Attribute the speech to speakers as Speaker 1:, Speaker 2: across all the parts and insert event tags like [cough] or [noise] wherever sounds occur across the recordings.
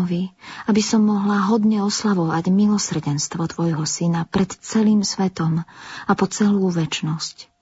Speaker 1: Pánovi, aby som mohla hodne oslavovať milosrdenstvo Tvojho Syna pred celým svetom a po celú väčnosť.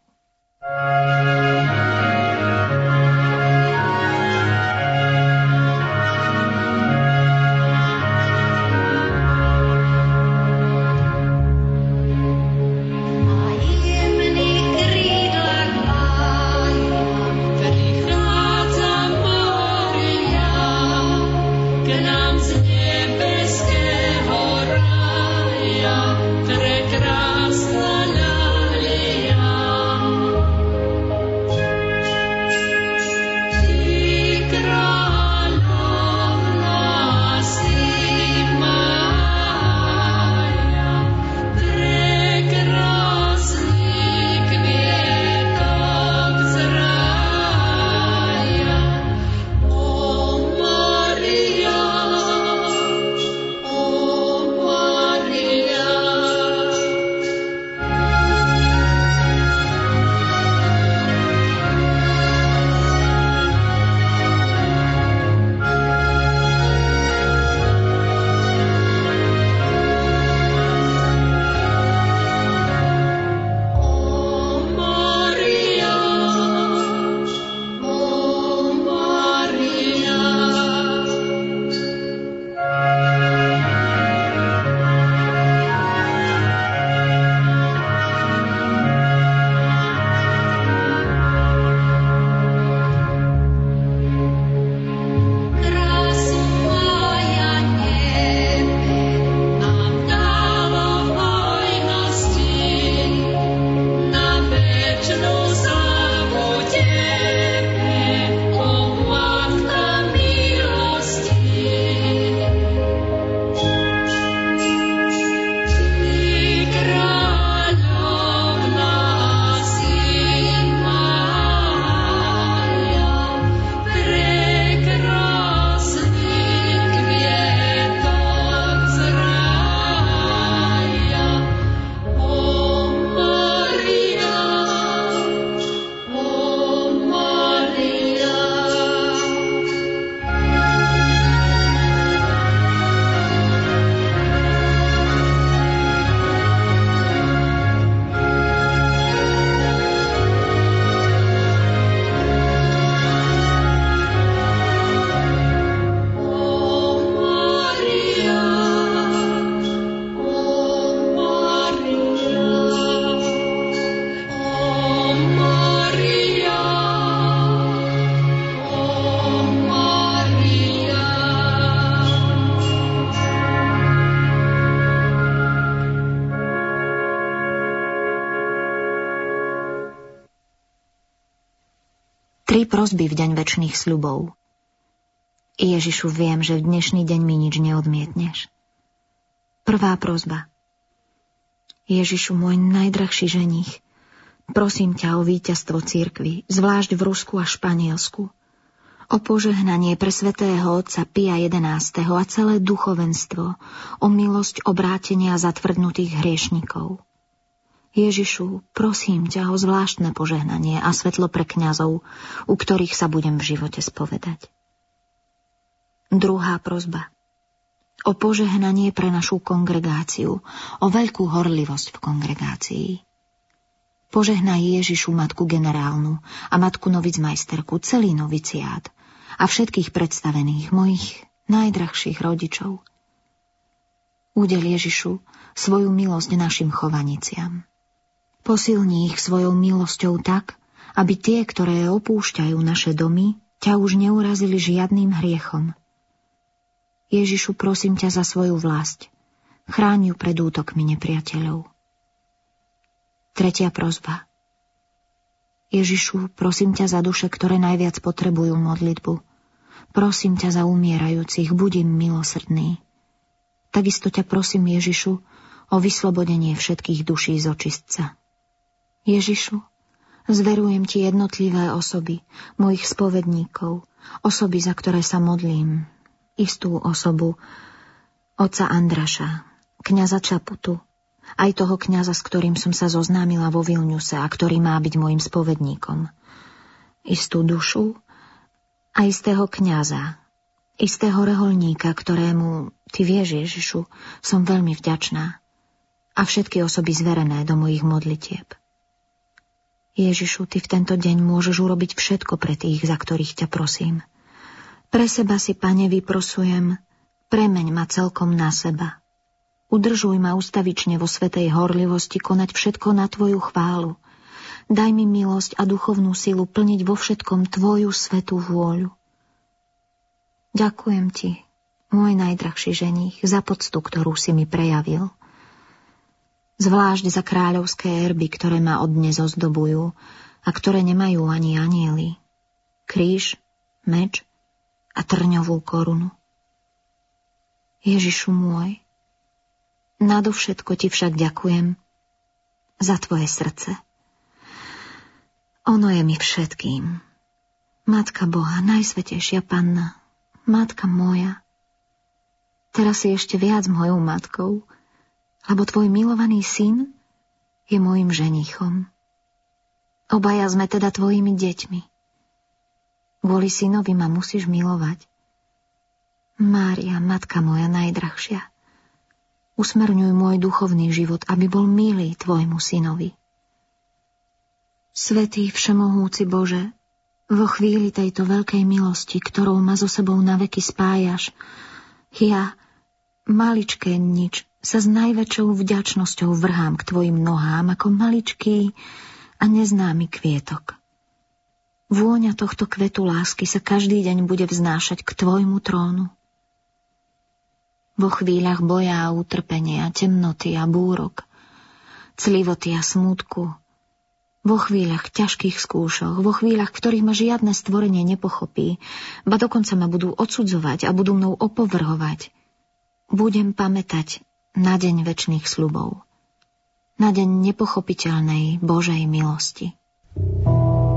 Speaker 1: Prosby v deň väčšných sľubov. Ježišu, viem, že v dnešný deň mi nič neodmietneš. Prvá prozba. Ježišu, môj najdrahší ženich, prosím ťa o víťazstvo církvy, zvlášť v Rusku a Španielsku. O požehnanie pre svätého otca Pia XI. a celé duchovenstvo, o milosť obrátenia zatvrdnutých hriešnikov. Ježišu, prosím ťa o zvláštne požehnanie a svetlo pre kňazov, u ktorých sa budem v živote spovedať. Druhá prozba. O požehnanie pre našu kongregáciu, o veľkú horlivosť v kongregácii. Požehnaj Ježišu matku generálnu a matku novicmajsterku, celý noviciát a všetkých predstavených mojich najdrahších rodičov. Udel Ježišu svoju milosť našim chovaniciam. Posilni ich svojou milosťou tak, aby tie, ktoré opúšťajú naše domy, ťa už neurazili žiadnym hriechom. Ježišu, prosím ťa za svoju vlast. Chráň ju pred útokmi nepriateľov. Tretia prozba. Ježišu, prosím ťa za duše, ktoré najviac potrebujú modlitbu. Prosím ťa za umierajúcich, buď im milosrdný. Takisto ťa prosím, Ježišu, o vyslobodenie všetkých duší z očistca. Ježišu, zverujem ti jednotlivé osoby, mojich spovedníkov, osoby, za ktoré sa modlím, istú osobu, oca Andraša, kniaza Čaputu, aj toho kňaza, s ktorým som sa zoznámila vo Vilniuse a ktorý má byť môjim spovedníkom. Istú dušu a istého kňaza, istého reholníka, ktorému, ty vieš Ježišu, som veľmi vďačná a všetky osoby zverené do mojich modlitieb. Ježišu, ty v tento deň môžeš urobiť všetko pre tých, za ktorých ťa prosím. Pre seba si, pane, vyprosujem, premeň ma celkom na seba. Udržuj ma ustavične vo svetej horlivosti konať všetko na Tvoju chválu. Daj mi milosť a duchovnú silu plniť vo všetkom Tvoju svetú vôľu. Ďakujem Ti, môj najdrahší ženich, za poctu, ktorú si mi prejavil zvlášť za kráľovské erby, ktoré ma od dnes ozdobujú a ktoré nemajú ani anieli. Kríž, meč a trňovú korunu. Ježišu môj, nadovšetko ti však ďakujem za tvoje srdce. Ono je mi všetkým. Matka Boha, najsvetejšia panna, matka moja. Teraz si ešte viac mojou matkou, lebo tvoj milovaný syn je môjim ženichom. Obaja sme teda tvojimi deťmi. Kvôli synovi ma musíš milovať. Mária, matka moja najdrahšia, usmerňuj môj duchovný život, aby bol milý tvojmu synovi. Svetý všemohúci Bože, vo chvíli tejto veľkej milosti, ktorou ma so sebou naveky spájaš, ja, maličké nič, sa s najväčšou vďačnosťou vrhám k tvojim nohám ako maličký a neznámy kvietok. Vôňa tohto kvetu lásky sa každý deň bude vznášať k tvojmu trónu. Vo chvíľach boja a utrpenia, temnoty a búrok, clivoty a smútku, vo chvíľach ťažkých skúšok, vo chvíľach, ktorých ma žiadne stvorenie nepochopí, ba dokonca ma budú odsudzovať a budú mnou opovrhovať, budem pamätať na deň väčšných slubov, na deň nepochopiteľnej Božej milosti.
Speaker 2: najkrajší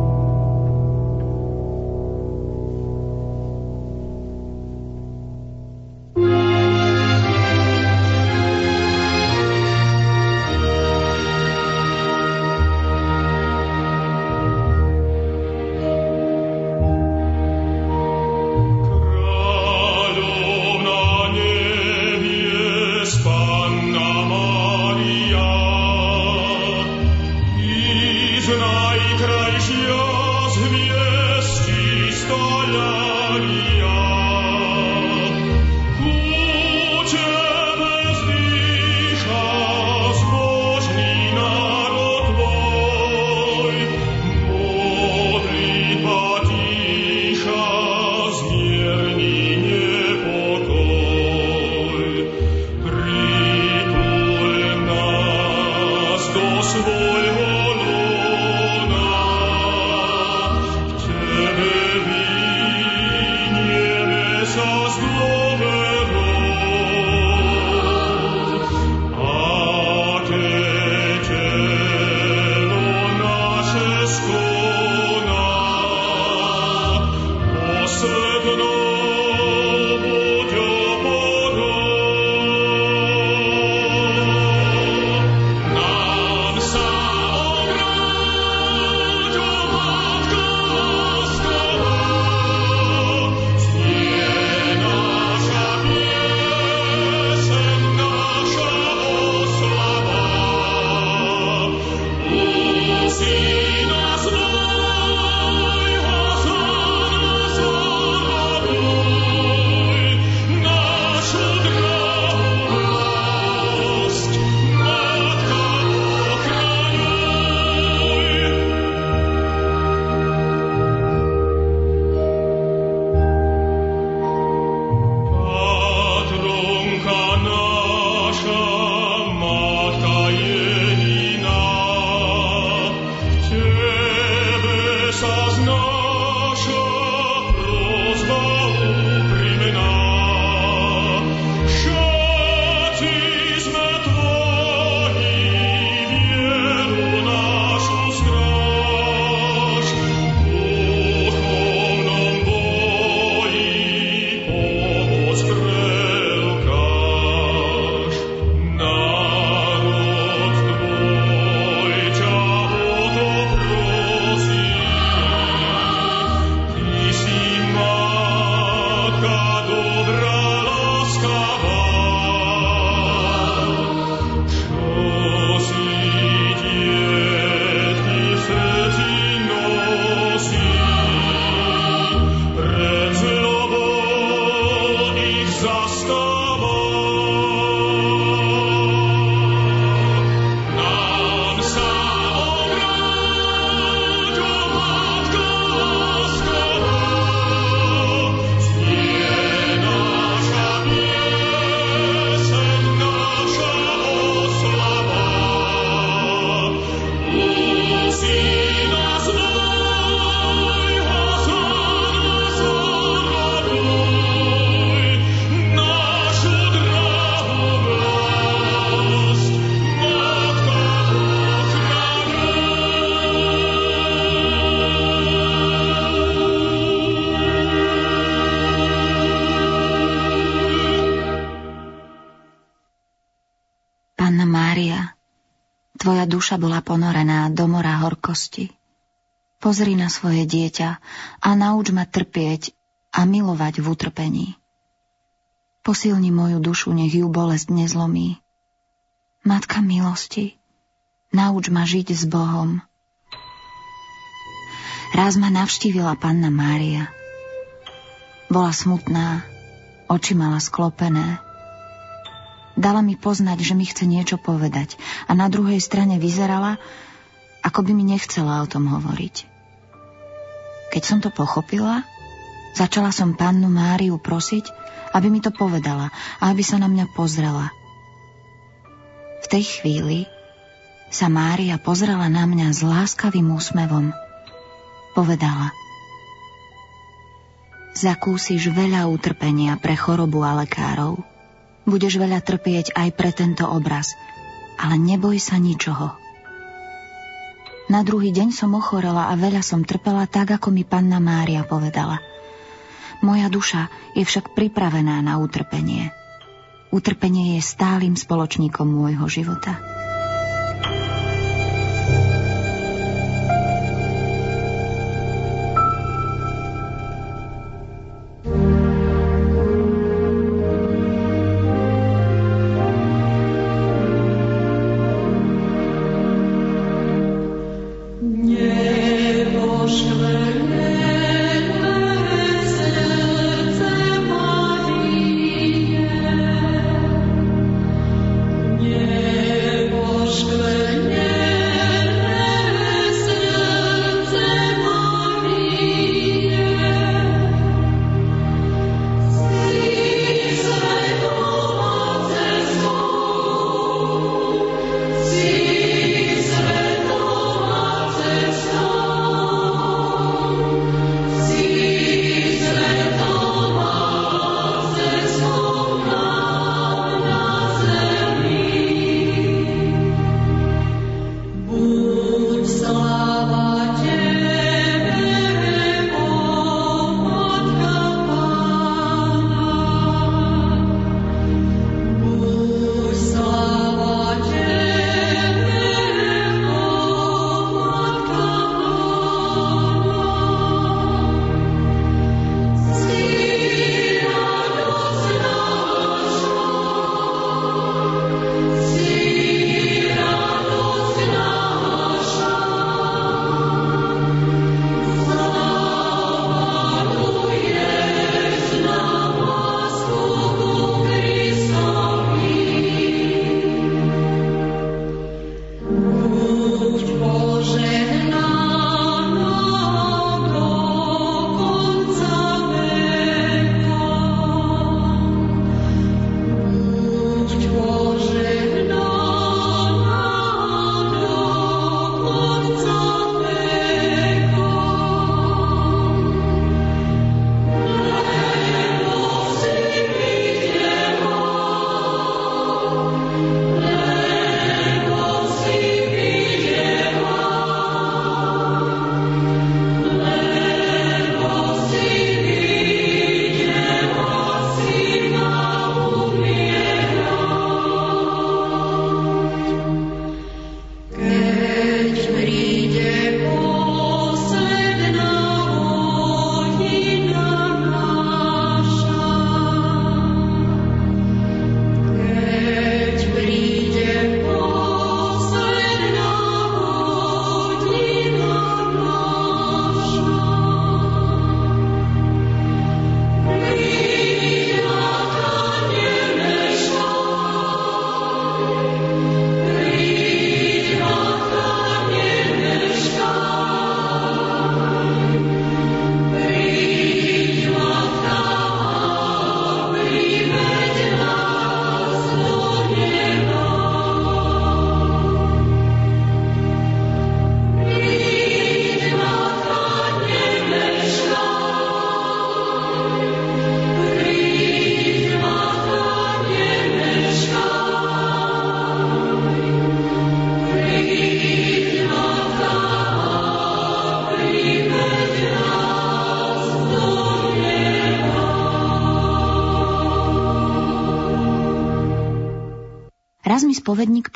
Speaker 1: duša bola ponorená do mora horkosti. Pozri na svoje dieťa a nauč ma trpieť a milovať v utrpení. Posilni moju dušu, nech ju bolesť nezlomí. Matka milosti, nauč ma žiť s Bohom. Raz ma navštívila panna Mária. Bola smutná, oči mala sklopené, Dala mi poznať, že mi chce niečo povedať a na druhej strane vyzerala, ako by mi nechcela o tom hovoriť. Keď som to pochopila, začala som pannu Máriu prosiť, aby mi to povedala a aby sa na mňa pozrela. V tej chvíli sa Mária pozrela na mňa s láskavým úsmevom. Povedala Zakúsiš veľa utrpenia pre chorobu a lekárov – Budeš veľa trpieť aj pre tento obraz, ale neboj sa ničoho. Na druhý deň som ochorela a veľa som trpela tak, ako mi panna Mária povedala. Moja duša je však pripravená na utrpenie. Utrpenie je stálym spoločníkom môjho života.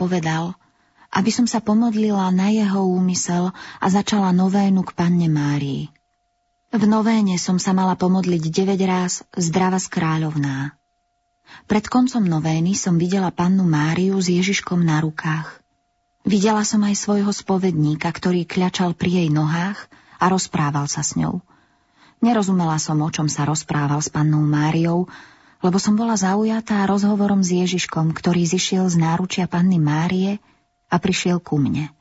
Speaker 3: Povedal, aby som sa pomodlila na jeho úmysel a začala novénu k panne Márii. V novéne som sa mala pomodliť 9 ráz zdrava z kráľovná. Pred koncom novény som videla pannu Máriu s Ježiškom na rukách. Videla som aj svojho spovedníka, ktorý kľačal pri jej nohách a rozprával sa s ňou. Nerozumela som, o čom sa rozprával s pannou Máriou, lebo som bola zaujatá rozhovorom s Ježiškom, ktorý zišiel z náručia panny Márie a prišiel ku mne.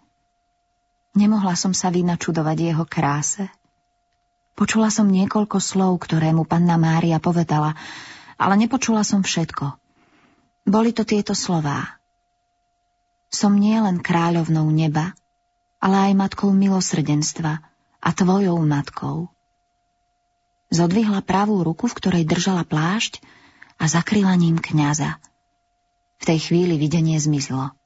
Speaker 3: Nemohla som sa vynačudovať jeho kráse. Počula som niekoľko slov, ktoré mu panna Mária povedala, ale nepočula som všetko. Boli to tieto slová. Som nielen kráľovnou neba, ale aj matkou milosrdenstva a tvojou matkou. Zodvihla pravú ruku, v ktorej držala plášť a zakryla ním kňaza. V tej chvíli videnie zmizlo.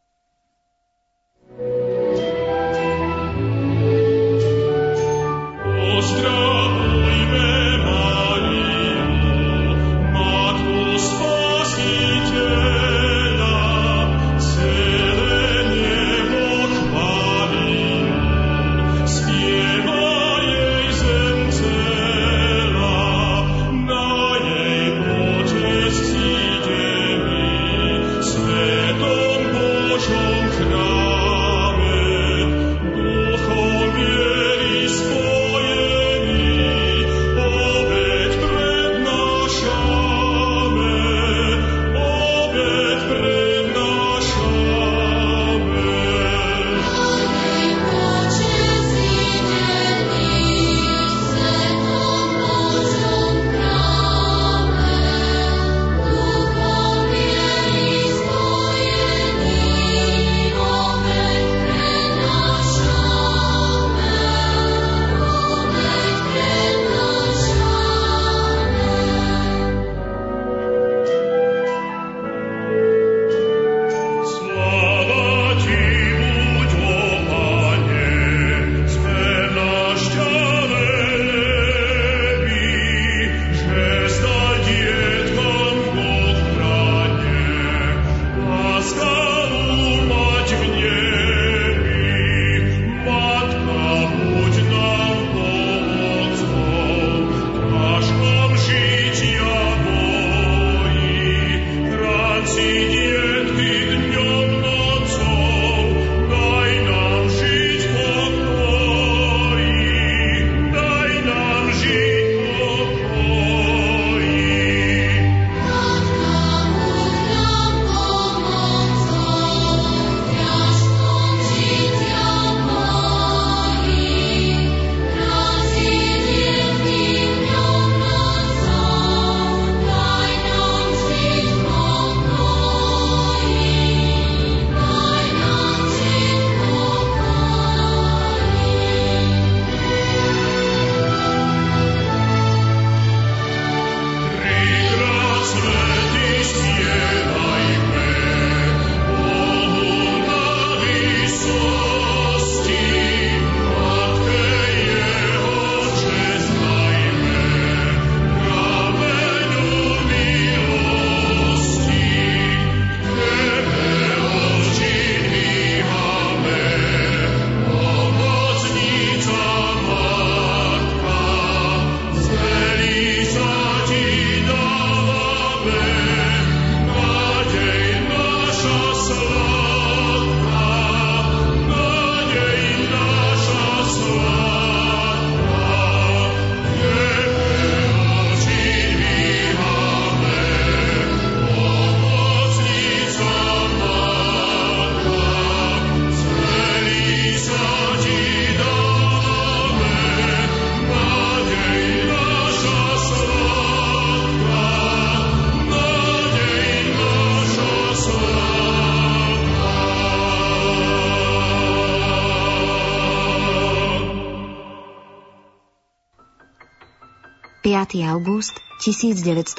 Speaker 3: August 1935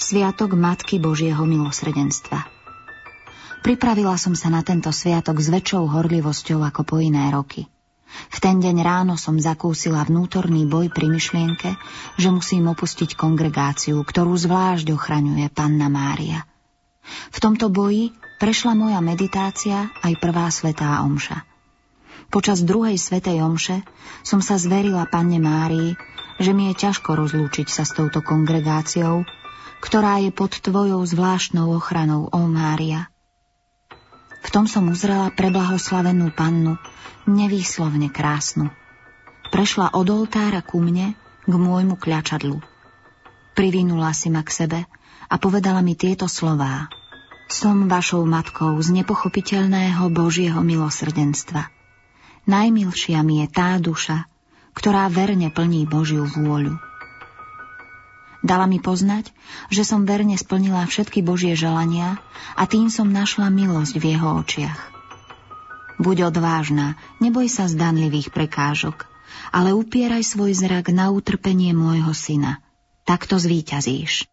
Speaker 3: Sviatok Matky Božieho milosrdenstva Pripravila som sa na tento sviatok s väčšou horlivosťou ako po iné roky. V ten deň ráno som zakúsila vnútorný boj pri myšlienke, že musím opustiť kongregáciu, ktorú zvlášť ochraňuje Panna Mária. V tomto boji
Speaker 4: prešla moja meditácia aj prvá svetá omša. Počas druhej svetej omše som sa zverila panne Márii, že mi je ťažko rozlúčiť sa s touto kongregáciou, ktorá je pod tvojou zvláštnou ochranou, ó Mária. V tom som uzrela preblahoslavenú pannu, nevýslovne krásnu. Prešla od oltára ku mne, k môjmu kľačadlu. Privinula si ma k sebe a povedala mi tieto slová. Som vašou matkou z nepochopiteľného Božieho milosrdenstva. Najmilšia mi je tá duša, ktorá verne plní Božiu vôľu. Dala mi poznať, že som verne splnila všetky Božie želania a tým som našla milosť v jeho očiach. Buď odvážna, neboj sa zdanlivých prekážok, ale upieraj svoj zrak na utrpenie môjho syna. Takto zvíťazíš.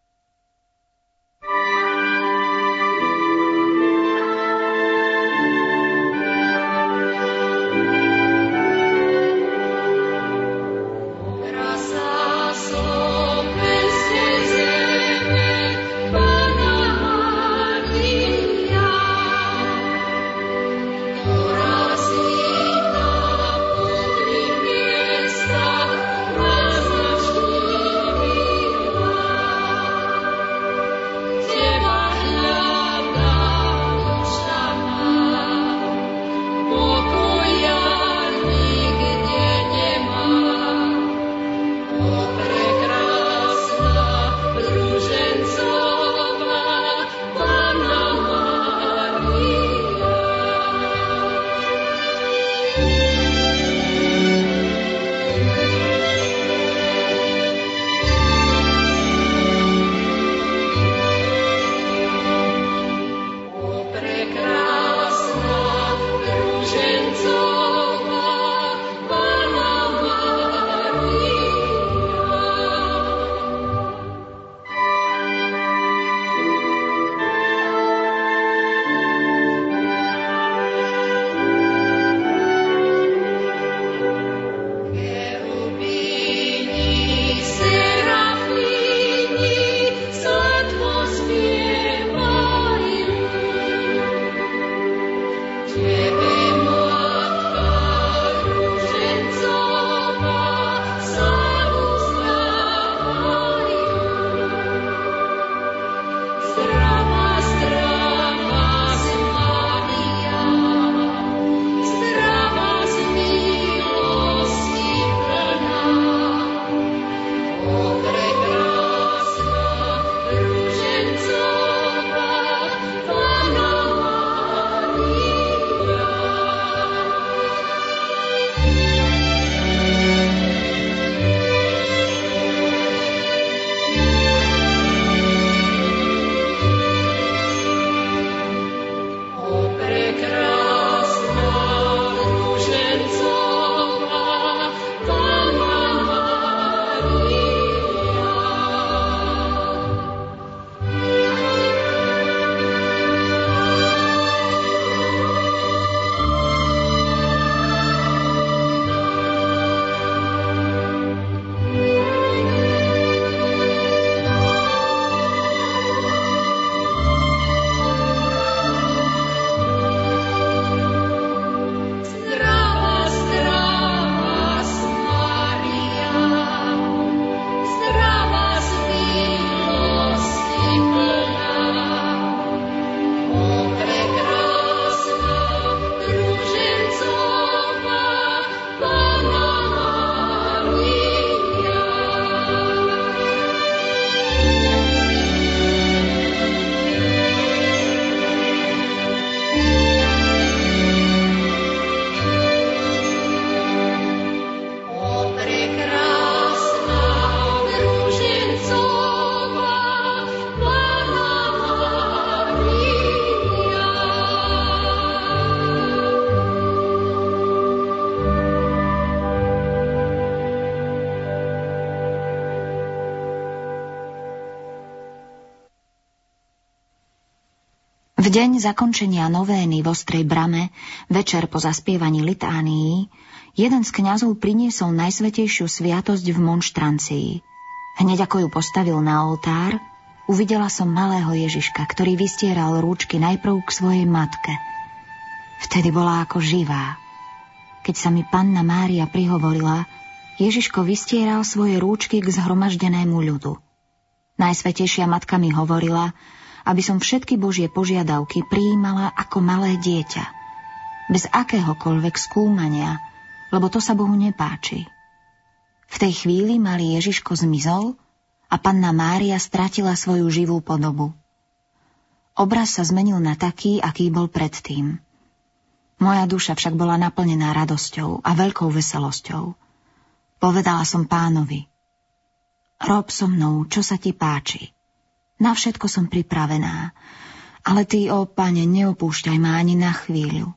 Speaker 4: Deň zakončenia novény v Ostrej brame, večer po zaspievaní litánii, jeden z kňazov priniesol najsvetejšiu sviatosť v monštrancii. Hneď ako ju postavil na oltár, uvidela som malého Ježiška, ktorý vystieral rúčky najprv k svojej matke. Vtedy bola ako živá. Keď sa mi panna Mária prihovorila, Ježiško vystieral svoje rúčky k zhromaždenému ľudu. Najsvetejšia matka mi hovorila, aby som všetky Božie požiadavky prijímala ako malé dieťa, bez akéhokoľvek skúmania, lebo to sa Bohu nepáči. V tej chvíli malý Ježiško zmizol a panna Mária stratila svoju živú podobu. Obraz sa zmenil na taký, aký bol predtým. Moja duša však bola naplnená radosťou a veľkou veselosťou. Povedala som pánovi, rob so mnou, čo sa ti páči. Na všetko som pripravená, ale ty, ó pane, neopúšťaj ma ani na chvíľu.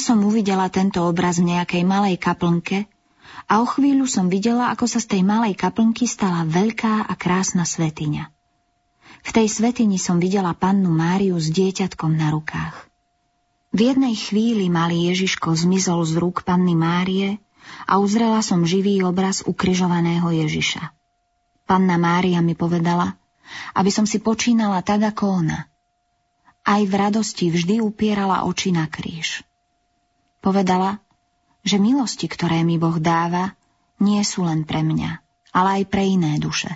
Speaker 4: Som uvidela tento obraz v nejakej malej kaplnke a o chvíľu som videla, ako sa z tej malej kaplnky stala veľká a krásna svetiňa. V tej svetini som videla pannu Máriu s dieťatkom na rukách. V jednej chvíli malý Ježiško zmizol z rúk panny Márie a uzrela som živý obraz ukryžovaného Ježiša. Panna Mária mi povedala, aby som si počínala tak ako ona. Aj v radosti vždy upierala oči na kríž. Povedala, že milosti, ktoré mi Boh dáva, nie sú len pre mňa, ale aj pre iné duše.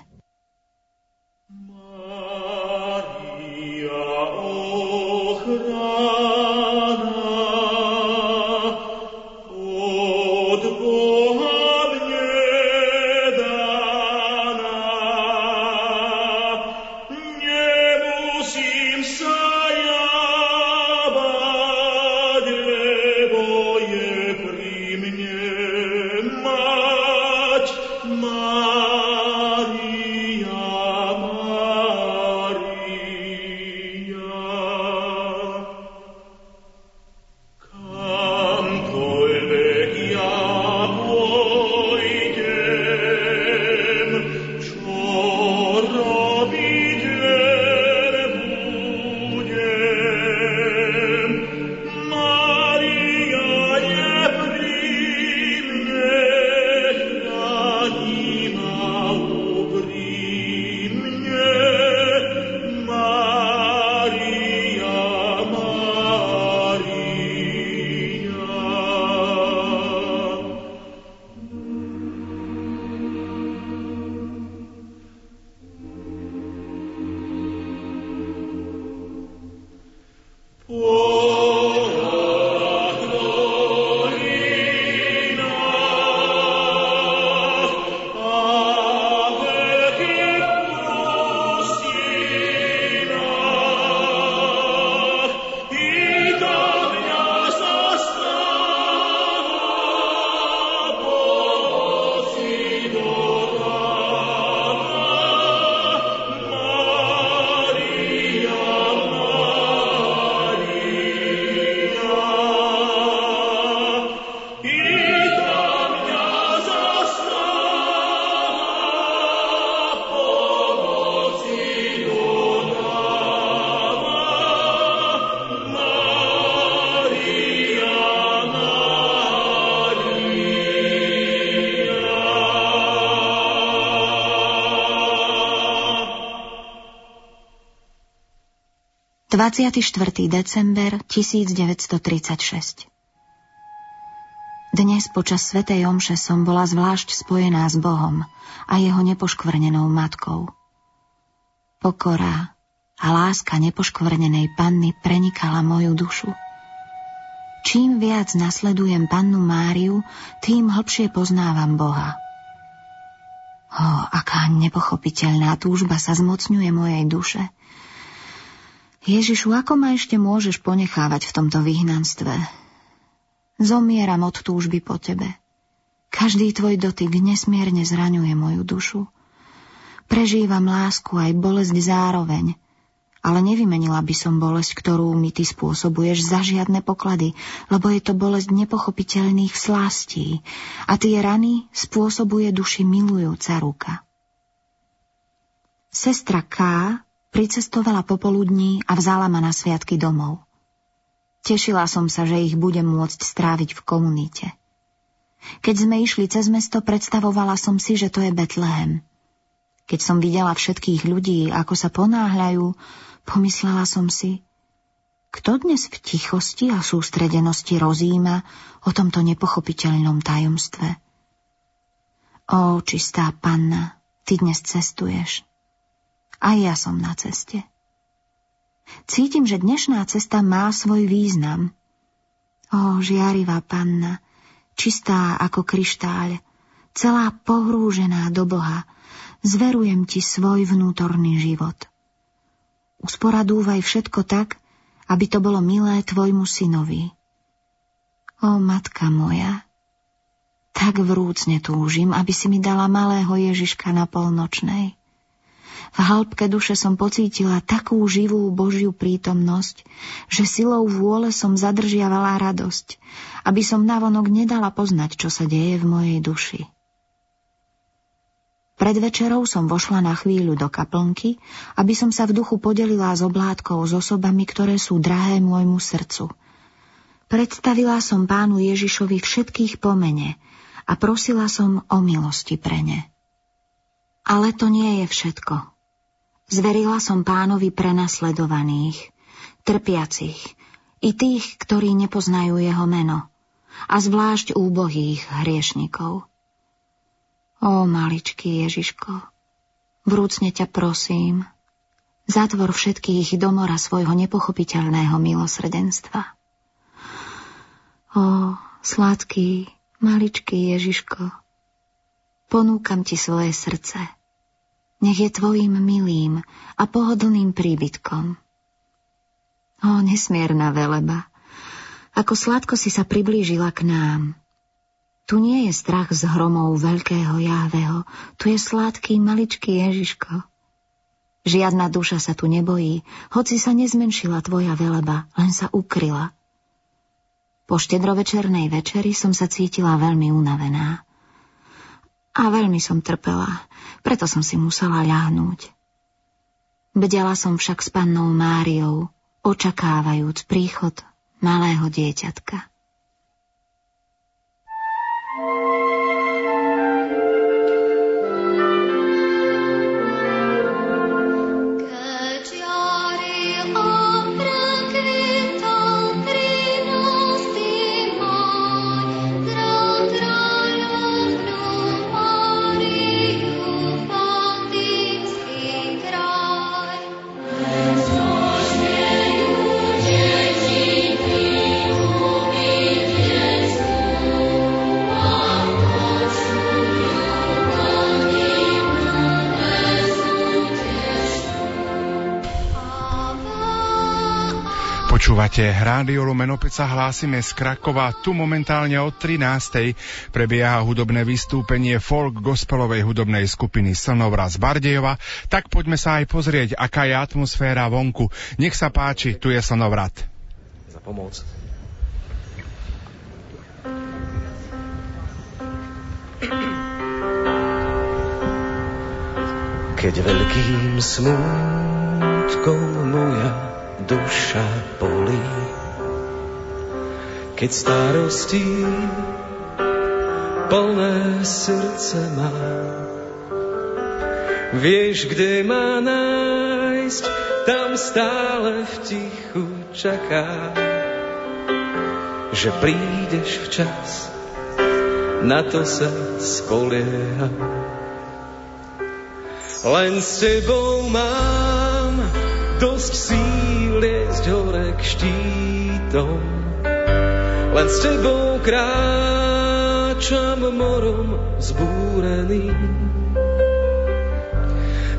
Speaker 1: 24. december 1936 Dnes počas Svetej Omše som bola zvlášť spojená s Bohom a jeho nepoškvrnenou matkou. Pokora a láska nepoškvrnenej panny prenikala moju dušu. Čím viac nasledujem pannu Máriu, tým hlbšie poznávam Boha. O, aká nepochopiteľná túžba sa zmocňuje mojej duše – Ježišu, ako ma ešte môžeš ponechávať v tomto vyhnanstve? Zomieram od túžby po tebe. Každý tvoj dotyk nesmierne zraňuje moju dušu. Prežívam lásku aj bolesť zároveň, ale nevymenila by som bolesť, ktorú mi ty spôsobuješ za žiadne poklady, lebo je to bolesť nepochopiteľných slastí a tie rany spôsobuje duši milujúca ruka. Sestra K Pricestovala popoludní a vzala ma na sviatky domov. Tešila som sa, že ich budem môcť stráviť v komunite. Keď sme išli cez mesto, predstavovala som si, že to je Betlehem. Keď som videla všetkých ľudí, ako sa ponáhľajú, pomyslela som si, kto dnes v tichosti a sústredenosti rozíma o tomto nepochopiteľnom tajomstve? Ó, čistá panna, ty dnes cestuješ. A ja som na ceste. Cítim, že dnešná cesta má svoj význam. Ó, žiarivá panna, čistá ako kryštáľ, celá pohrúžená do Boha, zverujem ti svoj vnútorný život. Usporadúvaj všetko tak, aby to bolo milé tvojmu synovi. Ó, matka moja, tak vrúcne túžim, aby si mi dala malého Ježiška na polnočnej. V hĺbke duše som pocítila takú živú Božiu prítomnosť, že silou vôle som zadržiavala radosť, aby som navonok nedala poznať, čo sa deje v mojej duši. Pred večerou som vošla na chvíľu do kaplnky, aby som sa v duchu podelila s oblátkou s osobami, ktoré sú drahé môjmu srdcu. Predstavila som pánu Ježišovi všetkých pomene a prosila som o milosti pre ne. Ale to nie je všetko. Zverila som pánovi prenasledovaných, trpiacich i tých, ktorí nepoznajú jeho meno, a zvlášť úbohých hriešnikov. Ó, maličký Ježiško, vrúcne ťa prosím, zatvor všetkých do mora svojho nepochopiteľného milosrdenstva. Ó, sladký, maličký Ježiško, ponúkam ti svoje srdce – nech je tvojim milým a pohodlným príbytkom. O, nesmierna veleba, ako sladko si sa priblížila k nám. Tu nie je strach z hromov veľkého Jáveho, tu je sladký maličký Ježiško. Žiadna duša sa tu nebojí, hoci sa nezmenšila tvoja veleba, len sa ukryla. Po štedrovečernej večeri som sa cítila veľmi unavená. A veľmi som trpela, preto som si musela ľahnúť. Bdela som však s pannou Máriou, očakávajúc príchod malého dieťatka.
Speaker 2: Počúvate Rádio sa hlásime z Krakova. Tu momentálne od 13. prebieha hudobné vystúpenie folk gospelovej hudobnej skupiny Slnovraz Bardejova. Tak poďme sa aj pozrieť, aká je atmosféra vonku. Nech sa páči, tu je Slnovrat. Za pomoc.
Speaker 5: Keď veľkým smútkom moja duša bolí. Keď starosti plné srdce má, vieš, kde ma nájsť tam stále v tichu čaká, že prídeš včas, na to sa spolieha. Len s tebou mám dosť síl liesť hore k štítom, len s tebou kráčam morom zbúrený.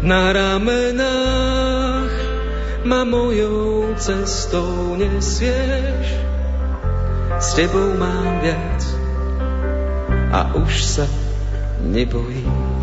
Speaker 5: Na ramenách ma mojou cestou nesieš, s tebou mám viac a už sa nebojím.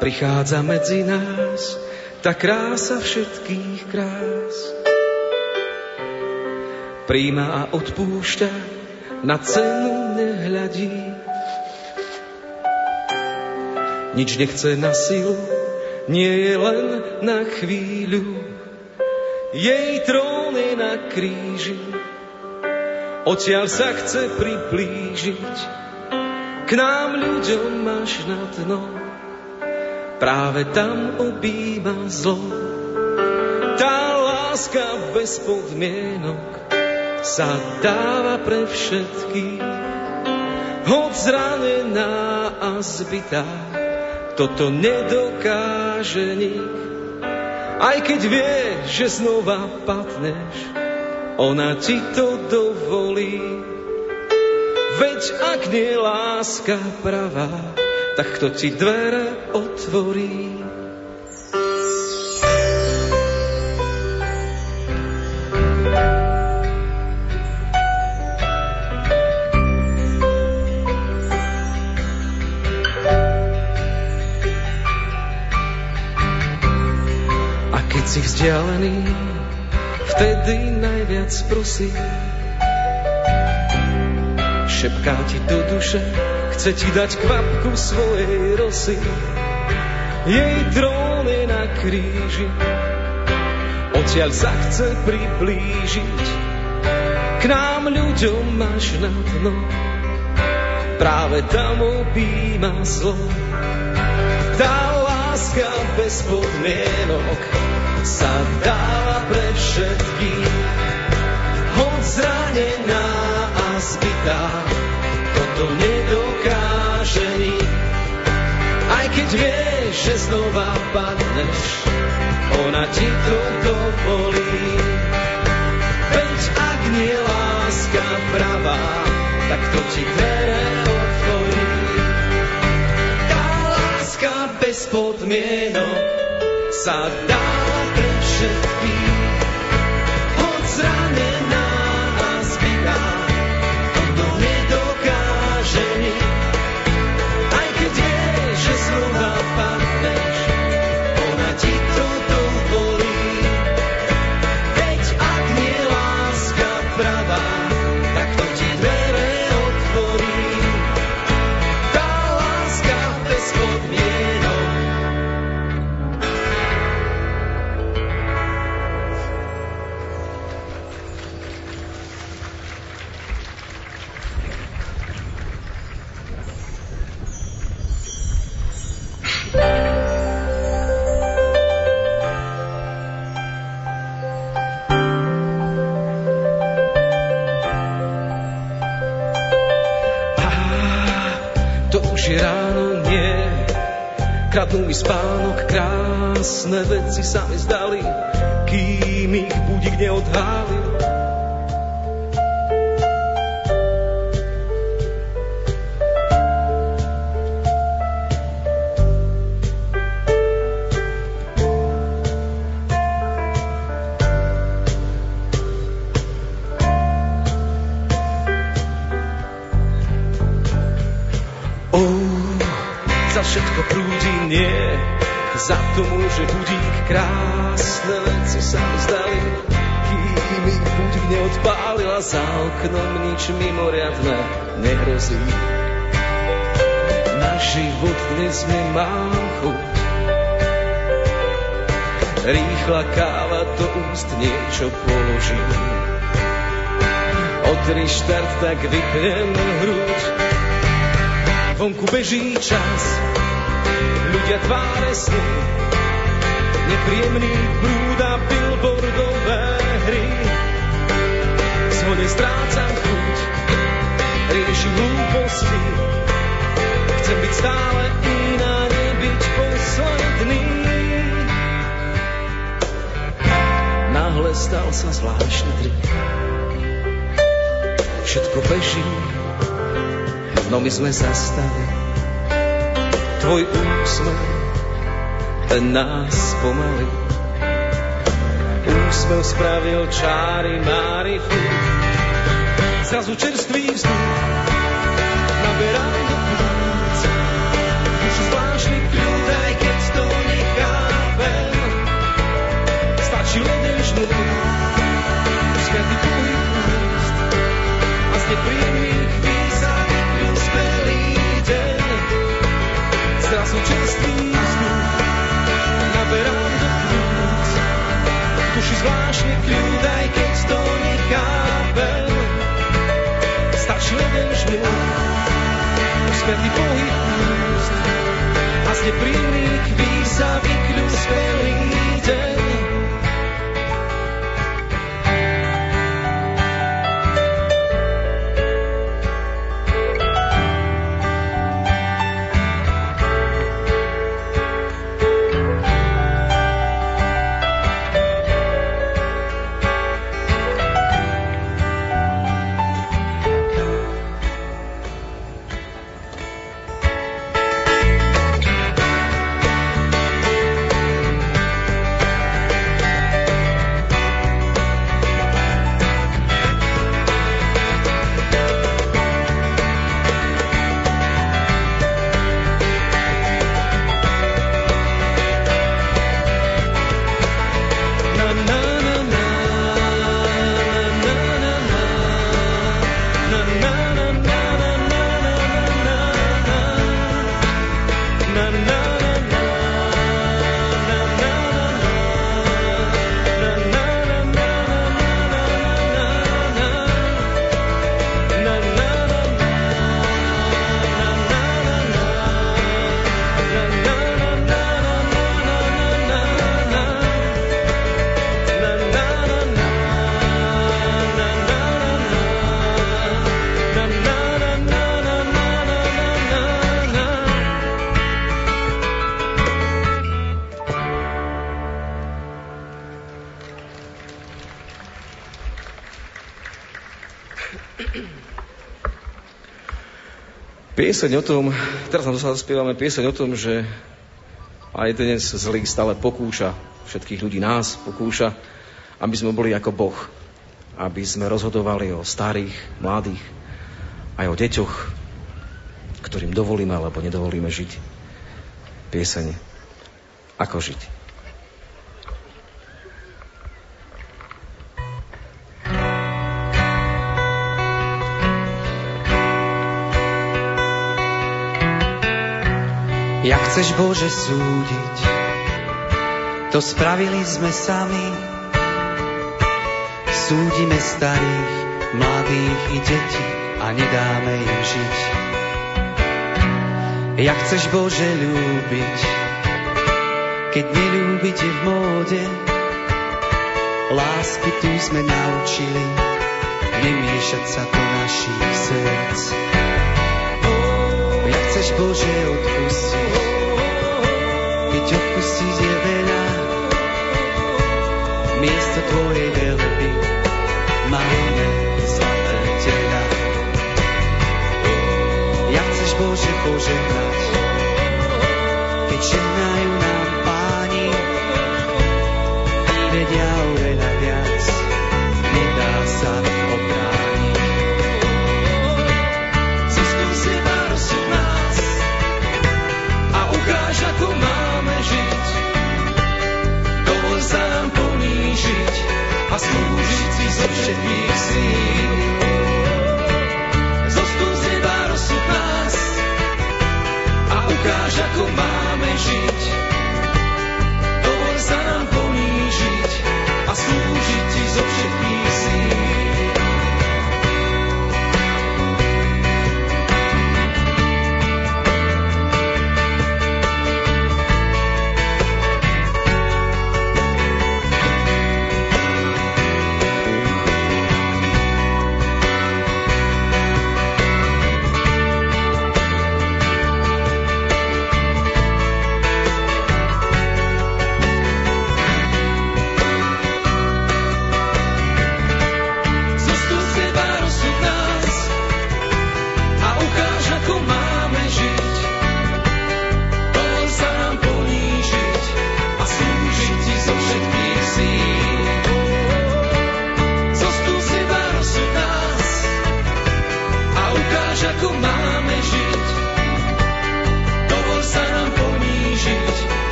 Speaker 5: Prichádza medzi nás tá krása všetkých krás. Príjma a odpúšťa, na cenu nehľadí. Nič nechce na silu, nie je len na chvíľu. Jej trón je na kríži, odtiaľ sa chce priplížiť k nám ľuďom máš na dno, práve tam obýva zlo. Tá láska bez podmienok sa dáva pre všetkých, hoď zranená a zbytá, toto nedokáže nik. Aj keď vie, že znova padneš, ona ti to dovolí. Veď ak nie láska pravá, tak kto ti dvere otvorí? A keď si vzdialený, vtedy najviac prosím, šepká ti do duše chce ti dať kvapku svojej rosy. Jej trón je na kríži, odtiaľ sa chce priblížiť. K nám ľuďom máš na dno, práve tam obíma zlo. Tá láska bez podmienok sa dáva pre všetkých, hoď zranená a zbytá, toto nedokáže nik. Aj keď vieš, že znova padneš, ona ti to dovolí. Veď ak nie láska pravá, tak to ti dvere otvorí. Tá láska bez podmienok sa dá pre všetkých. Kradnú mi spánok, krásne veci sa mi zdali, kým ich budík neodhálil. Oknom nič mimoriadne nehrozí. Na život dnes nemám chuť. Rýchla káva do úst niečo položí. Otri štart, tak vypnem hruď. Vonku beží čas, ľudia tváre sny, nepríjemný brúda billboardové hry ho nestrácam chuť, riešim hlúposti. Chcem byť stále iná, nebyť posledný. Náhle stal sa zvláštny trik. Všetko beží, no my sme zastali. Tvoj úsmev, ten nás pomaly. Úsmev spravil čári mári furt zrazu čerstvý vzduch naberám do plúc. Už zvláštny kľud, aj keď to nechápem. Stačí len jeden úst a z nepríjemných zvláštny kľud, aj keď to nechápem jeden žmur, svetý pohyb úst a z nepríjemných chvíľ sa vykľú skvelý deň.
Speaker 6: Pieseň o tom, teraz nám sa spievame pieseň o tom, že aj dnes zlý stále pokúša všetkých ľudí nás, pokúša, aby sme boli ako Boh. Aby sme rozhodovali o starých, mladých, aj o deťoch, ktorým dovolíme alebo nedovolíme žiť. Pieseň Ako žiť.
Speaker 7: Chceš Bože súdiť, to spravili sme sami. Súdime starých, mladých i deti a nedáme im žiť. Jak chceš Bože ľúbiť, keď nelúbiť je v móde, lásku tu sme naučili, nemiešať sa do našich srdc. Jak chceš Bože odpustiť, keď odpustiť je veľa. Miesto tvojej veľby máme zlaté tela. Ja chceš Bože požehnať, keď žehnajú nám páni, vedia oveľa viac, nedá sa obrániť.
Speaker 5: Rozsud nás a ukáž, ako ponížiť a slúžiť si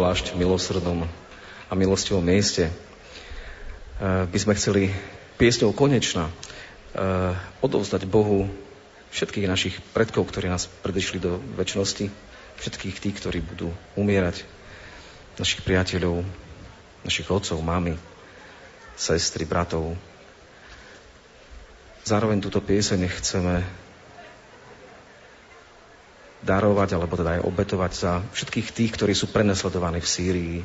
Speaker 5: obzvlášť milosrdnom a milostivom mieste e, by sme chceli piesňou konečná e, odovzdať Bohu všetkých našich predkov, ktorí nás predišli do väčšnosti, všetkých tých, ktorí budú umierať, našich priateľov, našich otcov, mamy, sestry, bratov. Zároveň túto pieseň chceme darovať, alebo teda aj obetovať za všetkých tých, ktorí sú prenesledovaní v Sýrii,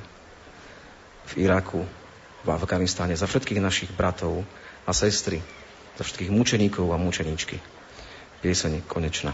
Speaker 5: v Iraku, v Afganistáne, za všetkých našich bratov a sestry, za všetkých mučeníkov a mučeničky. Pieseň konečná.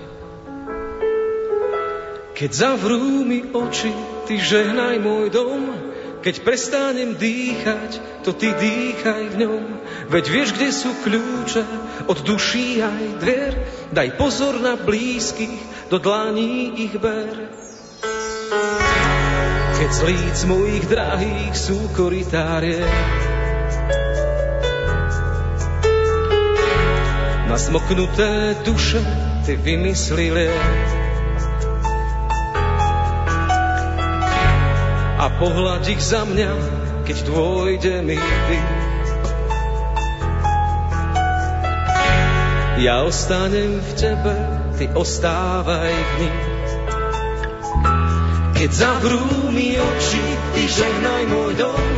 Speaker 5: Keď zavrú mi oči, ty žehnaj môj dom, keď prestanem dýchať, to ty dýchaj v ňom. Veď vieš, kde sú kľúče od duší aj dver. Daj pozor na blízkych, do dlaní ich ber. Keď z líc mojich drahých sú koritárie, na smoknuté duše ty vymyslili a pohľad ich za mňa, keď dôjde mi dých. Ja ostanem v tebe, ty ostávaj v nich. Keď zavrú mi oči, ty žehnaj môj dom.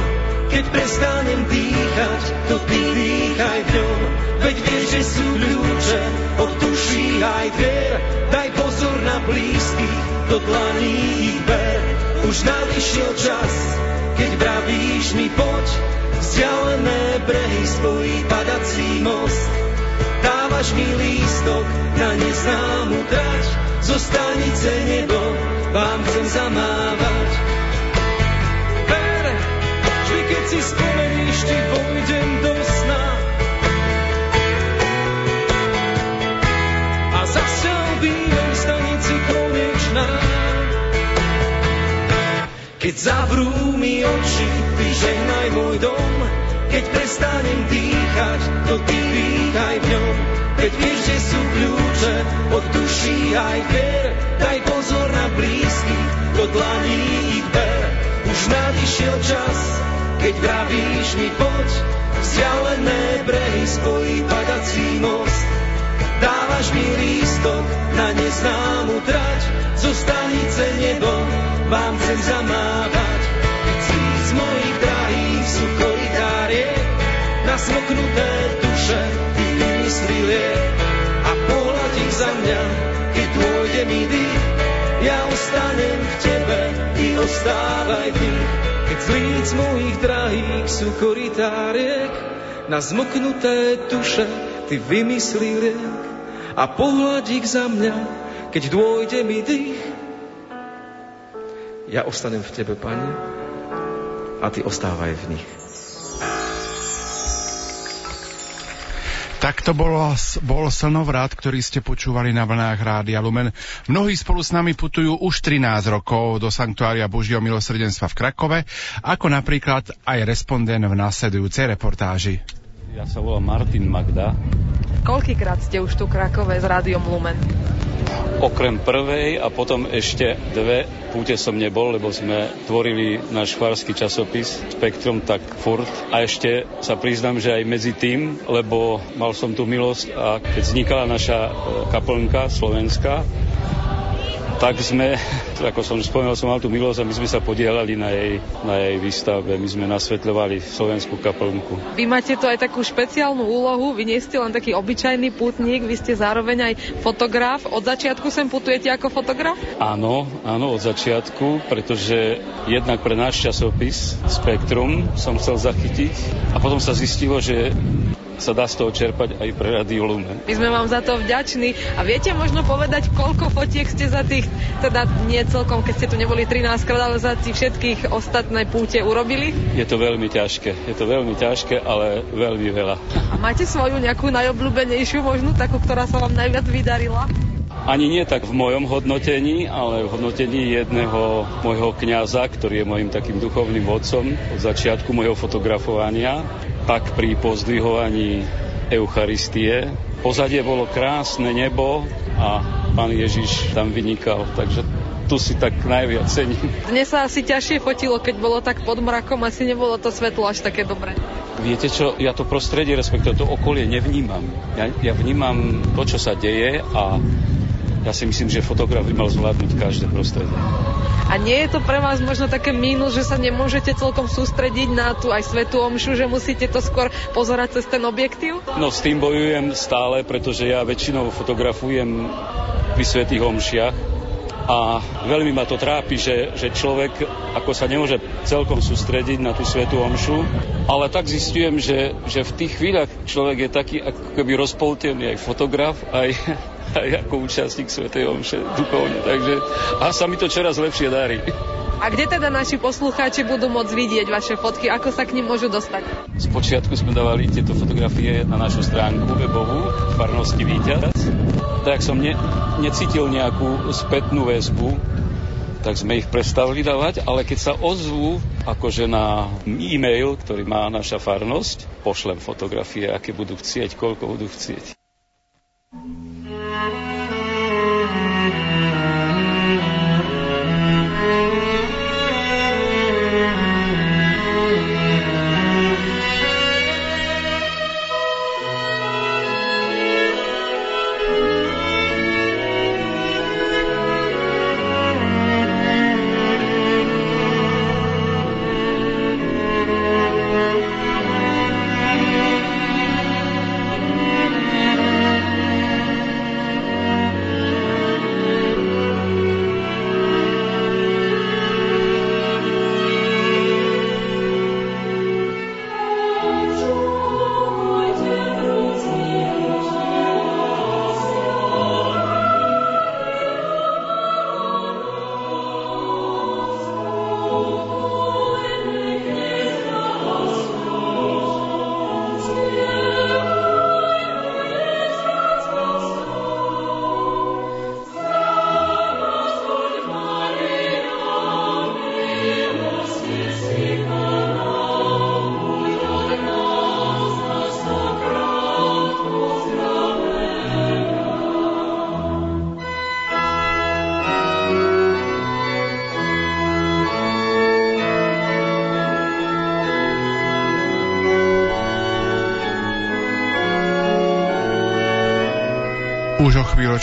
Speaker 5: Keď prestanem dýchať, to ty dýchaj v ňom. Veď vieš, že sú kľúče od duší aj dvier. Daj pozor na blízkych, do dlaní ich ber. Už nadišiel čas, keď vravíš mi poď, vzdialené brehy spojí padací most. Dávaš mi lístok na neznámu trať, zo stanice nebo vám chcem zamávať. Ver, vždy keď si spomeníš, ti vojdem do Keď zavrú mi oči, ty žehnaj môj dom, keď prestanem dýchať, to ty dýchaj v ňom. Veď vieš, že sú kľúče od duší aj vier. Daj pozor na blízky, do dlaní ich ber. Už nadišiel čas, keď vravíš mi poď, vzdialené brehy spojí padací most. Dávaš mi lístok na neznámu trať, zo stanice nebo vám chcem zamávať. Z mojich drahých sú koritárie, nasmoknuté duše, ty vymyslil. A pohľad ich za mňa, keď dôjde mi dých, ja ostanem v tebe, ty ostávaj nich. Keď z líc mojich drahých sú na zmoknuté duše ty vymyslil riek. A pohľad ich za mňa, keď dôjde mi dých, ja ostanem v tebe, Pane, a ty ostávaj v nich.
Speaker 2: Tak to bolo, bol slnovrat, ktorý ste počúvali na vlnách Rádia Lumen. Mnohí spolu s nami putujú už 13 rokov do Sanktuária Božieho milosrdenstva v Krakove, ako napríklad aj respondent v následujúcej reportáži.
Speaker 8: Ja sa volám Martin Magda.
Speaker 9: Koľkýkrát ste už tu Krakove s Rádiom Lumen?
Speaker 8: Okrem prvej a potom ešte dve púte som nebol, lebo sme tvorili náš chvársky časopis Spektrum tak furt. A ešte sa priznám, že aj medzi tým, lebo mal som tu milosť a keď vznikala naša e, kaplnka slovenská, tak sme, [laughs] ako som spomenul, som mal tú milosť a my sme sa podielali na jej, na jej výstavbe. My sme nasvetľovali slovenskú kaplnku.
Speaker 9: Vy máte tu aj takú špeciálnu úlohu, vy nie ste len taký obyčajný putník, vy ste zároveň aj fotograf. Od začiatku sem putujete ako fotograf?
Speaker 8: Áno, áno, od začiatku, pretože jednak pre náš časopis Spektrum som chcel zachytiť a potom sa zistilo, že sa dá z toho čerpať aj pre Radio Lumen.
Speaker 9: My sme vám za to vďační a viete možno povedať, koľko fotiek ste za tých, teda nie celkom, keď ste tu neboli 13 krát, ale za tých všetkých ostatné púte urobili?
Speaker 8: Je to veľmi ťažké, je to veľmi ťažké, ale veľmi veľa.
Speaker 9: A máte svoju nejakú najobľúbenejšiu možno, takú, ktorá sa vám najviac vydarila?
Speaker 8: Ani nie tak v mojom hodnotení, ale v hodnotení jedného môjho kňaza, ktorý je môjim takým duchovným vodcom od začiatku môjho fotografovania, tak pri pozdvihovaní Eucharistie. Pozadie bolo krásne nebo a pán Ježiš tam vynikal, takže tu si tak najviac cením.
Speaker 9: Dnes sa asi ťažšie fotilo, keď bolo tak pod mrakom, asi nebolo to svetlo až také dobré.
Speaker 8: Viete čo, ja to prostredie, respektíve to okolie nevnímam. Ja, ja vnímam to, čo sa deje a ja si myslím, že fotograf by mal zvládnuť každé prostredie.
Speaker 9: A nie je to pre vás možno také mínus, že sa nemôžete celkom sústrediť na tú aj svetú omšu, že musíte to skôr pozerať cez ten objektív?
Speaker 8: No s tým bojujem stále, pretože ja väčšinou fotografujem pri svetých omšiach a veľmi ma to trápi, že, že človek ako sa nemôže celkom sústrediť na tú svetú omšu, ale tak zistujem, že, že v tých chvíľach človek je taký ako keby rozpoltený aj fotograf, aj, [laughs] aj ako účastník Svetej Omše duchovne. Takže a sa mi to čoraz lepšie darí.
Speaker 9: A kde teda naši poslucháči budú môcť vidieť vaše fotky? Ako sa k nim môžu dostať?
Speaker 8: Spočiatku sme dávali tieto fotografie na našu stránku webovú Farnosti Víťaz. Tak som ne, necítil nejakú spätnú väzbu, tak sme ich prestali dávať, ale keď sa ozvú akože na e-mail, ktorý má naša farnosť, pošlem fotografie, aké budú chcieť, koľko budú chcieť.
Speaker 2: Thank you.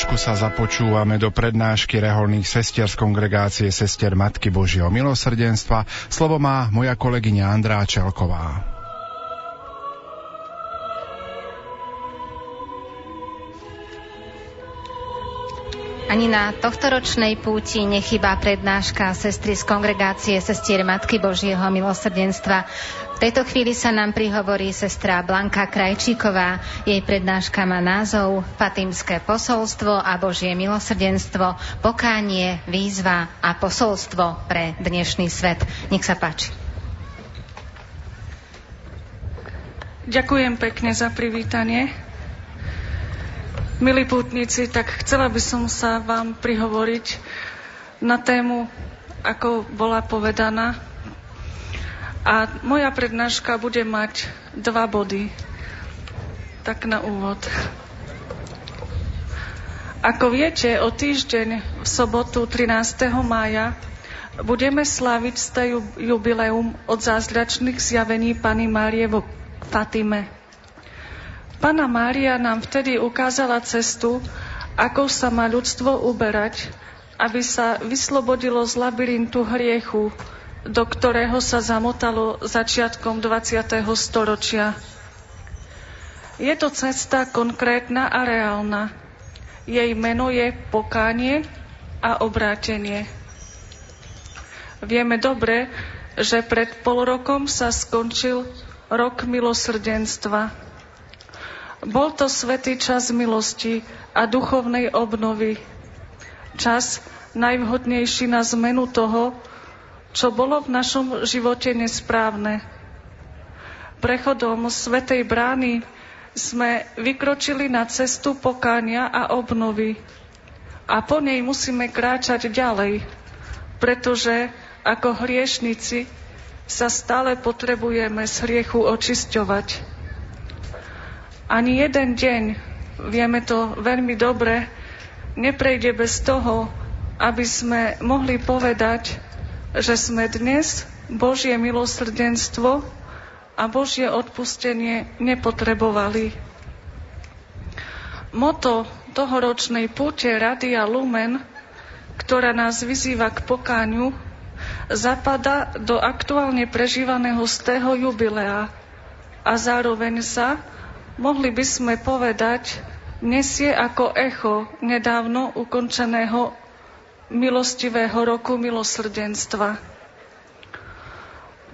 Speaker 2: Chvíľočku sa započúvame do prednášky reholných sestier z kongregácie sestier Matky Božieho milosrdenstva. Slovo má moja kolegyňa Andrá Čelková.
Speaker 10: Ani na tohtoročnej púti nechybá prednáška sestry z kongregácie sestier Matky Božieho milosrdenstva. V tejto chvíli sa nám prihovorí sestra Blanka Krajčíková. Jej prednáška má názov Fatimské posolstvo a Božie milosrdenstvo, pokánie, výzva a posolstvo pre dnešný svet. Nech sa páči.
Speaker 11: Ďakujem pekne za privítanie. Milí pútnici, tak chcela by som sa vám prihovoriť na tému, ako bola povedaná a moja prednáška bude mať dva body. Tak na úvod. Ako viete, o týždeň v sobotu 13. mája budeme sláviť sté jubileum od zázračných zjavení Pany Márie vo Fatime. Pana Mária nám vtedy ukázala cestu, ako sa má ľudstvo uberať, aby sa vyslobodilo z labyrintu hriechu, do ktorého sa zamotalo začiatkom 20. storočia. Je to cesta konkrétna a reálna. Jej meno je pokánie a obrátenie. Vieme dobre, že pred pol rokom sa skončil rok milosrdenstva. Bol to svetý čas milosti a duchovnej obnovy. Čas najvhodnejší na zmenu toho, čo bolo v našom živote nesprávne. Prechodom Svetej brány sme vykročili na cestu pokánia a obnovy. A po nej musíme kráčať ďalej, pretože ako hriešnici sa stále potrebujeme z hriechu očisťovať. Ani jeden deň, vieme to veľmi dobre, neprejde bez toho, aby sme mohli povedať, že sme dnes Božie milosrdenstvo a Božie odpustenie nepotrebovali. Moto tohoročnej púte Radia Lumen, ktorá nás vyzýva k pokáňu, zapada do aktuálne prežívaného stého jubilea a zároveň sa, mohli by sme povedať, nesie ako echo nedávno ukončeného milostivého roku milosrdenstva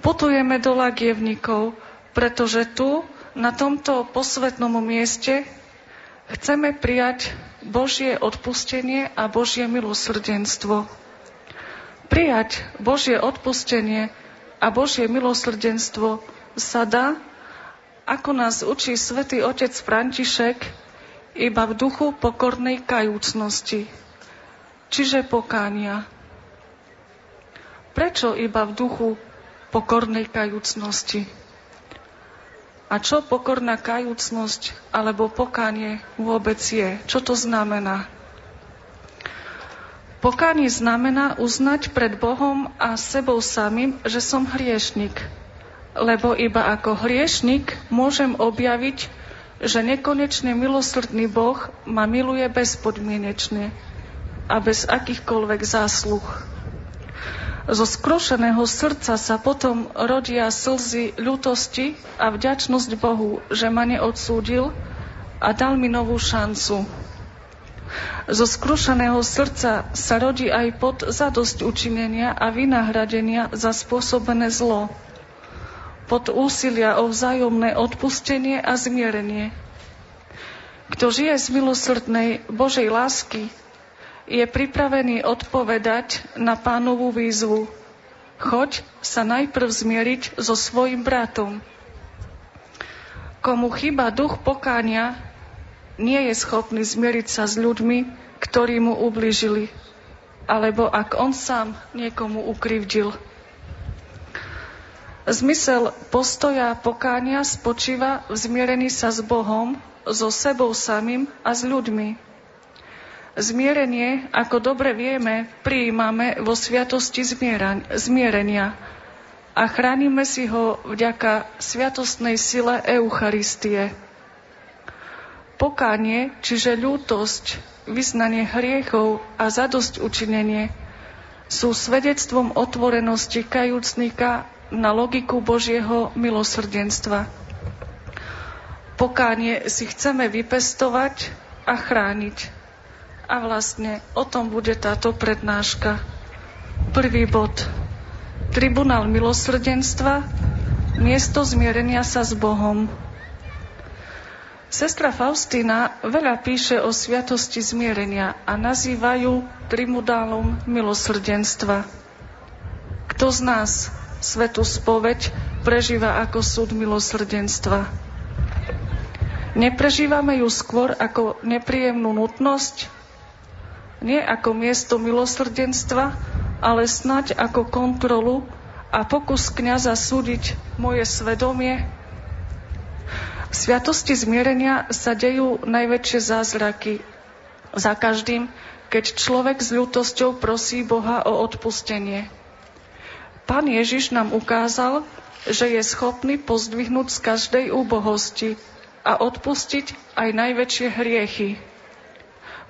Speaker 11: putujeme do Lagievnikov, pretože tu, na tomto posvetnom mieste, chceme prijať Božie odpustenie a Božie milosrdenstvo. Prijať Božie odpustenie a Božie milosrdenstvo sa dá, ako nás učí svätý otec František, iba v duchu pokornej kajúcnosti, čiže pokánia. Prečo iba v duchu pokornej kajúcnosti. A čo pokorná kajúcnosť alebo pokánie vôbec je? Čo to znamená? Pokánie znamená uznať pred Bohom a sebou samým, že som hriešnik. Lebo iba ako hriešnik môžem objaviť, že nekonečne milosrdný Boh ma miluje bezpodmienečne a bez akýchkoľvek zásluh. Zo skrušeného srdca sa potom rodia slzy ľútosti a vďačnosť Bohu, že ma neodsúdil a dal mi novú šancu. Zo skrušeného srdca sa rodí aj pod zadosť učinenia a vynahradenia za spôsobené zlo. Pod úsilia o vzájomné odpustenie a zmierenie. Kto žije z milosrdnej Božej lásky, je pripravený odpovedať na pánovú výzvu. Choď sa najprv zmieriť so svojim bratom. Komu chyba duch pokánia, nie je schopný zmieriť sa s ľuďmi, ktorí mu ubližili, alebo ak on sám niekomu ukrivdil. Zmysel postoja pokánia spočíva v zmierení sa s Bohom, so sebou samým a s ľuďmi. Zmierenie, ako dobre vieme, prijímame vo sviatosti zmierenia a chránime si ho vďaka sviatostnej sile Eucharistie. Pokánie, čiže ľútosť, vyznanie hriechov a zadosť učinenie sú svedectvom otvorenosti kajúcnika na logiku Božieho milosrdenstva. Pokánie si chceme vypestovať a chrániť. A vlastne o tom bude táto prednáška. Prvý bod. Tribunál milosrdenstva, miesto zmierenia sa s Bohom. Sestra Faustina veľa píše o sviatosti zmierenia a nazýva ju tribunálom milosrdenstva. Kto z nás svetu spoveď prežíva ako súd milosrdenstva? Neprežívame ju skôr ako nepríjemnú nutnosť, nie ako miesto milosrdenstva, ale snať ako kontrolu a pokus kniaza súdiť moje svedomie. V sviatosti zmierenia sa dejú najväčšie zázraky. Za každým, keď človek s ľútosťou prosí Boha o odpustenie. Pán Ježiš nám ukázal, že je schopný pozdvihnúť z každej úbohosti a odpustiť aj najväčšie hriechy.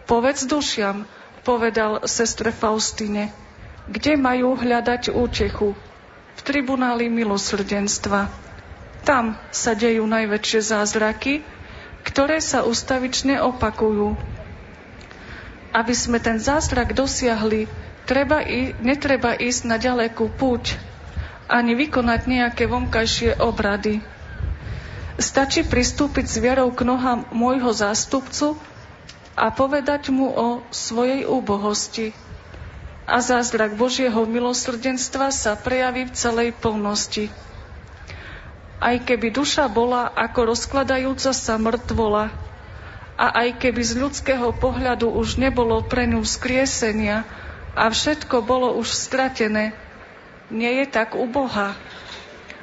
Speaker 11: Povedz dušiam, povedal sestre Faustine, kde majú hľadať útechu? V tribunáli milosrdenstva. Tam sa dejú najväčšie zázraky, ktoré sa ustavične opakujú. Aby sme ten zázrak dosiahli, treba i, netreba ísť na ďalekú púť, ani vykonať nejaké vonkajšie obrady. Stačí pristúpiť s vierou k nohám môjho zástupcu a povedať mu o svojej úbohosti. A zázrak Božieho milosrdenstva sa prejaví v celej plnosti. Aj keby duša bola ako rozkladajúca sa mŕtvola, a aj keby z ľudského pohľadu už nebolo pre ňu skriesenia a všetko bolo už stratené, nie je tak u Boha.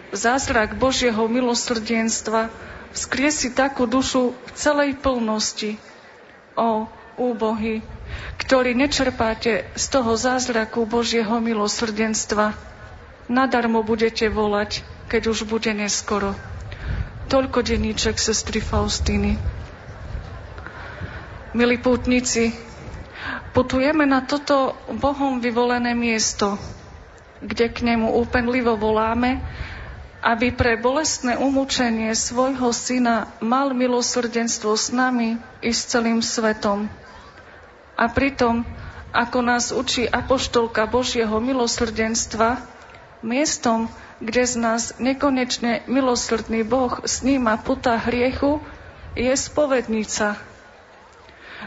Speaker 11: Zázrak Božieho milosrdenstva vzkriesi takú dušu v celej plnosti, o úbohy, ktorý nečerpáte z toho zázraku Božieho milosrdenstva. Nadarmo budete volať, keď už bude neskoro. Toľko denníček sestry Faustiny. Milí pútnici, putujeme na toto Bohom vyvolené miesto, kde k nemu úpenlivo voláme aby pre bolestné umúčenie svojho syna mal milosrdenstvo s nami i s celým svetom. A pritom, ako nás učí apoštolka Božieho milosrdenstva, miestom, kde z nás nekonečne milosrdný Boh sníma puta hriechu, je spovednica.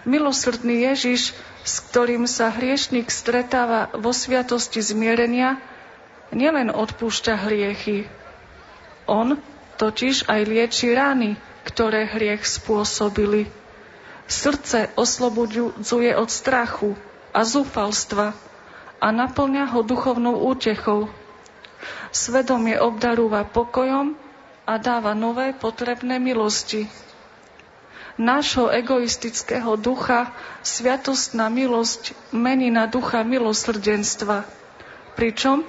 Speaker 11: Milosrdný Ježiš, s ktorým sa hriešnik stretáva vo sviatosti zmierenia, nielen odpúšťa hriechy, on totiž aj lieči rany, ktoré hriech spôsobili. Srdce oslobodzuje od strachu a zúfalstva a naplňa ho duchovnou útechou. Svedomie obdarúva pokojom a dáva nové potrebné milosti. Nášho egoistického ducha sviatostná milosť mení na ducha milosrdenstva. Pričom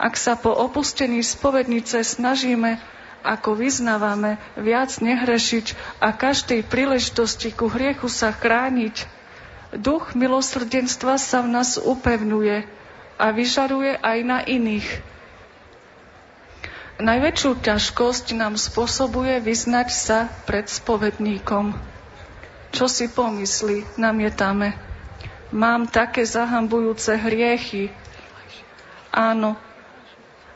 Speaker 11: ak sa po opustení spovednice snažíme, ako vyznávame, viac nehrešiť a každej príležitosti ku hriechu sa chrániť, duch milosrdenstva sa v nás upevňuje a vyžaruje aj na iných. Najväčšiu ťažkosť nám spôsobuje vyznať sa pred spovedníkom. Čo si pomyslí, namietame. Mám také zahambujúce hriechy. Áno,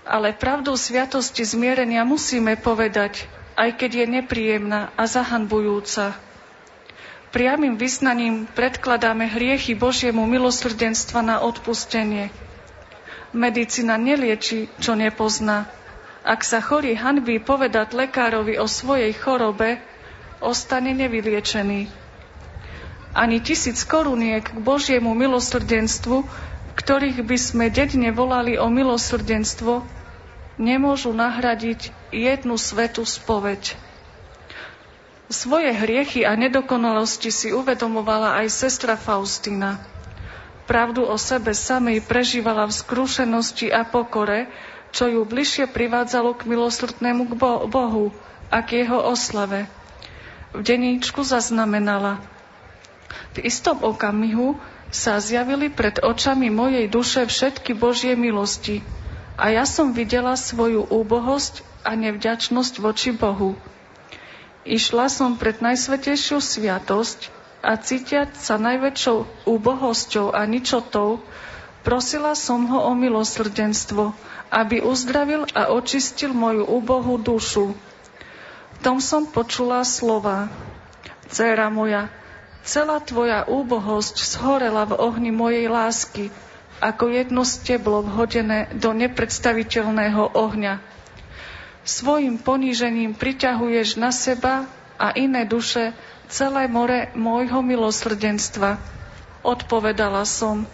Speaker 11: ale pravdou sviatosti zmierenia musíme povedať, aj keď je nepríjemná a zahanbujúca. Priamým vyznaním predkladáme hriechy Božiemu milosrdenstva na odpustenie. Medicína nelieči, čo nepozná. Ak sa chorý hanbí povedať lekárovi o svojej chorobe, ostane nevyliečený. Ani tisíc koruniek k Božiemu milosrdenstvu ktorých by sme dedne volali o milosrdenstvo, nemôžu nahradiť jednu svetú spoveď. Svoje hriechy a nedokonalosti si uvedomovala aj sestra Faustina. Pravdu o sebe samej prežívala v skrúšenosti a pokore, čo ju bližšie privádzalo k milosrdnému k Bohu a k jeho oslave. V deníčku zaznamenala. V istom okamihu sa zjavili pred očami mojej duše všetky Božie milosti a ja som videla svoju úbohosť a nevďačnosť voči Bohu. Išla som pred najsvetejšiu sviatosť a cítiať sa najväčšou úbohosťou a ničotou, prosila som ho o milosrdenstvo, aby uzdravil a očistil moju úbohú dušu. V tom som počula slova. Céra moja, Celá tvoja úbohosť zhorela v ohni mojej lásky, ako jedno steblo vhodené do nepredstaviteľného ohňa. Svojim ponížením priťahuješ na seba a iné duše celé more môjho milosrdenstva. Odpovedala som,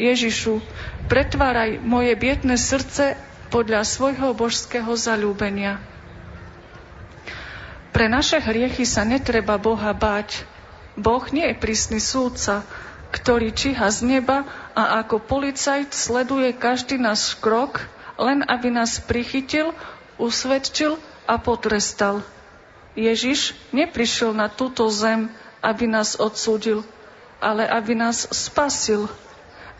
Speaker 11: Ježišu, pretváraj moje biedne srdce podľa svojho božského zalúbenia. Pre naše hriechy sa netreba Boha báť, Boh nie je prísny súdca, ktorý číha z neba a ako policajt sleduje každý náš krok, len aby nás prichytil, usvedčil a potrestal. Ježiš neprišiel na túto zem, aby nás odsúdil, ale aby nás spasil.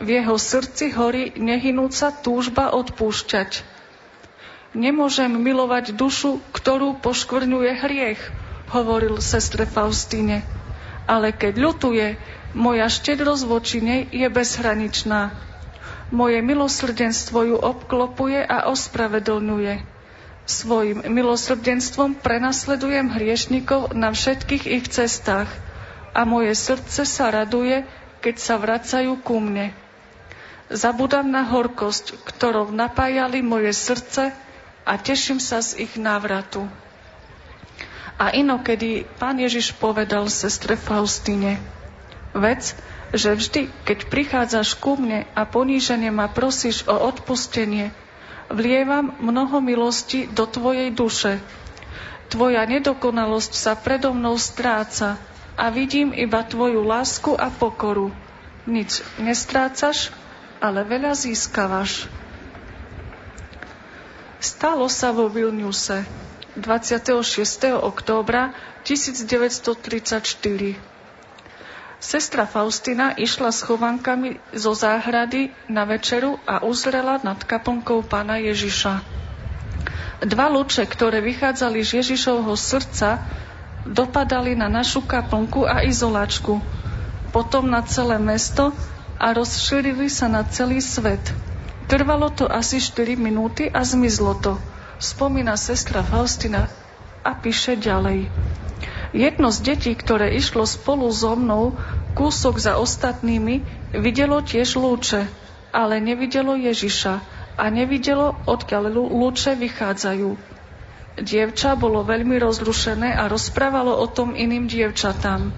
Speaker 11: V jeho srdci horí nehynúca túžba odpúšťať. Nemôžem milovať dušu, ktorú poškvrňuje hriech, hovoril sestre Faustíne. Ale keď ľutuje, moja štedrosť voči nej je bezhraničná. Moje milosrdenstvo ju obklopuje a ospravedlňuje. Svojim milosrdenstvom prenasledujem hriešnikov na všetkých ich cestách a moje srdce sa raduje, keď sa vracajú ku mne. Zabudám na horkosť, ktorou napájali moje srdce a teším sa z ich návratu. A inokedy pán Ježiš povedal sestre Faustine, vec, že vždy, keď prichádzaš ku mne a ponížene ma prosíš o odpustenie, vlievam mnoho milosti do tvojej duše. Tvoja nedokonalosť sa predo mnou stráca a vidím iba tvoju lásku a pokoru. Nič nestrácaš, ale veľa získavaš. Stalo sa vo Vilniuse 26. októbra 1934. Sestra Faustina išla s chovankami zo záhrady na večeru a uzrela nad kaplnkou pána Ježiša. Dva luče, ktoré vychádzali z Ježišovho srdca, dopadali na našu kaplnku a izolačku, potom na celé mesto a rozšírili sa na celý svet. Trvalo to asi 4 minúty a zmizlo to, spomína sestra Faustina a píše ďalej. Jedno z detí, ktoré išlo spolu so mnou, kúsok za ostatnými, videlo tiež lúče, ale nevidelo Ježiša a nevidelo, odkiaľ lúče vychádzajú. Dievča bolo veľmi rozrušené a rozprávalo o tom iným dievčatám.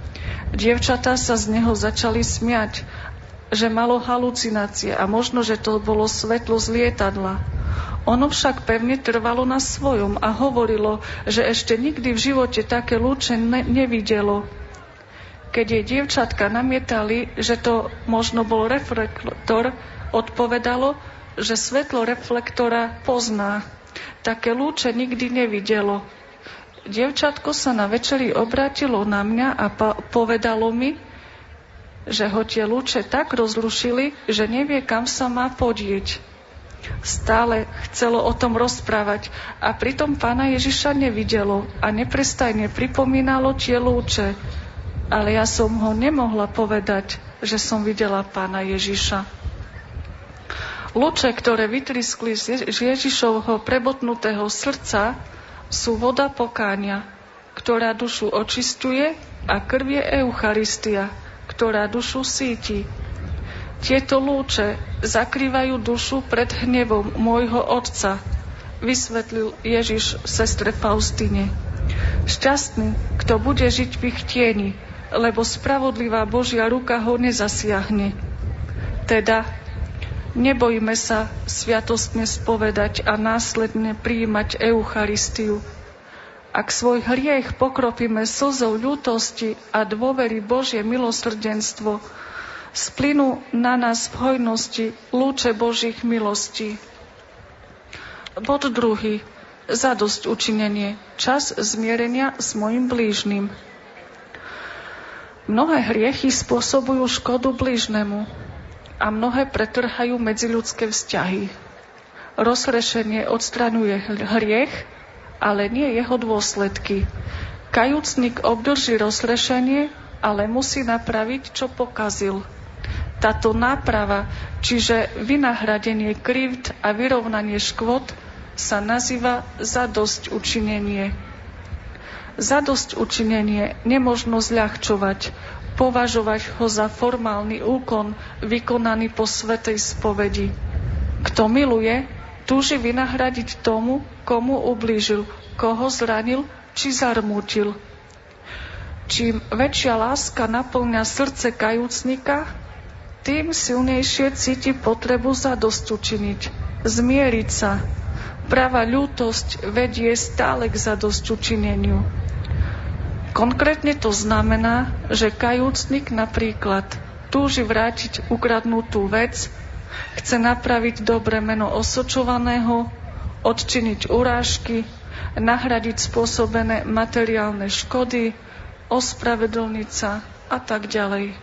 Speaker 11: Dievčatá sa z neho začali smiať, že malo halucinácie a možno, že to bolo svetlo z lietadla. Ono však pevne trvalo na svojom a hovorilo, že ešte nikdy v živote také lúče ne- nevidelo. Keď jej dievčatka namietali, že to možno bol reflektor, odpovedalo, že svetlo reflektora pozná. Také lúče nikdy nevidelo. Dievčatko sa na večeri obrátilo na mňa a povedalo mi, že ho tie lúče tak rozrušili, že nevie, kam sa má podieť. Stále chcelo o tom rozprávať a pritom pána Ježiša nevidelo a neprestajne pripomínalo tie lúče. Ale ja som ho nemohla povedať, že som videla pána Ježiša. Lúče, ktoré vytriskli z Ježišovho prebotnutého srdca, sú voda pokáňa, ktorá dušu očistuje a krv je Eucharistia, ktorá dušu síti. Tieto lúče zakrývajú dušu pred hnevom môjho Otca, vysvetlil Ježiš sestre Faustine. Šťastný, kto bude žiť v ich tieni, lebo spravodlivá Božia ruka ho nezasiahne. Teda nebojme sa sviatostne spovedať a následne prijímať Eucharistiu. Ak svoj hriech pokropíme slzou ľútosti a dôvery Božie milosrdenstvo, splynú na nás v hojnosti lúče Božích milostí. Bod druhý. Zadosť učinenie. Čas zmierenia s mojim blížnym. Mnohé hriechy spôsobujú škodu blížnemu a mnohé pretrhajú medziľudské vzťahy. Rozrešenie odstraňuje hriech, ale nie jeho dôsledky. Kajúcnik obdrží rozrešenie, ale musí napraviť, čo pokazil – táto náprava, čiže vynahradenie krivd a vyrovnanie škôd, sa nazýva zadosť učinenie. Zadosť učinenie nemožno zľahčovať, považovať ho za formálny úkon vykonaný po svetej spovedi. Kto miluje, túži vynahradiť tomu, komu ublížil, koho zranil či zarmútil. Čím väčšia láska naplňa srdce kajúcnika, tým silnejšie cíti potrebu za učiniť, zmieriť sa. Práva ľútosť vedie stále k učineniu. Konkrétne to znamená, že kajúcnik napríklad túži vrátiť ukradnutú vec, chce napraviť dobre meno osočovaného, odčiniť urážky, nahradiť spôsobené materiálne škody, ospravedlniť sa a tak ďalej.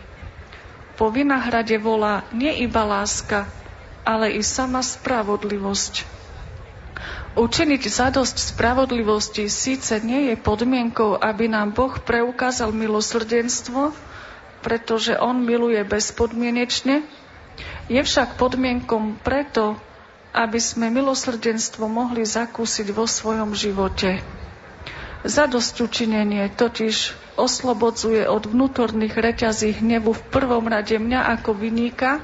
Speaker 11: Po vinahrade volá nie iba láska, ale i sama spravodlivosť. Učiniť zadosť spravodlivosti síce nie je podmienkou, aby nám Boh preukázal milosrdenstvo, pretože On miluje bezpodmienečne, je však podmienkom preto, aby sme milosrdenstvo mohli zakúsiť vo svojom živote. Zadosť učinenie totiž oslobodzuje od vnútorných reťazí hnevu v prvom rade mňa ako vyníka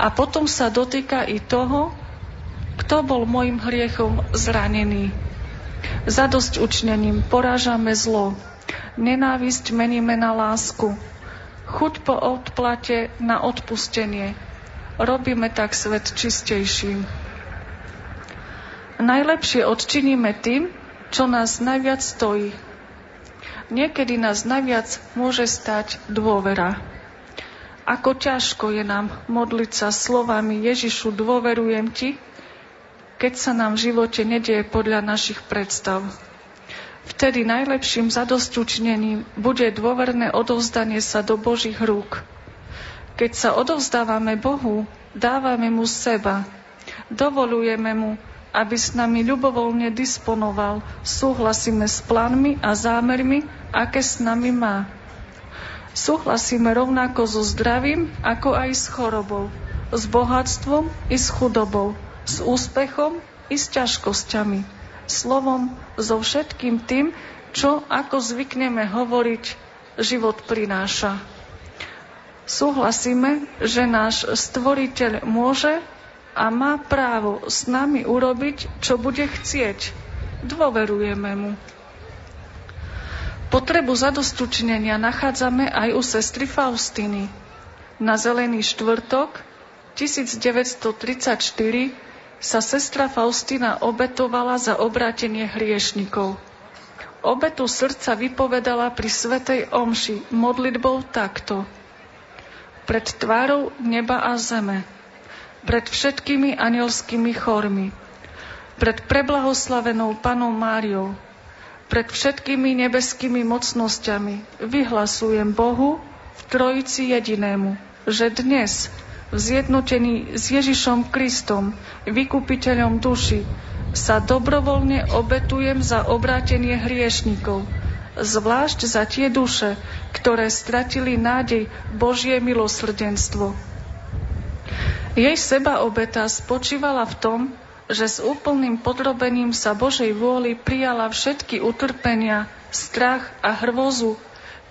Speaker 11: a potom sa dotýka i toho, kto bol môjim hriechom zranený. Zadosť učnením porážame zlo, nenávisť meníme na lásku, chuť po odplate na odpustenie. Robíme tak svet čistejším. Najlepšie odčiníme tým, čo nás najviac stojí. Niekedy nás najviac môže stať dôvera. Ako ťažko je nám modliť sa slovami Ježišu, dôverujem ti, keď sa nám v živote nedieje podľa našich predstav. Vtedy najlepším zadostučnením bude dôverné odovzdanie sa do Božích rúk. Keď sa odovzdávame Bohu, dávame mu seba, dovolujeme mu, aby s nami ľubovoľne disponoval, súhlasíme s plánmi a zámermi, aké s nami má. Súhlasíme rovnako so zdravím, ako aj s chorobou, s bohatstvom i s chudobou, s úspechom i s ťažkosťami. Slovom, so všetkým tým, čo, ako zvykneme hovoriť, život prináša. Súhlasíme, že náš stvoriteľ môže a má právo s nami urobiť, čo bude chcieť. Dôverujeme mu. Potrebu zadostučnenia nachádzame aj u sestry Faustiny. Na Zelený štvrtok 1934 sa sestra Faustina obetovala za obrátenie hriešnikov. Obetu srdca vypovedala pri Svetej Omši modlitbou takto. Pred tvárou neba a zeme, pred všetkými anielskými chormi, pred preblahoslavenou panou Máriou, pred všetkými nebeskými mocnosťami vyhlasujem Bohu v Trojici jedinému, že dnes zjednotení s Ježišom Kristom, vykupiteľom duši, sa dobrovoľne obetujem za obrátenie hriešnikov, zvlášť za tie duše, ktoré stratili nádej Božie milosrdenstvo. Jej seba obeta spočívala v tom, že s úplným podrobením sa Božej vôli prijala všetky utrpenia, strach a hrvozu,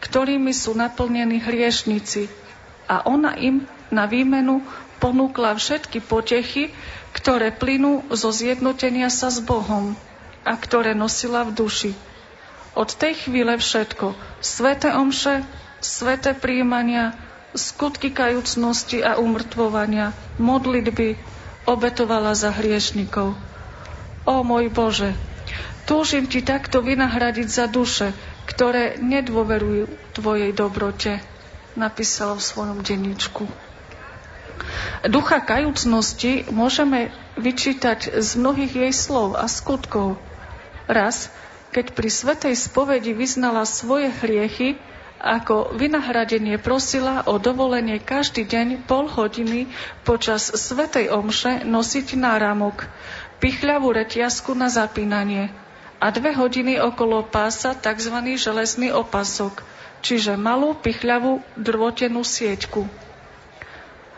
Speaker 11: ktorými sú naplnení hriešnici. A ona im na výmenu ponúkla všetky potechy, ktoré plynú zo zjednotenia sa s Bohom a ktoré nosila v duši. Od tej chvíle všetko, sveté omše, sveté príjmania, skutky kajúcnosti a umrtvovania, modlitby, obetovala za hriešnikov. O môj Bože, túžim Ti takto vynahradiť za duše, ktoré nedôverujú Tvojej dobrote, napísal v svojom denníčku. Ducha kajúcnosti môžeme vyčítať z mnohých jej slov a skutkov. Raz, keď pri svetej spovedi vyznala svoje hriechy, ako vynahradenie prosila o dovolenie každý deň pol hodiny počas Svetej Omše nosiť náramok, pichľavú reťazku na zapínanie a dve hodiny okolo pása tzv. železný opasok, čiže malú pichľavú drvotenú sieťku.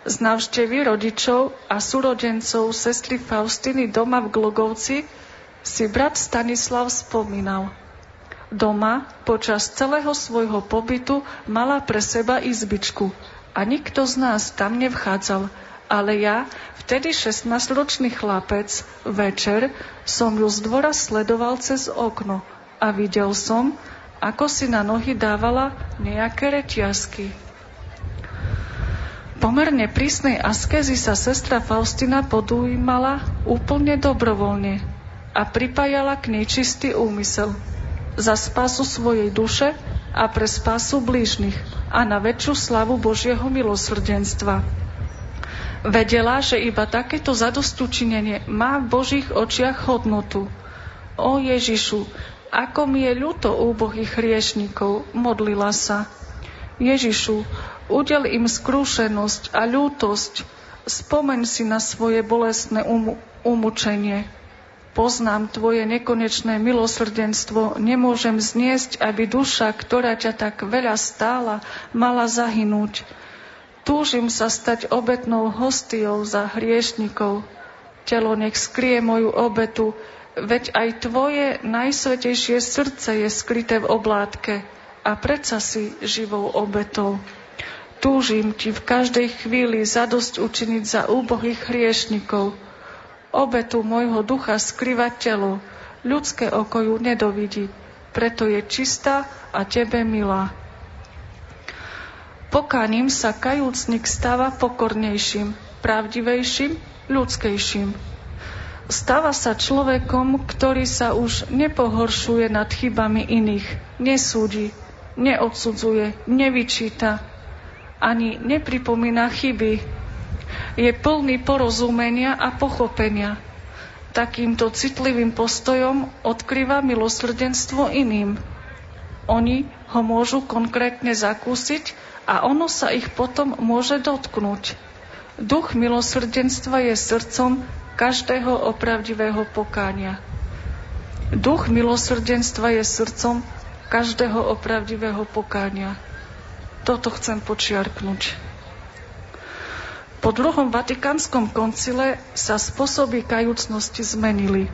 Speaker 11: Z návštevy rodičov a súrodencov sestry Faustiny doma v Glogovci si brat Stanislav spomínal – Doma počas celého svojho pobytu mala pre seba izbičku a nikto z nás tam nevchádzal, ale ja, vtedy 16-ročný chlapec, večer som ju z dvora sledoval cez okno a videl som, ako si na nohy dávala nejaké reťazky. Pomerne prísnej askezy sa sestra Faustina podújmala úplne dobrovoľne a pripájala k nej čistý úmysel – za spasu svojej duše a pre spasu blížnych a na väčšiu slavu Božieho milosrdenstva. Vedela, že iba takéto zadostučinenie má v Božích očiach hodnotu. O Ježišu, ako mi je ľúto úbohých hriešnikov, modlila sa. Ježišu, Udel im skrúšenosť a ľútosť. Spomeň si na svoje bolestné um- umúčenie. Poznám tvoje nekonečné milosrdenstvo, nemôžem zniesť, aby duša, ktorá ťa tak veľa stála, mala zahynúť. Túžim sa stať obetnou hostiou za hriešnikov. Telo nech skrie moju obetu, veď aj tvoje najsvetejšie srdce je skryté v oblátke a predsa si živou obetou. Túžim ti v každej chvíli zadosť učiniť za úbohých hriešnikov, obetu môjho ducha skrýva telo, ľudské oko ju nedovidí, preto je čistá a tebe milá. Pokaním sa kajúcnik stáva pokornejším, pravdivejším, ľudskejším. Stáva sa človekom, ktorý sa už nepohoršuje nad chybami iných, nesúdi, neodsudzuje, nevyčíta, ani nepripomína chyby, je plný porozumenia a pochopenia. Takýmto citlivým postojom odkrýva milosrdenstvo iným. Oni ho môžu konkrétne zakúsiť a ono sa ich potom môže dotknúť. Duch milosrdenstva je srdcom každého opravdivého pokánia. Duch milosrdenstva je srdcom každého opravdivého pokánia. Toto chcem počiarknúť. Po druhom Vatikánskom koncile sa spôsoby kajúcnosti zmenili.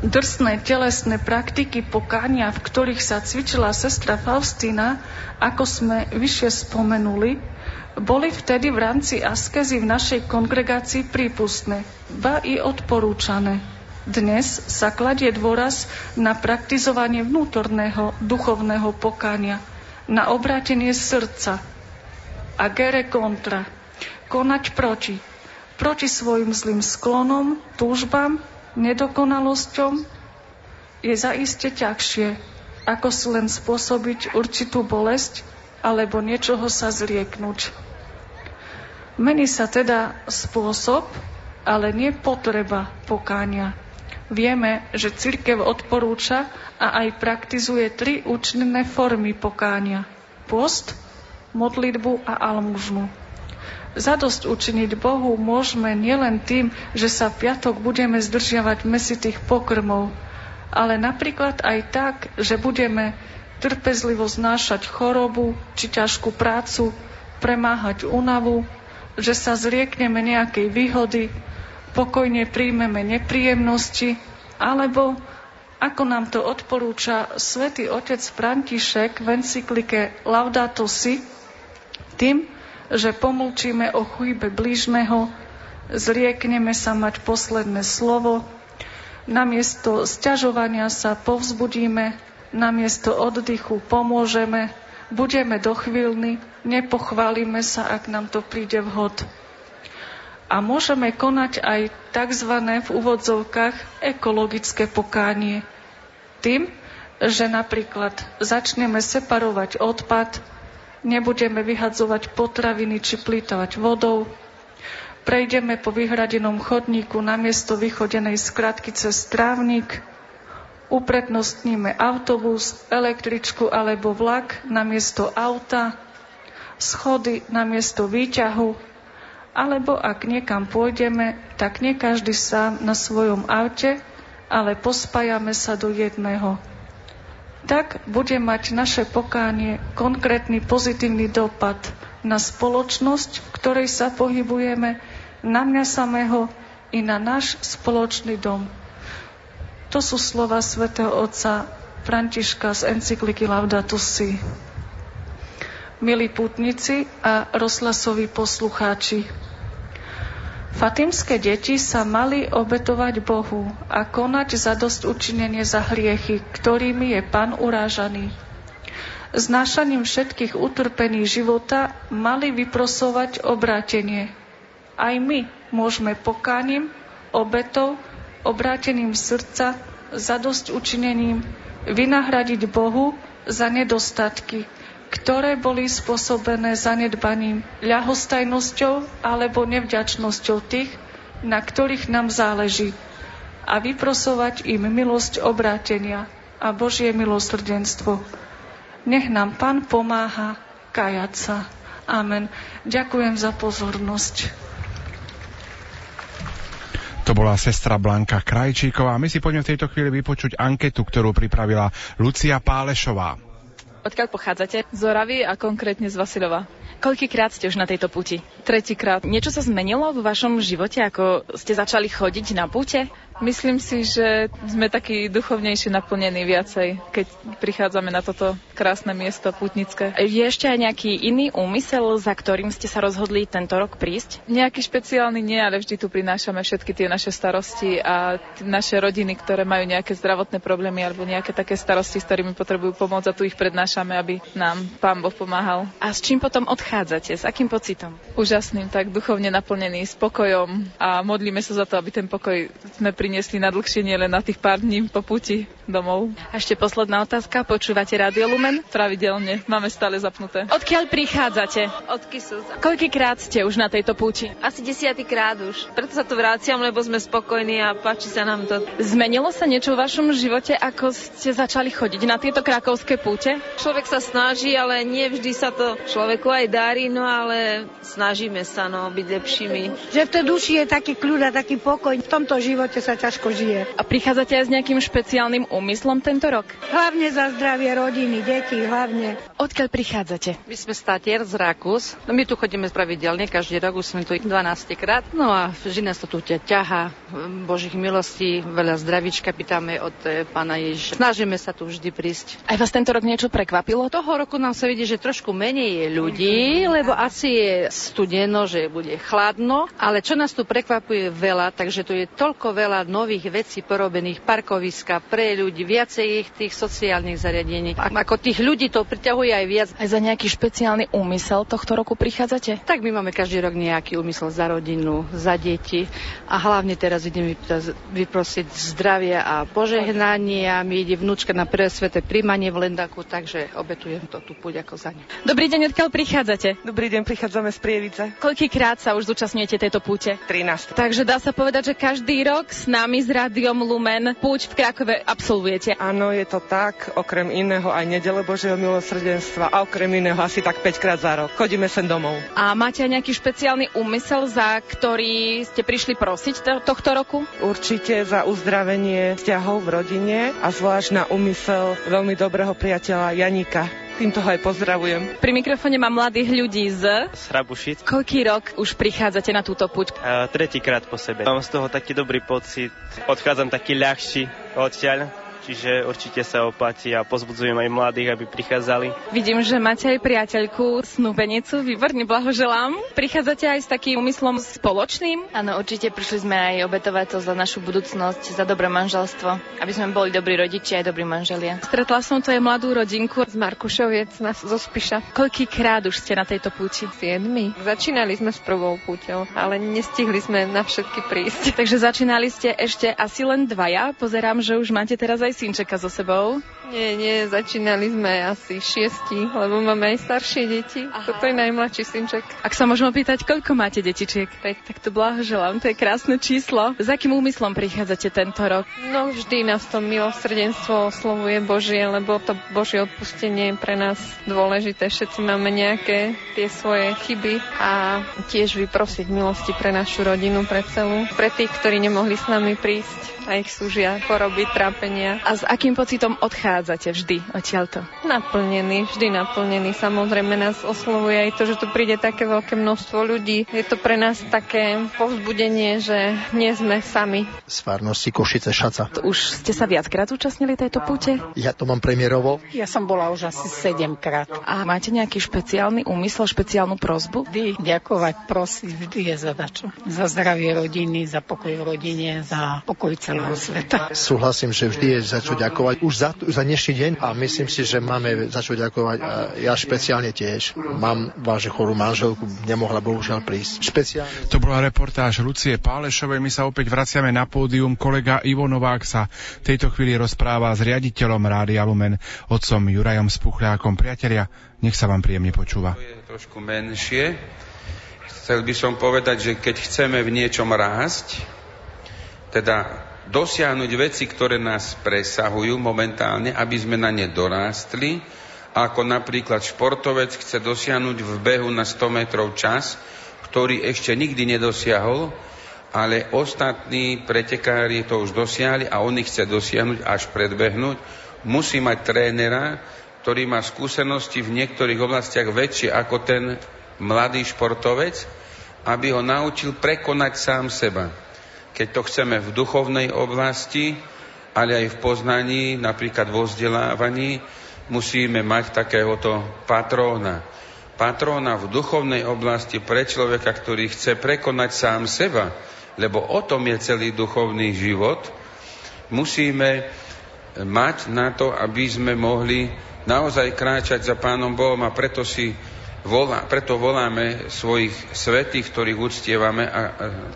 Speaker 11: Drsné telesné praktiky pokánia, v ktorých sa cvičila sestra Faustina, ako sme vyššie spomenuli, boli vtedy v rámci askezy v našej kongregácii prípustné, ba i odporúčané. Dnes sa kladie dôraz na praktizovanie vnútorného duchovného pokánia, na obrátenie srdca a gere kontra, konať proti. Proti svojim zlým sklonom, túžbám, nedokonalosťom je zaiste ťažšie, ako si len spôsobiť určitú bolesť alebo niečoho sa zrieknúť. Mení sa teda spôsob, ale nie potreba pokánia. Vieme, že církev odporúča a aj praktizuje tri účinné formy pokánia. Post, modlitbu a almužnu. Zadosť učiniť Bohu môžeme nielen tým, že sa v piatok budeme zdržiavať mesitých pokrmov, ale napríklad aj tak, že budeme trpezlivo znášať chorobu či ťažkú prácu, premáhať únavu, že sa zriekneme nejakej výhody, pokojne príjmeme nepríjemnosti, alebo ako nám to odporúča svätý otec František v encyklike Laudato Si, tým, že pomlčíme o chujbe blížneho, zriekneme sa mať posledné slovo, namiesto sťažovania sa povzbudíme, namiesto oddychu pomôžeme, budeme dochvíľni, nepochválime sa, ak nám to príde vhod. A môžeme konať aj tzv. v úvodzovkách ekologické pokánie. Tým, že napríklad začneme separovať odpad, nebudeme vyhadzovať potraviny či plýtovať vodou, prejdeme po vyhradenom chodníku namiesto vychodenej skratky cez trávnik, uprednostníme autobus, električku alebo vlak namiesto auta, schody namiesto výťahu, alebo ak niekam pôjdeme, tak nie každý sám na svojom aute, ale pospájame sa do jedného tak bude mať naše pokánie konkrétny pozitívny dopad na spoločnosť, v ktorej sa pohybujeme, na mňa samého i na náš spoločný dom. To sú slova svätého otca Františka z encykliky Laudato Si. Milí putníci a rozhlasoví poslucháči, Fatimské deti sa mali obetovať Bohu a konať za dosť učinenie za hriechy, ktorými je Pán urážaný. Znášaním všetkých utrpení života mali vyprosovať obrátenie. Aj my môžeme pokáním, obetou, obrátením srdca, za dosť učinením vynahradiť Bohu za nedostatky, ktoré boli spôsobené zanedbaním, ľahostajnosťou alebo nevďačnosťou tých, na ktorých nám záleží a vyprosovať im milosť obrátenia a Božie milosrdenstvo. Nech nám Pán pomáha kajať sa. Amen. Ďakujem za pozornosť.
Speaker 2: To bola sestra Blanka Krajčíková. My si poďme v tejto chvíli vypočuť anketu, ktorú pripravila Lucia Pálešová.
Speaker 12: Odkiaľ pochádzate? Z Oravy a konkrétne z Vasilova. Koľkýkrát ste už na tejto puti?
Speaker 9: Tretíkrát.
Speaker 12: Niečo sa zmenilo v vašom živote, ako ste začali chodiť na pute?
Speaker 9: Myslím si, že sme takí duchovnejšie naplnení viacej, keď prichádzame na toto krásne miesto putnické.
Speaker 12: Je ešte aj nejaký iný úmysel, za ktorým ste sa rozhodli tento rok prísť?
Speaker 9: Nejaký špeciálny nie, ale vždy tu prinášame všetky tie naše starosti a naše rodiny, ktoré majú nejaké zdravotné problémy alebo nejaké také starosti, s ktorými potrebujú pomoc a tu ich prednášame, aby nám Pán Boh pomáhal.
Speaker 12: A s čím potom odchádzate? S akým pocitom?
Speaker 9: Úžasným, tak duchovne naplnený, spokojom a modlíme sa za to, aby ten pokoj sme pri priniesli na dlhšie, nie len na tých pár dní po puti domov.
Speaker 12: A ešte posledná otázka. Počúvate Radio Lumen?
Speaker 9: Pravidelne. Máme stále zapnuté.
Speaker 12: Odkiaľ prichádzate?
Speaker 13: Od Kisus.
Speaker 12: Koľkýkrát ste už na tejto púti?
Speaker 13: Asi desiatýkrát už. Preto sa tu vraciam, lebo sme spokojní a páči sa nám to.
Speaker 12: Zmenilo sa niečo v vašom živote, ako ste začali chodiť na tieto krakovské púte?
Speaker 13: Človek sa snaží, ale nie vždy sa to človeku aj darí, no ale snažíme sa no, byť lepšími.
Speaker 14: Že v tej duši je taký kľud a taký pokoj. V tomto živote sa ťažko žije.
Speaker 12: A prichádzate aj s nejakým špeciálnym úmyslom tento rok?
Speaker 14: Hlavne za zdravie rodiny, detí, hlavne.
Speaker 12: Odkiaľ prichádzate?
Speaker 15: My sme statier z Rakus. No my tu chodíme pravidelne, každý rok už sme tu 12 krát. No a vždy nás to tu ťaha. Božích milostí, veľa zdravíčka pýtame od e, pána Ježiša. Snažíme sa tu vždy prísť.
Speaker 12: Aj vás tento rok niečo prekvapilo?
Speaker 15: Toho roku nám sa vidí, že trošku menej je ľudí, lebo asi je studeno, že bude chladno, ale čo nás tu prekvapuje veľa, takže tu je toľko veľa nových vecí porobených, parkoviska pre ľudí, viacej ich tých sociálnych zariadení. Ako tých ľudí to priťahuje aj viac.
Speaker 12: Aj za nejaký špeciálny úmysel tohto roku prichádzate?
Speaker 15: Tak my máme každý rok nejaký úmysel za rodinu, za deti a hlavne teraz ideme vyprosiť zdravie a požehnanie a mi ide vnúčka na prvé sveté príjmanie v Lendaku, takže obetujem to tu púť ako za ňu.
Speaker 12: Dobrý deň, odkiaľ prichádzate?
Speaker 16: Dobrý deň, prichádzame z Prievice.
Speaker 12: Koľkýkrát sa už zúčastňujete tejto púte?
Speaker 16: 13.
Speaker 12: Takže dá sa povedať, že každý rok s nami s Rádiom Lumen púť v Krakove absolvujete.
Speaker 16: Áno, je to tak. Okrem iného aj nedele Božieho milosrdenstva a okrem iného asi tak 5 krát za rok. Chodíme sem domov.
Speaker 12: A máte aj nejaký špeciálny úmysel, za ktorý ste prišli prosiť to, tohto roku?
Speaker 16: Určite za uzdravenie vzťahov v rodine a zvlášť na úmysel veľmi dobrého priateľa Janika týmto ho aj pozdravujem.
Speaker 12: Pri mikrofóne mám mladých ľudí z...
Speaker 17: Z Hrabušic.
Speaker 12: Koľký rok už prichádzate na túto puť?
Speaker 17: Uh, tretíkrát po sebe. Mám z toho taký dobrý pocit. Odchádzam taký ľahší odtiaľ čiže určite sa oplatí a pozbudzujem aj mladých, aby prichádzali.
Speaker 12: Vidím, že máte aj priateľku, snúbenicu, výborne blahoželám. Prichádzate aj s takým úmyslom spoločným?
Speaker 18: Áno, určite prišli sme aj obetovať to za našu budúcnosť, za dobré manželstvo, aby sme boli dobrí rodičia aj dobrí manželia.
Speaker 12: Stretla som tu aj mladú rodinku
Speaker 19: z Markušoviec nás zo Spiša.
Speaker 12: Koľký krát už ste na tejto púti?
Speaker 19: Siedmi. Začínali sme s prvou púťou, ale nestihli sme na všetky prísť.
Speaker 12: Takže začínali ste ešte asi len dvaja. Pozerám, že už máte teraz aj synčeka so sebou?
Speaker 19: Nie, nie, začínali sme asi šiesti, lebo máme aj staršie deti. Aha. Toto je najmladší synček.
Speaker 12: Ak sa môžem opýtať, koľko máte detičiek?
Speaker 19: Tak,
Speaker 12: tak to blahoželám, to je krásne číslo. S akým úmyslom prichádzate tento rok?
Speaker 19: No vždy nás to milosrdenstvo oslovuje Božie, lebo to Božie odpustenie je pre nás dôležité. Všetci máme nejaké tie svoje chyby a tiež vyprosiť milosti pre našu rodinu, pre celú, pre tých, ktorí nemohli s nami prísť a ich súžia choroby, trápenia.
Speaker 12: A s akým pocitom odchádzate vždy odtiaľto?
Speaker 19: Naplnený, vždy naplnený. Samozrejme nás oslovuje aj to, že tu príde také veľké množstvo ľudí. Je to pre nás také povzbudenie, že nie sme sami.
Speaker 20: Z farnosti Košice Šaca.
Speaker 12: Už ste sa viackrát zúčastnili tejto púte?
Speaker 20: Ja to mám premiérovo.
Speaker 14: Ja som bola už asi sedemkrát.
Speaker 12: A máte nejaký špeciálny úmysel, špeciálnu prozbu?
Speaker 14: Vždy ďakovať, prosiť, vždy je zadačo. Za zdravie rodiny, za pokoj v rodine, za pokoj celého celého sveta.
Speaker 20: Súhlasím, že vždy je za čo ďakovať. Už za, za dnešný deň a myslím si, že máme za čo ďakovať. A ja špeciálne tiež. Mám vážne chorú manželku, nemohla bohužiaľ prísť. Špeciálne.
Speaker 2: To bola reportáž Lucie Pálešovej. My sa opäť vraciame na pódium. Kolega Ivo Novák sa v tejto chvíli rozpráva s riaditeľom Rádia Lumen, otcom Jurajom Spuchľákom. Priatelia, nech sa vám príjemne počúva.
Speaker 21: To je trošku menšie. Chcel by som povedať, že keď chceme v niečom rásť, teda dosiahnuť veci, ktoré nás presahujú momentálne, aby sme na ne dorástli ako napríklad športovec chce dosiahnuť v behu na 100 metrov čas, ktorý ešte nikdy nedosiahol, ale ostatní pretekári to už dosiahli a on ich chce dosiahnuť až predbehnúť, musí mať trénera, ktorý má skúsenosti v niektorých oblastiach väčšie ako ten mladý športovec, aby ho naučil prekonať sám seba. Keď to chceme v duchovnej oblasti, ale aj v poznaní, napríklad vo vzdelávaní, musíme mať takéhoto patróna. Patróna v duchovnej oblasti pre človeka, ktorý chce prekonať sám seba, lebo o tom je celý duchovný život, musíme mať na to, aby sme mohli naozaj kráčať za Pánom Bohom a preto si volá, preto voláme svojich svetých, ktorých uctievame a,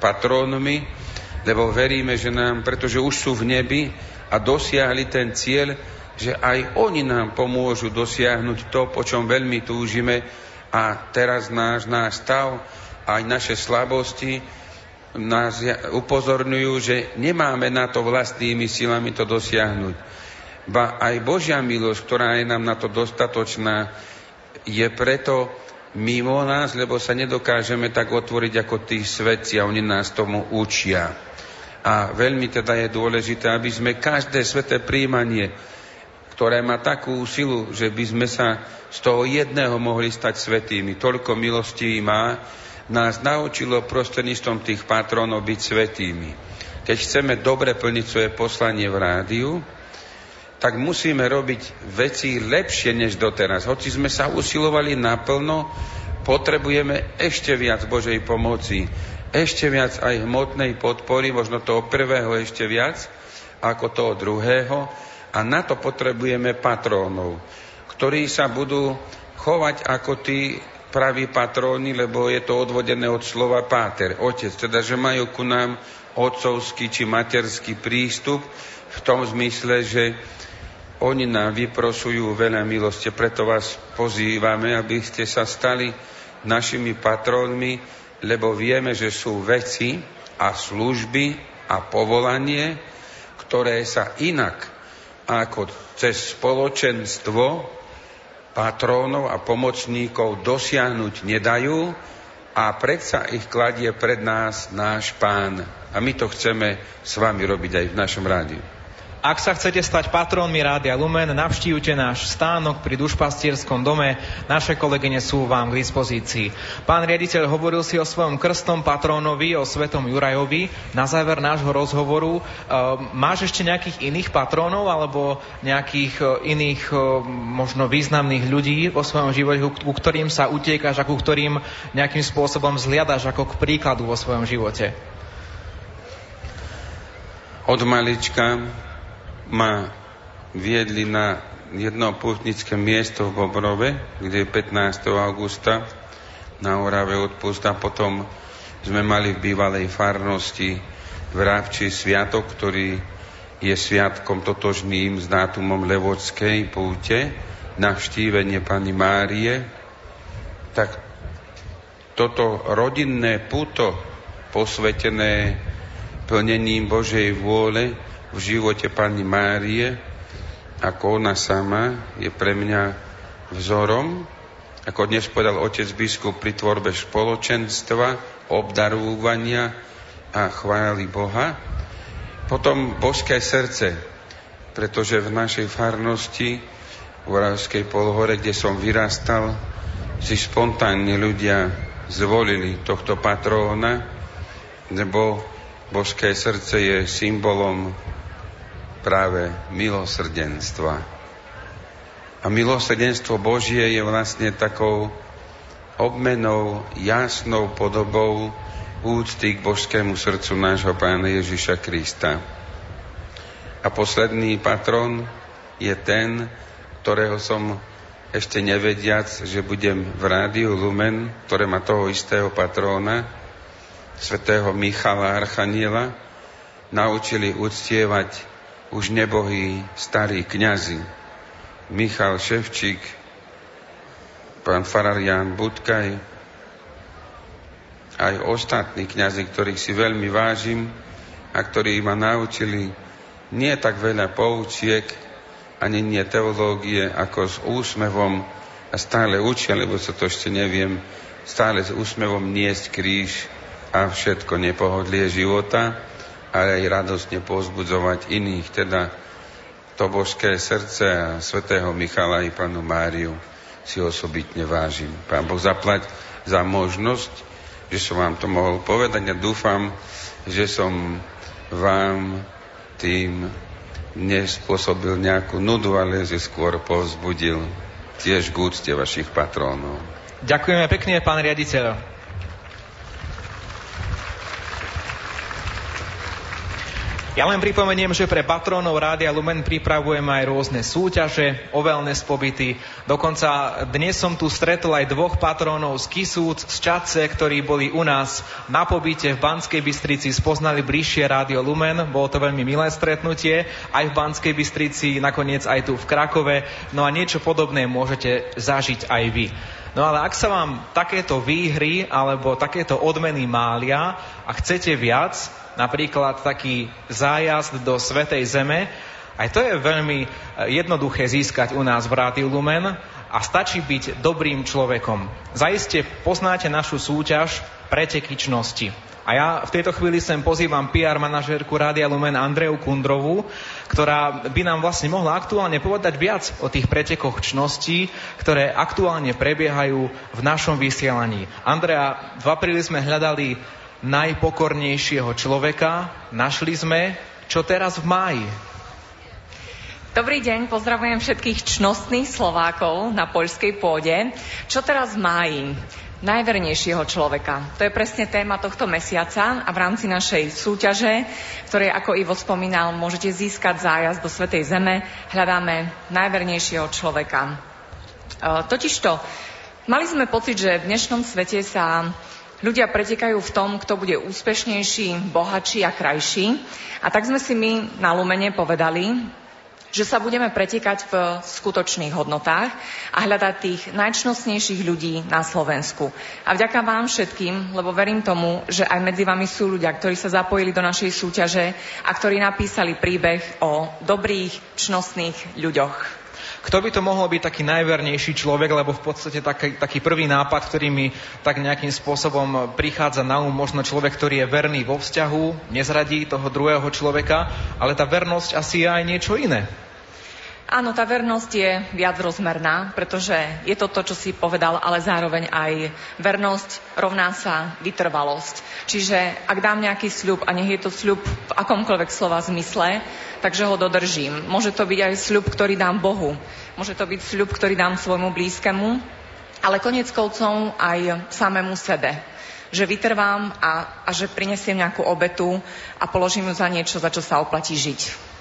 Speaker 21: patrónmi, lebo veríme, že nám, pretože už sú v nebi a dosiahli ten cieľ, že aj oni nám pomôžu dosiahnuť to, po čom veľmi túžime a teraz náš, náš stav, aj naše slabosti nás upozorňujú, že nemáme na to vlastnými silami to dosiahnuť. Ba aj Božia milosť, ktorá je nám na to dostatočná, je preto mimo nás, lebo sa nedokážeme tak otvoriť ako tí svetci a oni nás tomu učia. A veľmi teda je dôležité, aby sme každé sveté príjmanie, ktoré má takú silu, že by sme sa z toho jedného mohli stať svetými. Toľko milostí má, nás naučilo prostredníctvom tých patrónov byť svetými. Keď chceme dobre plniť svoje poslanie v rádiu, tak musíme robiť veci lepšie než doteraz. Hoci sme sa usilovali naplno, potrebujeme ešte viac Božej pomoci, ešte viac aj hmotnej podpory, možno toho prvého ešte viac ako toho druhého, a na to potrebujeme patrónov, ktorí sa budú chovať ako tí praví patróni, lebo je to odvodené od slova páter, otec, teda že majú ku nám otcovský či materský prístup v tom zmysle, že oni nám vyprosujú veľa milosti, preto vás pozývame, aby ste sa stali našimi patrónmi, lebo vieme, že sú veci a služby a povolanie, ktoré sa inak ako cez spoločenstvo patrónov a pomocníkov dosiahnuť nedajú a predsa ich kladie pred nás náš pán. A my to chceme s vami robiť aj v našom rádiu.
Speaker 22: Ak sa chcete stať patrónmi Rádia Lumen, navštívte náš stánok pri dušpastierskom dome. Naše kolegyne sú vám k dispozícii. Pán riaditeľ hovoril si o svojom krstom patrónovi, o svetom Jurajovi. Na záver nášho rozhovoru, e, máš ešte nejakých iných patrónov alebo nejakých e, iných e, možno významných ľudí vo svojom živote, ku ktorým sa utiekaš a ku ktorým nejakým spôsobom zliadaš ako k príkladu vo svojom živote?
Speaker 21: Od malička ma viedli na jedno pútnické miesto v Bobrove, kde 15. augusta na Orave odpust a potom sme mali v bývalej farnosti v Rávči sviatok, ktorý je sviatkom totožným s dátumom Levodskej púte, navštívenie Pani Márie, tak toto rodinné puto posvetené plnením Božej vôle v živote Pani Márie, ako ona sama je pre mňa vzorom, ako dnes povedal otec biskup pri tvorbe spoločenstva, obdarúvania a chváli Boha. Potom božské srdce, pretože v našej farnosti v Oravskej polhore, kde som vyrastal, si spontánne ľudia zvolili tohto patróna, lebo božské srdce je symbolom práve milosrdenstva. A milosrdenstvo Božie je vlastne takou obmenou, jasnou podobou úcty k božskému srdcu nášho pána Ježiša Krista. A posledný patron je ten, ktorého som ešte nevediac, že budem v rádiu Lumen, ktoré má toho istého patróna, svätého Michala Archaniela, naučili uctievať už nebohí starí kňazi, Michal Ševčík, pán farár Jan Budkaj, aj ostatní kňazi, ktorých si veľmi vážim a ktorí ma naučili nie tak veľa poučiek, ani nie teológie, ako s úsmevom a stále učia, lebo sa to ešte neviem, stále s úsmevom niesť kríž a všetko nepohodlie života, ale aj radostne pozbudzovať iných, teda to božské srdce a svätého Michala i panu Máriu si osobitne vážim. Pán Boh zaplať za možnosť, že som vám to mohol povedať a dúfam, že som vám tým nespôsobil nejakú nudu, ale že skôr povzbudil tiež k úcte vašich patrónov.
Speaker 22: Ďakujeme pekne, pán riaditeľ. Ja len pripomeniem, že pre patrónov Rádia Lumen pripravujeme aj rôzne súťaže, o wellness pobyty. Dokonca dnes som tu stretol aj dvoch patrónov z Kisúc, z Čace, ktorí boli u nás na pobyte v Banskej Bystrici, spoznali bližšie Rádio Lumen. Bolo to veľmi milé stretnutie, aj v Banskej Bystrici, nakoniec aj tu v Krakove. No a niečo podobné môžete zažiť aj vy. No ale ak sa vám takéto výhry alebo takéto odmeny mália a chcete viac, napríklad taký zájazd do Svetej Zeme. Aj to je veľmi e, jednoduché získať u nás v Rádiu Lumen a stačí byť dobrým človekom. Zaiste poznáte našu súťaž pretekyčnosti. A ja v tejto chvíli sem pozývam PR manažérku Rádia Lumen Andreju Kundrovú, ktorá by nám vlastne mohla aktuálne povedať viac o tých pretekoch čností, ktoré aktuálne prebiehajú v našom vysielaní. Andrea, v apríli sme hľadali najpokornejšieho človeka. Našli sme, čo teraz v máji.
Speaker 23: Dobrý deň, pozdravujem všetkých čnostných Slovákov na poľskej pôde. Čo teraz v máji? Najvernejšieho človeka. To je presne téma tohto mesiaca a v rámci našej súťaže, ktorej, ako Ivo spomínal, môžete získať zájazd do Svetej Zeme, hľadáme najvernejšieho človeka. E, totižto, mali sme pocit, že v dnešnom svete sa Ľudia pretekajú v tom, kto bude úspešnejší, bohatší a krajší. A tak sme si my na Lumene povedali, že sa budeme pretekať v skutočných hodnotách a hľadať tých najčnostnejších ľudí na Slovensku. A vďaka vám všetkým, lebo verím tomu, že aj medzi vami sú ľudia, ktorí sa zapojili do našej súťaže a ktorí napísali príbeh o dobrých, čnostných ľuďoch.
Speaker 22: Kto by to mohol byť taký najvernejší človek, lebo v podstate taký, taký prvý nápad, ktorý mi tak nejakým spôsobom prichádza na um, možno človek, ktorý je verný vo vzťahu, nezradí toho druhého človeka, ale tá vernosť asi je aj niečo iné.
Speaker 23: Áno, tá vernosť je viac rozmerná, pretože je to to, čo si povedal, ale zároveň aj vernosť rovná sa vytrvalosť. Čiže ak dám nejaký sľub a nech je to sľub v akomkoľvek slova zmysle, takže ho dodržím. Môže to byť aj sľub, ktorý dám Bohu. Môže to byť sľub, ktorý dám svojmu blízkemu, ale konec koncov aj samému sebe že vytrvám a, a že prinesiem nejakú obetu a položím ju za niečo, za čo sa oplatí žiť.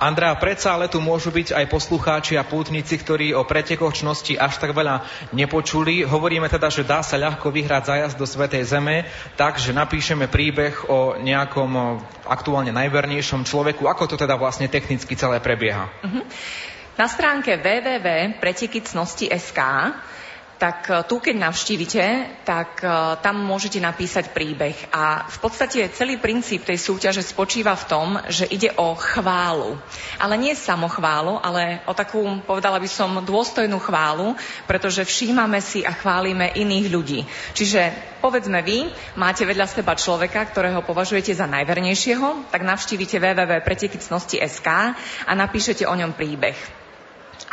Speaker 22: Andrea, predsa ale tu môžu byť aj poslucháči a pútnici, ktorí o pretekoch čnosti až tak veľa nepočuli. Hovoríme teda, že dá sa ľahko vyhrať zájazd do Svetej Zeme, takže napíšeme príbeh o nejakom aktuálne najvernejšom človeku. Ako to teda vlastne technicky celé prebieha? Uh-huh.
Speaker 23: Na stránke www.pretekicnosti.sk tak e, tu, keď navštívite, tak e, tam môžete napísať príbeh. A v podstate celý princíp tej súťaže spočíva v tom, že ide o chválu. Ale nie samochválu, ale o takú, povedala by som, dôstojnú chválu, pretože všímame si a chválime iných ľudí. Čiže povedzme vy, máte vedľa seba človeka, ktorého považujete za najvernejšieho, tak navštívite www.pretekicnosti.sk a napíšete o ňom príbeh.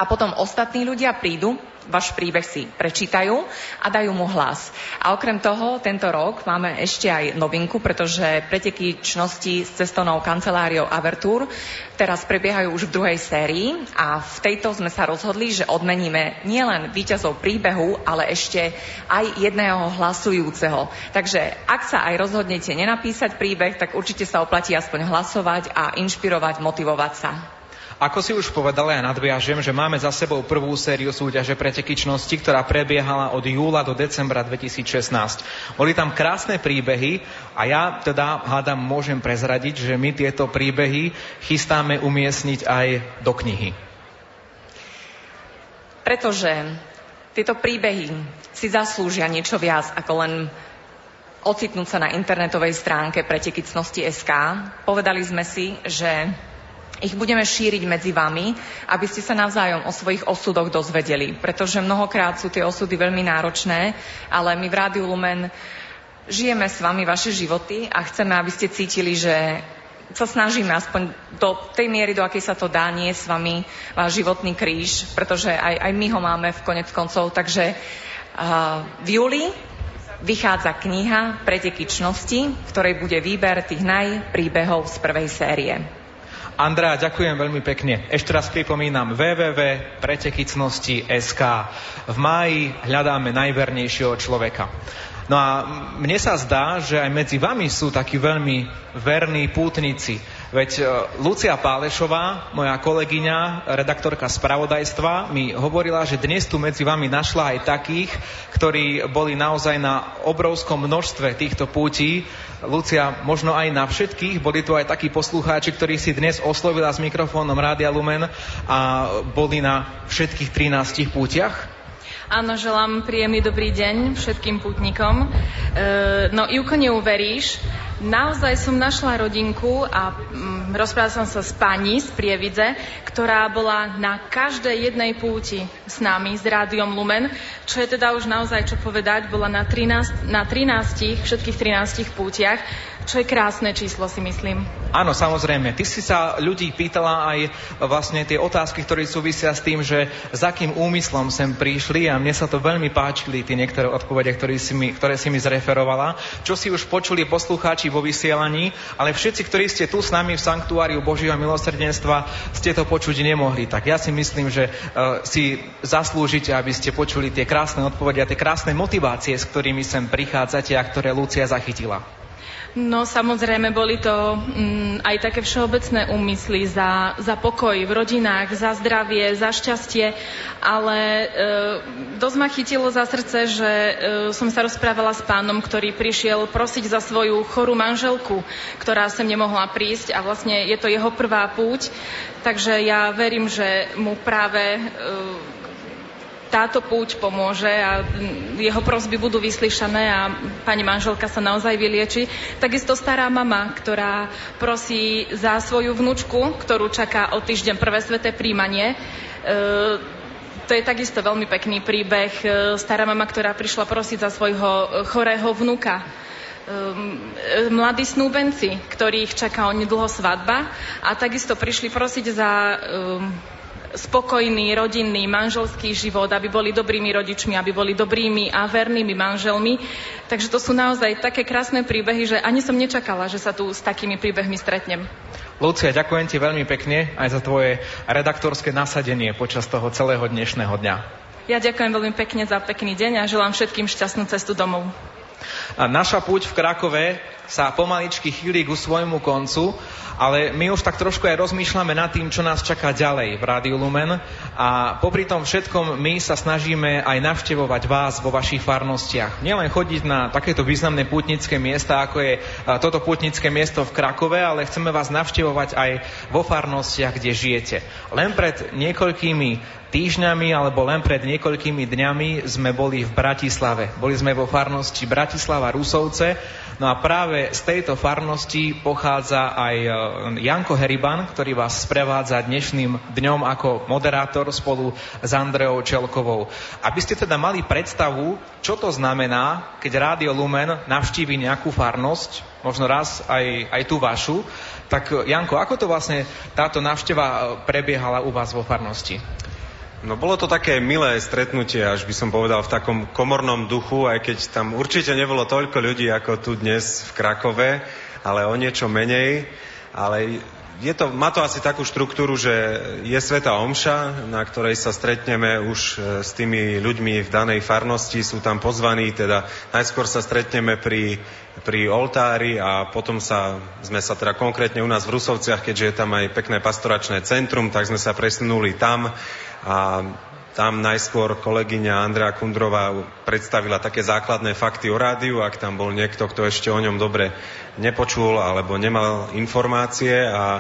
Speaker 23: A potom ostatní ľudia prídu váš príbeh si prečítajú a dajú mu hlas. A okrem toho, tento rok máme ešte aj novinku, pretože preteky čnosti s cestovnou kanceláriou Avertur teraz prebiehajú už v druhej sérii a v tejto sme sa rozhodli, že odmeníme nielen víťazov príbehu, ale ešte aj jedného hlasujúceho. Takže ak sa aj rozhodnete nenapísať príbeh, tak určite sa oplatí aspoň hlasovať a inšpirovať, motivovať sa.
Speaker 22: Ako si už povedala, ja nadviažem, že máme za sebou prvú sériu súťaže pretekyčnosti, ktorá prebiehala od júla do decembra 2016. Boli tam krásne príbehy a ja teda hádam môžem prezradiť, že my tieto príbehy chystáme umiestniť aj do knihy.
Speaker 23: Pretože tieto príbehy si zaslúžia niečo viac ako len ocitnúť sa na internetovej stránke pretekicnosti.sk. Povedali sme si, že ich budeme šíriť medzi vami, aby ste sa navzájom o svojich osudoch dozvedeli. Pretože mnohokrát sú tie osudy veľmi náročné, ale my v Rádiu Lumen žijeme s vami vaše životy a chceme, aby ste cítili, že sa snažíme aspoň do tej miery, do akej sa to dá, nie s vami váš životný kríž, pretože aj, aj my ho máme v konec koncov. Takže uh, v júli vychádza kniha Preteky čnosti, v ktorej bude výber tých najpríbehov z prvej série.
Speaker 22: Andrea, ďakujem veľmi pekne. Ešte raz pripomínam www.pretekicnosti.sk. V máji hľadáme najvernejšieho človeka. No a mne sa zdá, že aj medzi vami sú takí veľmi verní pútnici. Veď e, Lucia Pálešová, moja kolegyňa, redaktorka spravodajstva, mi hovorila, že dnes tu medzi vami našla aj takých, ktorí boli naozaj na obrovskom množstve týchto pútí. Lucia, možno aj na všetkých, boli tu aj takí poslucháči, ktorí si dnes oslovila s mikrofónom Rádia Lumen a boli na všetkých 13 pútiach?
Speaker 12: Áno, želám príjemný dobrý deň všetkým putníkom. E, no, Ivko, neuveríš, naozaj som našla rodinku a mm, rozprávala som sa s pani z Prievidze, ktorá bola na každej jednej púti s nami, s Rádiom Lumen, čo je teda už naozaj čo povedať, bola na 13, na 13 všetkých 13 pútiach čo je krásne číslo, si myslím.
Speaker 22: Áno, samozrejme. Ty si sa ľudí pýtala aj vlastne tie otázky, ktoré súvisia s tým, že za akým úmyslom sem prišli a mne sa to veľmi páčili, tie niektoré odpovede, ktoré si mi, ktoré si mi zreferovala. Čo si už počuli poslucháči vo vysielaní, ale všetci, ktorí ste tu s nami v Sanktuáriu Božieho milosrdenstva, ste to počuť nemohli. Tak ja si myslím, že uh, si zaslúžite, aby ste počuli tie krásne odpovede a tie krásne motivácie, s ktorými sem prichádzate a ktoré Lucia zachytila.
Speaker 12: No samozrejme, boli to mm, aj také všeobecné úmysly za, za pokoj v rodinách, za zdravie, za šťastie, ale e, dosť ma chytilo za srdce, že e, som sa rozprávala s pánom, ktorý prišiel prosiť za svoju chorú manželku, ktorá sem nemohla prísť a vlastne je to jeho prvá púť, takže ja verím, že mu práve e, táto púť pomôže a jeho prosby budú vyslyšané a pani manželka sa naozaj vylieči. Takisto stará mama, ktorá prosí za svoju vnúčku, ktorú čaká o týždeň prvé sveté príjmanie. E, to je takisto veľmi pekný príbeh. E, stará mama, ktorá prišla prosiť za svojho chorého vnuka. E, mladí snúbenci, ktorých čaká onedlho svadba a takisto prišli prosiť za spokojný rodinný manželský život, aby boli dobrými rodičmi, aby boli dobrými a vernými manželmi. Takže to sú naozaj také krásne príbehy, že ani som nečakala, že sa tu s takými príbehmi stretnem.
Speaker 22: Lucia, ďakujem ti veľmi pekne aj za tvoje redaktorské nasadenie počas toho celého dnešného dňa.
Speaker 12: Ja ďakujem veľmi pekne za pekný deň a želám všetkým šťastnú cestu domov.
Speaker 22: A naša púť v Krakove sa pomaličky chýli ku svojmu koncu ale my už tak trošku aj rozmýšľame nad tým, čo nás čaká ďalej v Rádiu Lumen a popri tom všetkom my sa snažíme aj navštevovať vás vo vašich farnostiach. Nielen chodiť na takéto významné pútnické miesta, ako je toto pútnické miesto v Krakove, ale chceme vás navštevovať aj vo farnostiach, kde žijete. Len pred niekoľkými týždňami alebo len pred niekoľkými dňami sme boli v Bratislave. Boli sme vo farnosti Bratislava Rusovce No a práve z tejto farnosti pochádza aj e, Janko Heriban, ktorý vás sprevádza dnešným dňom ako moderátor spolu s Andreou Čelkovou. Aby ste teda mali predstavu, čo to znamená, keď Rádio Lumen navštívi nejakú farnosť, možno raz aj, aj tú vašu, tak Janko, ako to vlastne táto návšteva e, prebiehala u vás vo farnosti?
Speaker 24: No bolo to také milé stretnutie, až by som povedal, v takom komornom duchu, aj keď tam určite nebolo toľko ľudí ako tu dnes v Krakove, ale o niečo menej. Ale je to, má to asi takú štruktúru, že je Sveta Omša, na ktorej sa stretneme už e, s tými ľuďmi v danej farnosti, sú tam pozvaní, teda najskôr sa stretneme pri, pri oltári a potom sa, sme sa teda konkrétne u nás v Rusovciach, keďže je tam aj pekné pastoračné centrum, tak sme sa presunuli tam a tam najskôr kolegyňa Andrea Kundrová predstavila také základné fakty o rádiu, ak tam bol niekto, kto ešte o ňom dobre nepočul alebo nemal informácie a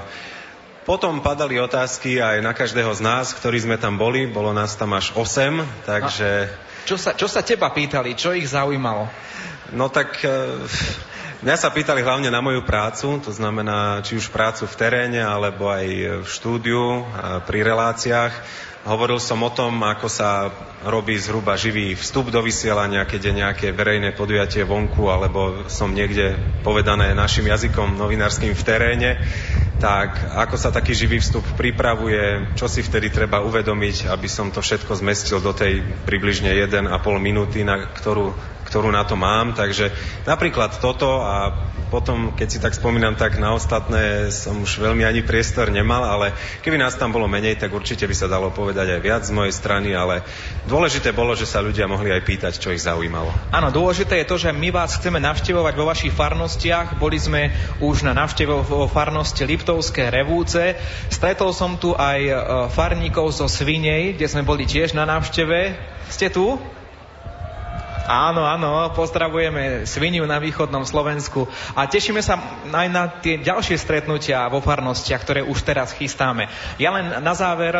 Speaker 24: potom padali otázky aj na každého z nás, ktorí sme tam boli. Bolo nás tam až 8, takže...
Speaker 22: A čo sa, čo sa teba pýtali? Čo ich zaujímalo?
Speaker 24: No tak e, Mňa sa pýtali hlavne na moju prácu, to znamená či už prácu v teréne, alebo aj v štúdiu, pri reláciách. Hovoril som o tom, ako sa robí zhruba živý vstup do vysielania, keď je nejaké verejné podujatie vonku, alebo som niekde povedané našim jazykom novinárskym v teréne tak ako sa taký živý vstup pripravuje, čo si vtedy treba uvedomiť, aby som to všetko zmestil do tej približne 1,5 minúty, na ktorú ktorú na to mám. Takže napríklad toto a potom, keď si tak spomínam, tak na ostatné som už veľmi ani priestor nemal, ale keby nás tam bolo menej, tak určite by sa dalo povedať aj viac z mojej strany, ale dôležité bolo, že sa ľudia mohli aj pýtať, čo ich zaujímalo.
Speaker 22: Áno, dôležité je to, že my vás chceme navštevovať vo vašich farnostiach. Boli sme už na navštevo vo farnosti Liptovské Revúce. Stretol som tu aj e, farníkov zo Svinej, kde sme boli tiež na návšteve. Ste tu? Áno, áno, pozdravujeme Sviniu na východnom Slovensku a tešíme sa aj na tie ďalšie stretnutia vo farnostiach, ktoré už teraz chystáme. Ja len na záver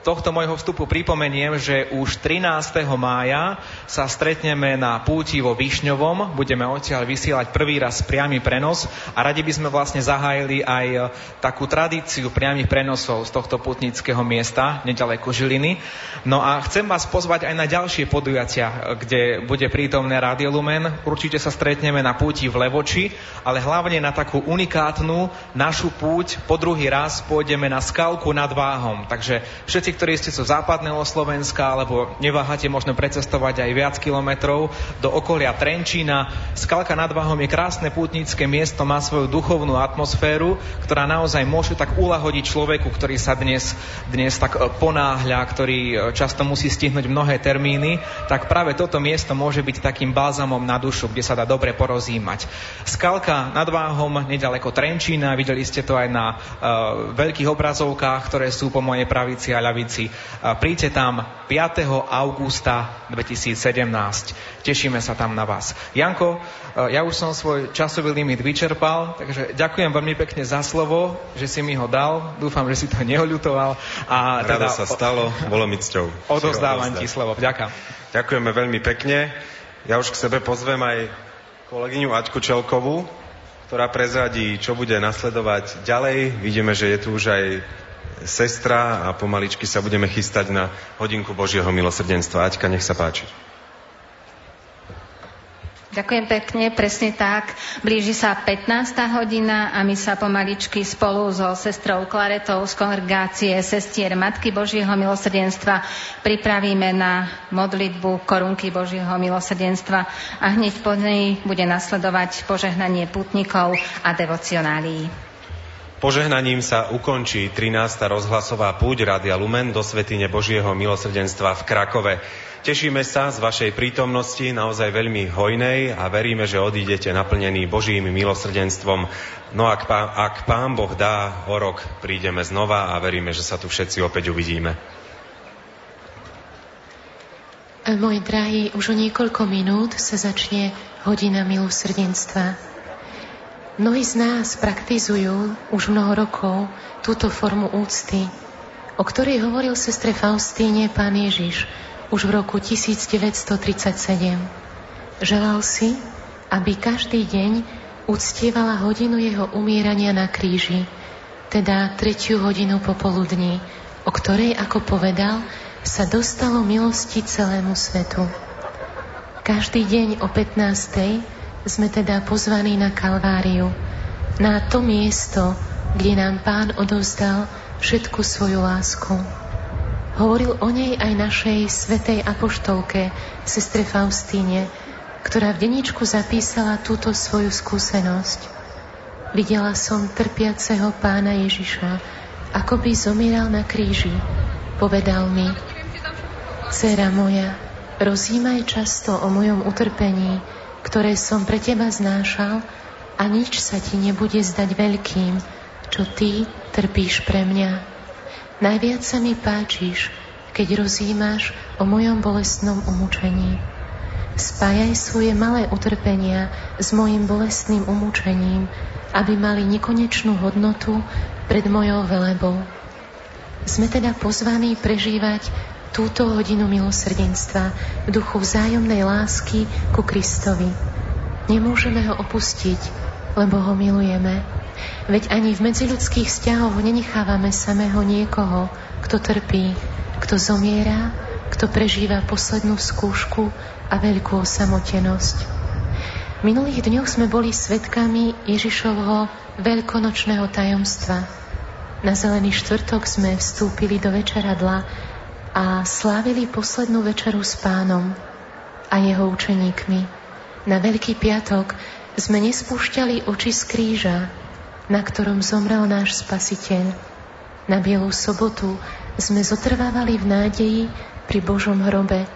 Speaker 22: tohto môjho vstupu pripomeniem, že už 13. mája sa stretneme na púti vo Višňovom. Budeme odtiaľ vysielať prvý raz priamy prenos a radi by sme vlastne zahájili aj e, takú tradíciu priamých prenosov z tohto putnického miesta, nedaleko Žiliny. No a chcem vás pozvať aj na ďalšie podujatia, kde bude prítomné Radio Lumen. Určite sa stretneme na púti v Levoči, ale hlavne na takú unikátnu našu púť. Po druhý raz pôjdeme na skalku nad Váhom. Takže všetci všetci, ktorí ste zo západného Slovenska, alebo neváhate možno precestovať aj viac kilometrov do okolia Trenčína. Skalka nad Váhom je krásne pútnické miesto, má svoju duchovnú atmosféru, ktorá naozaj môže tak ulahodiť človeku, ktorý sa dnes, dnes tak e, ponáhľa, ktorý e, často musí stihnúť mnohé termíny, tak práve toto miesto môže byť takým balzamom na dušu, kde sa dá dobre porozímať. Skalka nad Váhom, nedaleko Trenčína, videli ste to aj na uh, veľkých obrazovkách, ktoré sú po mojej pravici a ľavici Mitrovici. Príďte tam 5. augusta 2017. Tešíme sa tam na vás. Janko, ja už som svoj časový limit vyčerpal, takže ďakujem veľmi pekne za slovo, že si mi ho dal. Dúfam, že si to nehoľutoval.
Speaker 24: A teda sa stalo, bolo mi cťou.
Speaker 22: Odovzdávam ti slovo. Ďakujem.
Speaker 24: Ďakujeme veľmi pekne. Ja už k sebe pozvem aj kolegyňu Aťku Čelkovú, ktorá prezradí, čo bude nasledovať ďalej. Vidíme, že je tu už aj sestra a pomaličky sa budeme chystať na hodinku Božieho milosrdenstva. Aťka, nech sa páči.
Speaker 10: Ďakujem pekne, presne tak. Blíži sa 15. hodina a my sa pomaličky spolu so sestrou Klaretou z kongregácie sestier Matky Božieho milosrdenstva pripravíme na modlitbu korunky Božieho milosrdenstva a hneď po nej bude nasledovať požehnanie putnikov a devocionálií.
Speaker 24: Požehnaním sa ukončí 13. rozhlasová púť Rádia Lumen do Svetine Božieho milosrdenstva v Krakove. Tešíme sa z vašej prítomnosti, naozaj veľmi hojnej a veríme, že odídete naplnení Božím milosrdenstvom. No ak, pán, ak Pán Boh dá, o rok prídeme znova a veríme, že sa tu všetci opäť uvidíme.
Speaker 25: Môj drahý, už o niekoľko minút sa začne hodina milosrdenstva. Mnohí z nás praktizujú už mnoho rokov túto formu úcty, o ktorej hovoril sestre Faustíne pán Ježiš už v roku 1937. Želal si, aby každý deň uctievala hodinu jeho umierania na kríži, teda tretiu hodinu popoludní, o ktorej, ako povedal, sa dostalo milosti celému svetu. Každý deň o 15 sme teda pozvaní na Kalváriu, na to miesto, kde nám Pán odovzdal všetku svoju lásku. Hovoril o nej aj našej svetej apoštolke, sestre Faustíne, ktorá v deničku zapísala túto svoju skúsenosť. Videla som trpiaceho pána Ježiša, ako by zomieral na kríži. Povedal mi, Cera moja, rozímaj často o mojom utrpení, ktoré som pre teba znášal a nič sa ti nebude zdať veľkým, čo ty trpíš pre mňa. Najviac sa mi páčiš, keď rozímaš o mojom bolestnom umúčení. Spájaj svoje malé utrpenia s mojim bolestným umúčením, aby mali nekonečnú hodnotu pred mojou velebou. Sme teda pozvaní prežívať túto hodinu milosrdenstva v duchu vzájomnej lásky ku Kristovi. Nemôžeme ho opustiť, lebo ho milujeme. Veď ani v medziľudských vzťahoch nenechávame samého niekoho, kto trpí, kto zomiera, kto prežíva poslednú skúšku a veľkú osamotenosť. V minulých dňoch sme boli svetkami Ježišovho veľkonočného tajomstva. Na zelený štvrtok sme vstúpili do večeradla a slávili poslednú večeru s pánom a jeho učeníkmi. Na Veľký piatok sme nespúšťali oči z kríža, na ktorom zomrel náš spasiteľ. Na Bielú sobotu sme zotrvávali v nádeji pri Božom hrobe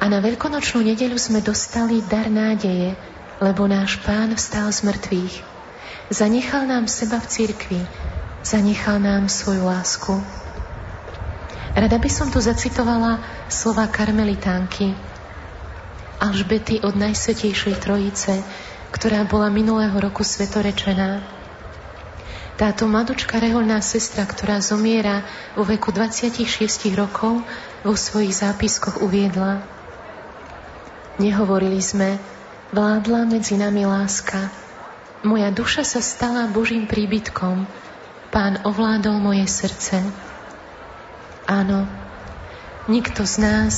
Speaker 25: a na veľkonočnú nedeľu sme dostali dar nádeje, lebo náš pán vstal z mŕtvych. Zanechal nám seba v cirkvi, zanechal nám svoju lásku. Rada by som tu zacitovala slova karmelitánky Alžbety od Najsvetejšej Trojice, ktorá bola minulého roku svetorečená. Táto mladučka reholná sestra, ktorá zomiera vo veku 26 rokov, vo svojich zápiskoch uviedla Nehovorili sme, vládla medzi nami láska, moja duša sa stala Božím príbytkom. Pán ovládol moje srdce. Áno, nikto z nás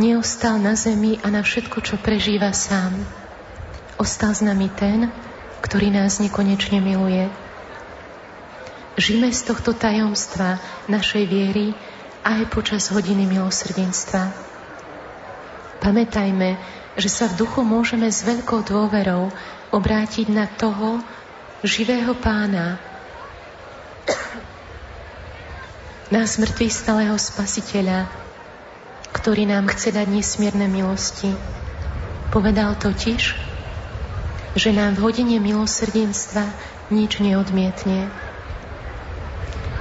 Speaker 25: neostal na zemi a na všetko, čo prežíva sám. Ostal s nami ten, ktorý nás nekonečne miluje. Žime z tohto tajomstva našej viery aj počas hodiny milosrdenstva. Pamätajme, že sa v duchu môžeme s veľkou dôverou obrátiť na toho živého pána, na smrtvý stalého spasiteľa, ktorý nám chce dať nesmierne milosti. Povedal totiž, že nám v hodine milosrdenstva nič neodmietne.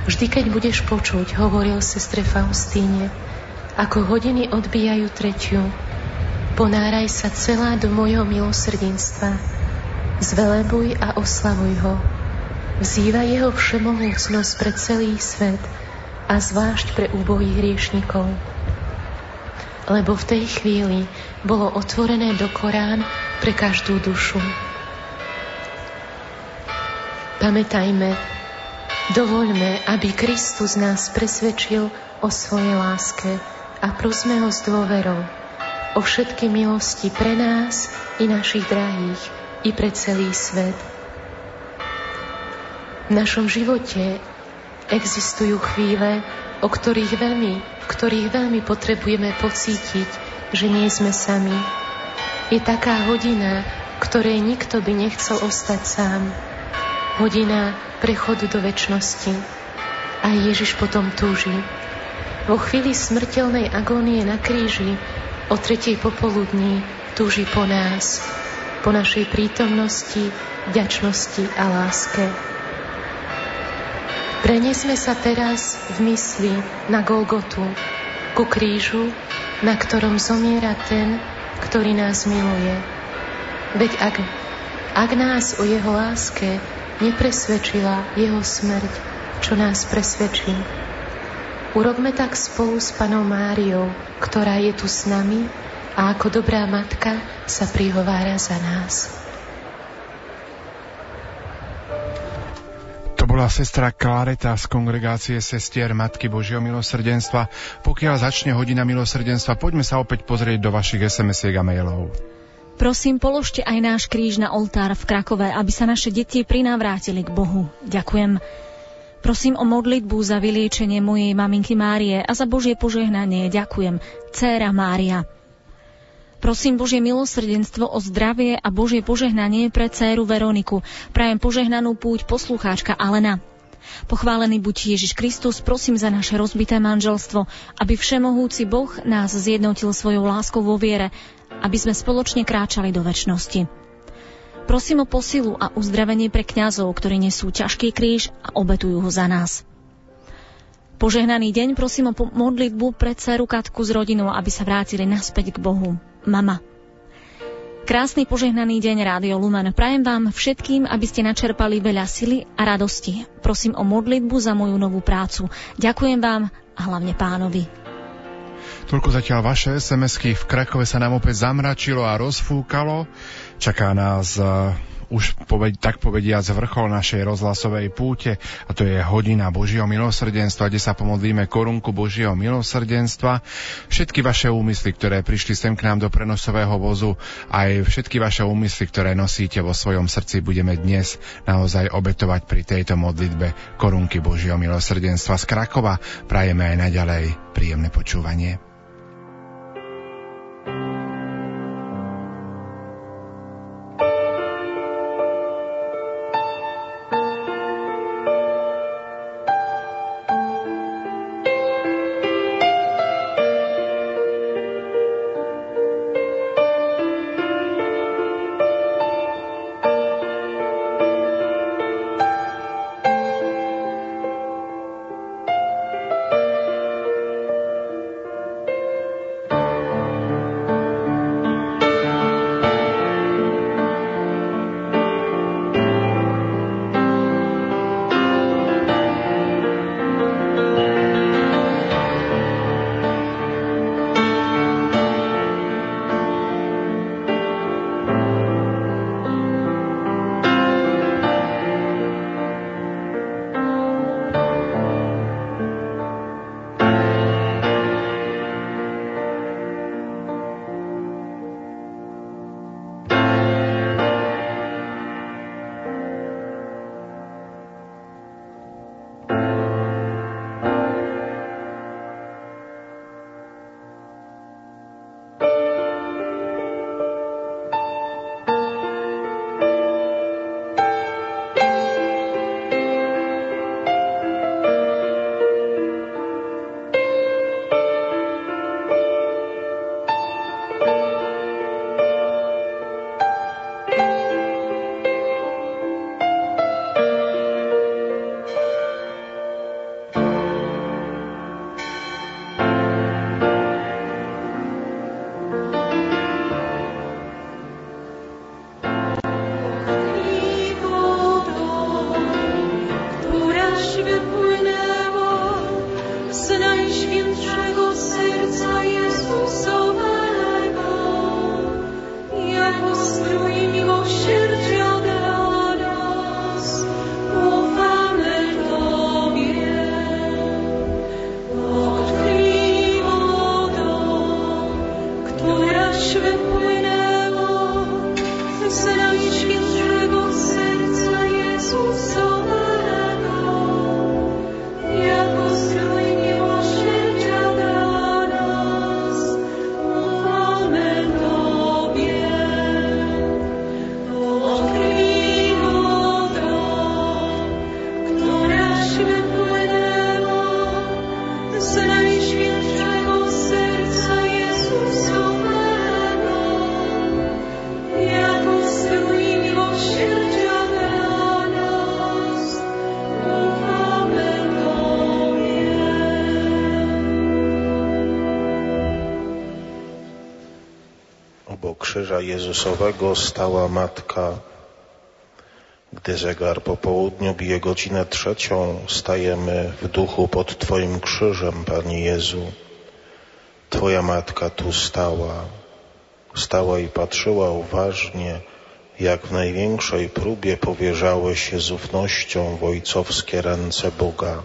Speaker 25: Vždy, keď budeš počuť, hovoril sestre Faustíne, ako hodiny odbijajú tretiu, ponáraj sa celá do mojho milosrdenstva, Zvelebuj a oslavuj ho. Vzýva jeho všemohúcnosť pre celý svet a zvlášť pre úbohých hriešnikov. Lebo v tej chvíli bolo otvorené do Korán pre každú dušu. Pamätajme, dovoľme, aby Kristus nás presvedčil o svojej láske a prosme ho s dôverou o všetky milosti pre nás i našich drahých, i pre celý svet. V našom živote existujú chvíle, o ktorých veľmi, ktorých veľmi potrebujeme pocítiť, že nie sme sami. Je taká hodina, ktorej nikto by nechcel ostať sám. Hodina prechodu do väčšnosti. A Ježiš potom túži. Vo chvíli smrteľnej agónie na kríži o tretej popoludní túži po nás, po našej prítomnosti, vďačnosti a láske. Prenesme sa teraz v mysli na Golgotu, ku krížu, na ktorom zomiera ten, ktorý nás miluje. Veď ak, ak nás o jeho láske nepresvedčila jeho smrť, čo nás presvedčí. Urobme tak spolu s panou Máriou, ktorá je tu s nami a ako dobrá matka sa prihovára za nás.
Speaker 2: Bola sestra Kláreta z kongregácie sestier Matky Božieho milosrdenstva. Pokiaľ začne hodina milosrdenstva, poďme sa opäť pozrieť do vašich SMS-iek a mailov.
Speaker 26: Prosím, položte aj náš kríž na oltár v Krakove, aby sa naše deti prinávrátili k Bohu. Ďakujem. Prosím o modlitbu za vyliečenie mojej maminky Márie a za Božie požehnanie. Ďakujem. Céra Mária. Prosím Božie milosrdenstvo o zdravie a Božie požehnanie pre dceru Veroniku. Prajem požehnanú púť poslucháčka Alena. Pochválený buď Ježiš Kristus, prosím za naše rozbité manželstvo, aby všemohúci Boh nás zjednotil svojou láskou vo viere, aby sme spoločne kráčali do väčšnosti. Prosím o posilu a uzdravenie pre kňazov, ktorí nesú ťažký kríž a obetujú ho za nás. Požehnaný deň prosím o modlitbu pre dceru Katku s rodinou, aby sa vrátili naspäť k Bohu mama. Krásny požehnaný deň Rádio Lumen. Prajem vám všetkým, aby ste načerpali veľa sily a radosti. Prosím o modlitbu za moju novú prácu. Ďakujem vám a hlavne pánovi.
Speaker 2: Toľko zatiaľ vaše sms V Krakove sa nám opäť zamračilo a rozfúkalo. Čaká nás už poved, tak povediac vrchol našej rozhlasovej púte a to je hodina Božieho milosrdenstva, kde sa pomodlíme korunku Božieho milosrdenstva. Všetky vaše úmysly, ktoré prišli sem k nám do prenosového vozu, aj všetky vaše úmysly, ktoré nosíte vo svojom srdci, budeme dnes naozaj obetovať pri tejto modlitbe korunky Božieho milosrdenstva z Krakova. Prajeme aj naďalej príjemné počúvanie.
Speaker 27: Jezusowego stała matka. Gdy zegar po południu bije godzinę trzecią, stajemy w duchu pod Twoim krzyżem, Panie Jezu. Twoja matka tu stała. Stała i patrzyła uważnie, jak w największej próbie powierzałeś się z ufnością w ojcowskie ręce Boga.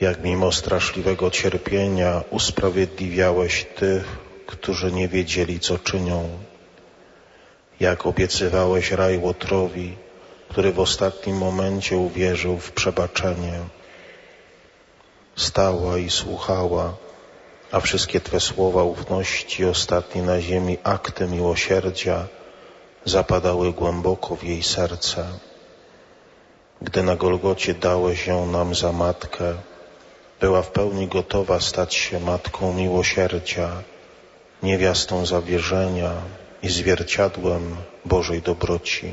Speaker 27: Jak mimo straszliwego cierpienia usprawiedliwiałeś tych, którzy nie wiedzieli, co czynią jak obiecywałeś raj Łotrowi, który w ostatnim momencie uwierzył w przebaczenie. Stała i słuchała, a wszystkie Twe słowa ufności, ostatnie na ziemi akty miłosierdzia, zapadały głęboko w jej serce. Gdy na Golgocie dałeś ją nam za matkę, była w pełni gotowa stać się matką miłosierdzia, niewiastą zawierzenia, i zwierciadłem Bożej dobroci.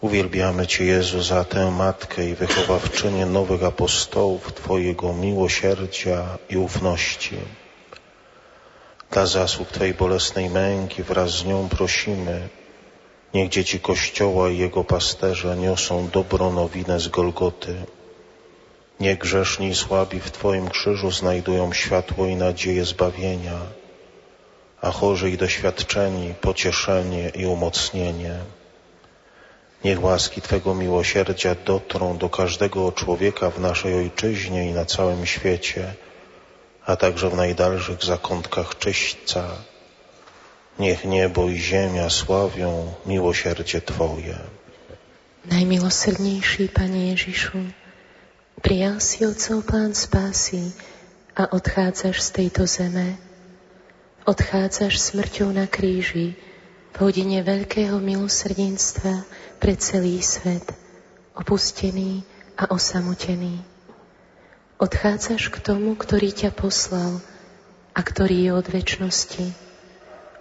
Speaker 27: Uwielbiamy Cię, Jezu, za tę Matkę i wychowawczynię nowych apostołów Twojego miłosierdzia i ufności. Dla zasług Twojej bolesnej męki wraz z nią prosimy, niech dzieci Kościoła i Jego pasterze niosą dobrą nowinę z Golgoty. Niech grzeszni i słabi w Twoim krzyżu znajdują światło i nadzieję zbawienia a chorzy i doświadczeni pocieszenie i umocnienie. Niech łaski Twego miłosierdzia dotrą do każdego człowieka w naszej ojczyźnie i na całym świecie, a także w najdalszych zakątkach czyśćca. Niech niebo i ziemia sławią miłosierdzie Twoje.
Speaker 25: Najmilosrdnejší Pane Ježišu, prijal si Otcov a odchádzaš z tejto zeme. Odchádzaš smrťou na kríži v hodine veľkého milosrdenstva pre celý svet, opustený a osamotený. Odchádzaš k tomu, ktorý ťa poslal a ktorý je od väčšnosti.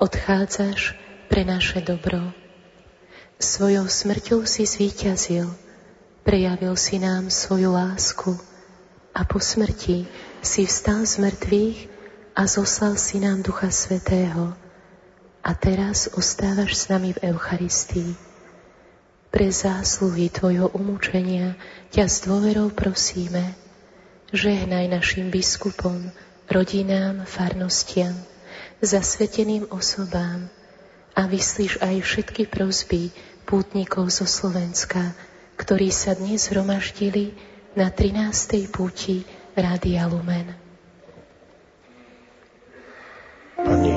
Speaker 25: Odchádzaš pre naše dobro. Svojou smrťou si zvíťazil, prejavil si nám svoju lásku a po smrti si vstal z mŕtvych a zoslal si nám Ducha Svetého. A teraz ostávaš s nami v Eucharistii. Pre zásluhy Tvojho umúčenia ťa s dôverou prosíme, žehnaj našim biskupom, rodinám, farnostiam, zasveteným osobám, a vyslíš aj všetky prosby pútnikov zo Slovenska, ktorí sa dnes zhromaždili na 13. púti Rádia Lumen.
Speaker 27: Pani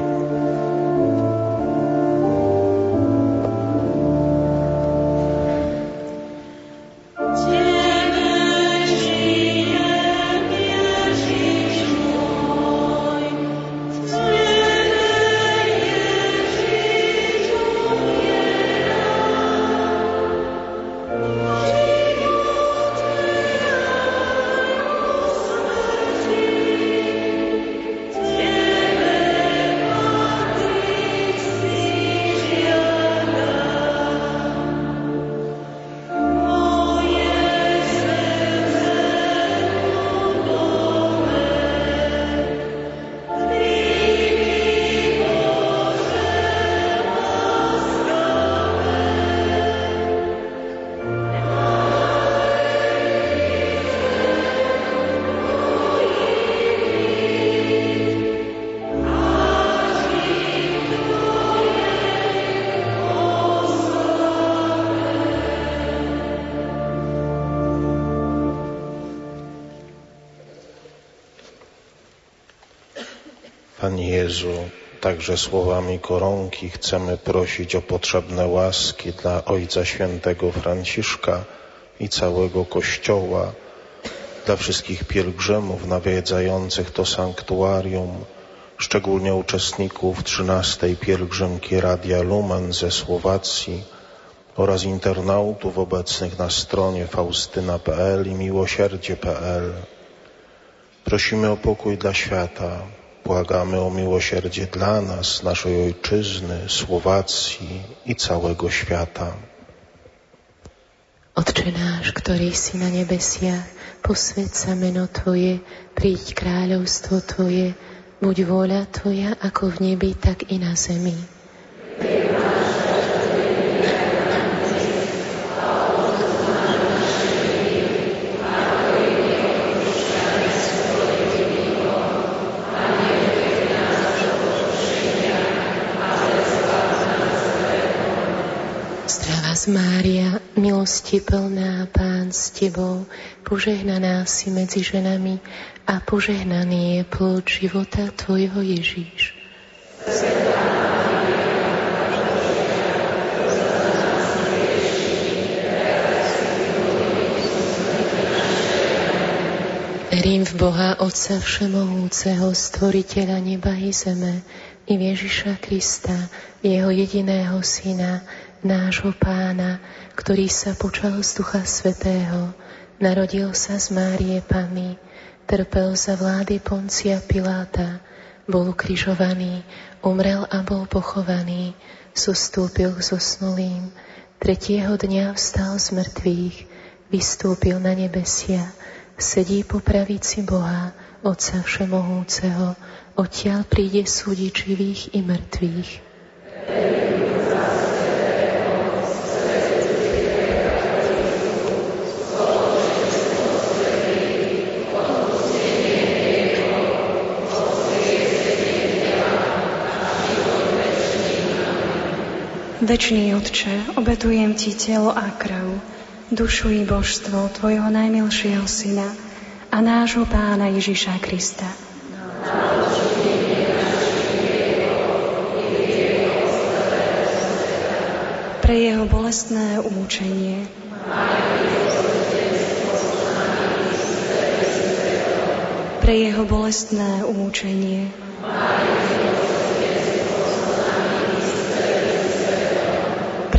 Speaker 27: także słowami koronki chcemy prosić o potrzebne łaski dla Ojca Świętego Franciszka i całego Kościoła, dla wszystkich pielgrzymów nawiedzających to sanktuarium, szczególnie uczestników trzynastej pielgrzymki Radia Lumen ze Słowacji oraz internautów obecnych na stronie faustyna.pl i miłosierdzie.pl. Prosimy o pokój dla świata, Błagamy o miłosierdzie dla nas, naszej ojczyzny, Słowacji i całego świata.
Speaker 25: Otče náš, ktorý si na nebesiach, posved sa meno Tvoje, príď kráľovstvo Tvoje, buď vôľa Tvoja ako v nebi, tak i na zemi. Mária, milosti plná, Pán s Tebou, požehnaná si medzi ženami a požehnaný je plod života Tvojho Ježíš. Verím v Boha Otca Všemohúceho, Stvoriteľa neba i zeme, i Ježiša Krista, Jeho jediného Syna, nášho pána, ktorý sa počal z Ducha Svetého, narodil sa z Márie Pany, trpel za vlády Poncia Piláta, bol ukrižovaný, umrel a bol pochovaný, zostúpil k zosnulým, tretieho dňa vstal z mŕtvych, vystúpil na nebesia, sedí po pravici Boha, Otca Všemohúceho, odtiaľ príde súdiť živých i mŕtvych.
Speaker 28: Večný Otče, obetujem Ti telo a krv, dušu i božstvo Tvojho najmilšieho Syna a nášho Pána Ježiša Krista. Pre jeho bolestné umúčenie. Pre jeho bolestné umúčenie.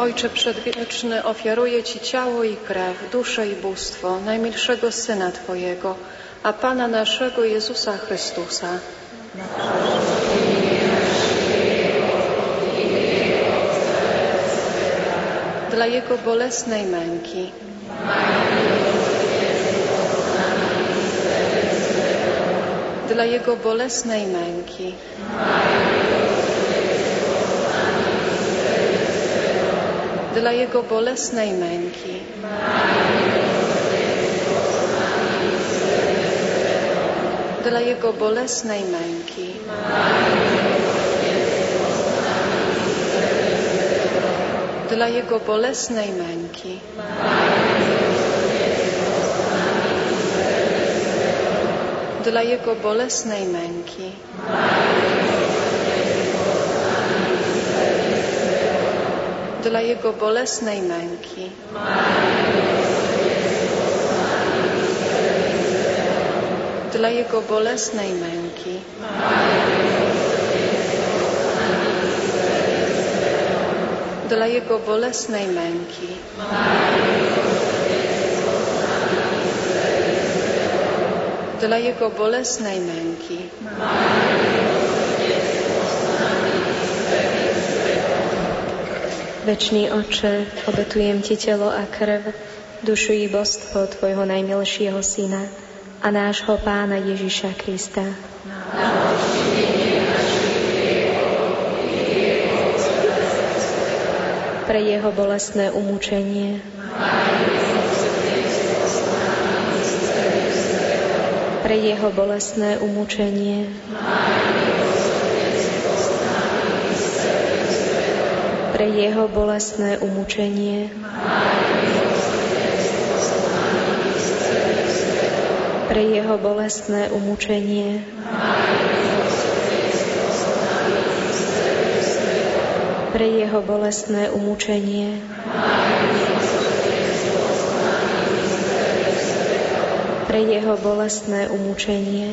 Speaker 11: Ojcze Przedwieczny, ofiaruję Ci ciało i krew, duszę i bóstwo najmilszego Syna Twojego, a Pana naszego Jezusa Chrystusa. Dla Jego bolesnej męki. Dla Jego bolesnej męki. Dla Jego bolesnej męki. Dla Jego bolesnej męki. Dla Jego bolesnej męki. Dla Jego bolesnej męki. Dla Jego bolesnej męki. dla Jego bolesnej męki. dla Jego bolesnej męki. Dla Jego bolesnej męki. Dla Jego bolesnej męki. Dla Jego bolesnej męki. Dla Jego bolesnej męki.
Speaker 28: Večný oče, obetujem Ti telo a krv, dušu i božstvo Tvojho najmilšieho Syna, a nášho Pána Ježiša Krista. Pre jeho bolestné umúčenie. Pre jeho bolestné umúčenie. Pre. Pre jeho bolestné umúčenie. Pre jeho bolestné umúčenie. Pre jeho bolestné umúčenie. Pre jeho bolestné umúčenie.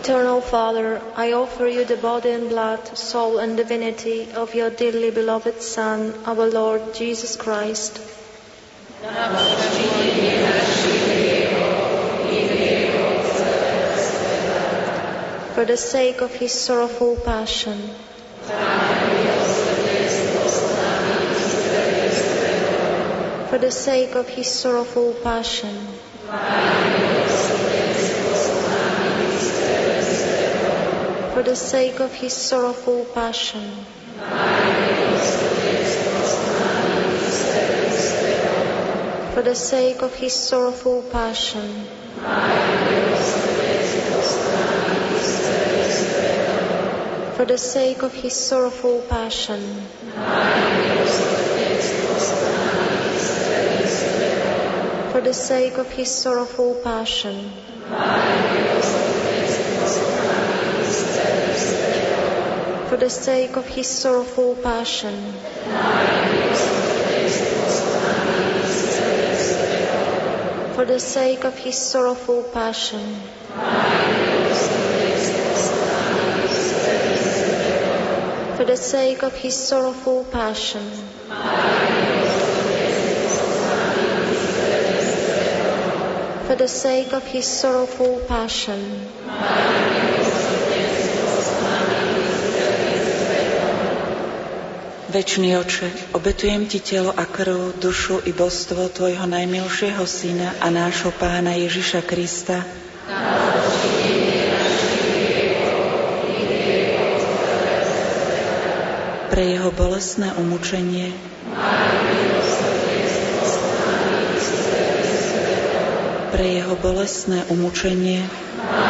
Speaker 28: Eternal Father, I offer you the body and blood, soul and divinity of your dearly beloved Son, our Lord Jesus Christ. For the sake of his sorrowful passion. For the sake of his sorrowful passion.
Speaker 29: For the sake of his sorrowful passion. For the sake of his sorrowful passion. For the sake of his sorrowful passion. For the sake of his sorrowful passion. The sake of his sorrowful passion. For the sake of his sorrowful passion. For the sake of his sorrowful passion. For the sake of his sorrowful passion.
Speaker 30: Večný oče, obetujem ti telo a krv, dušu i božstvo tvojho najmilšieho syna a nášho pána Ježiša Krista, pre jeho bolestné umúčenie, pre jeho bolestné umúčenie, pre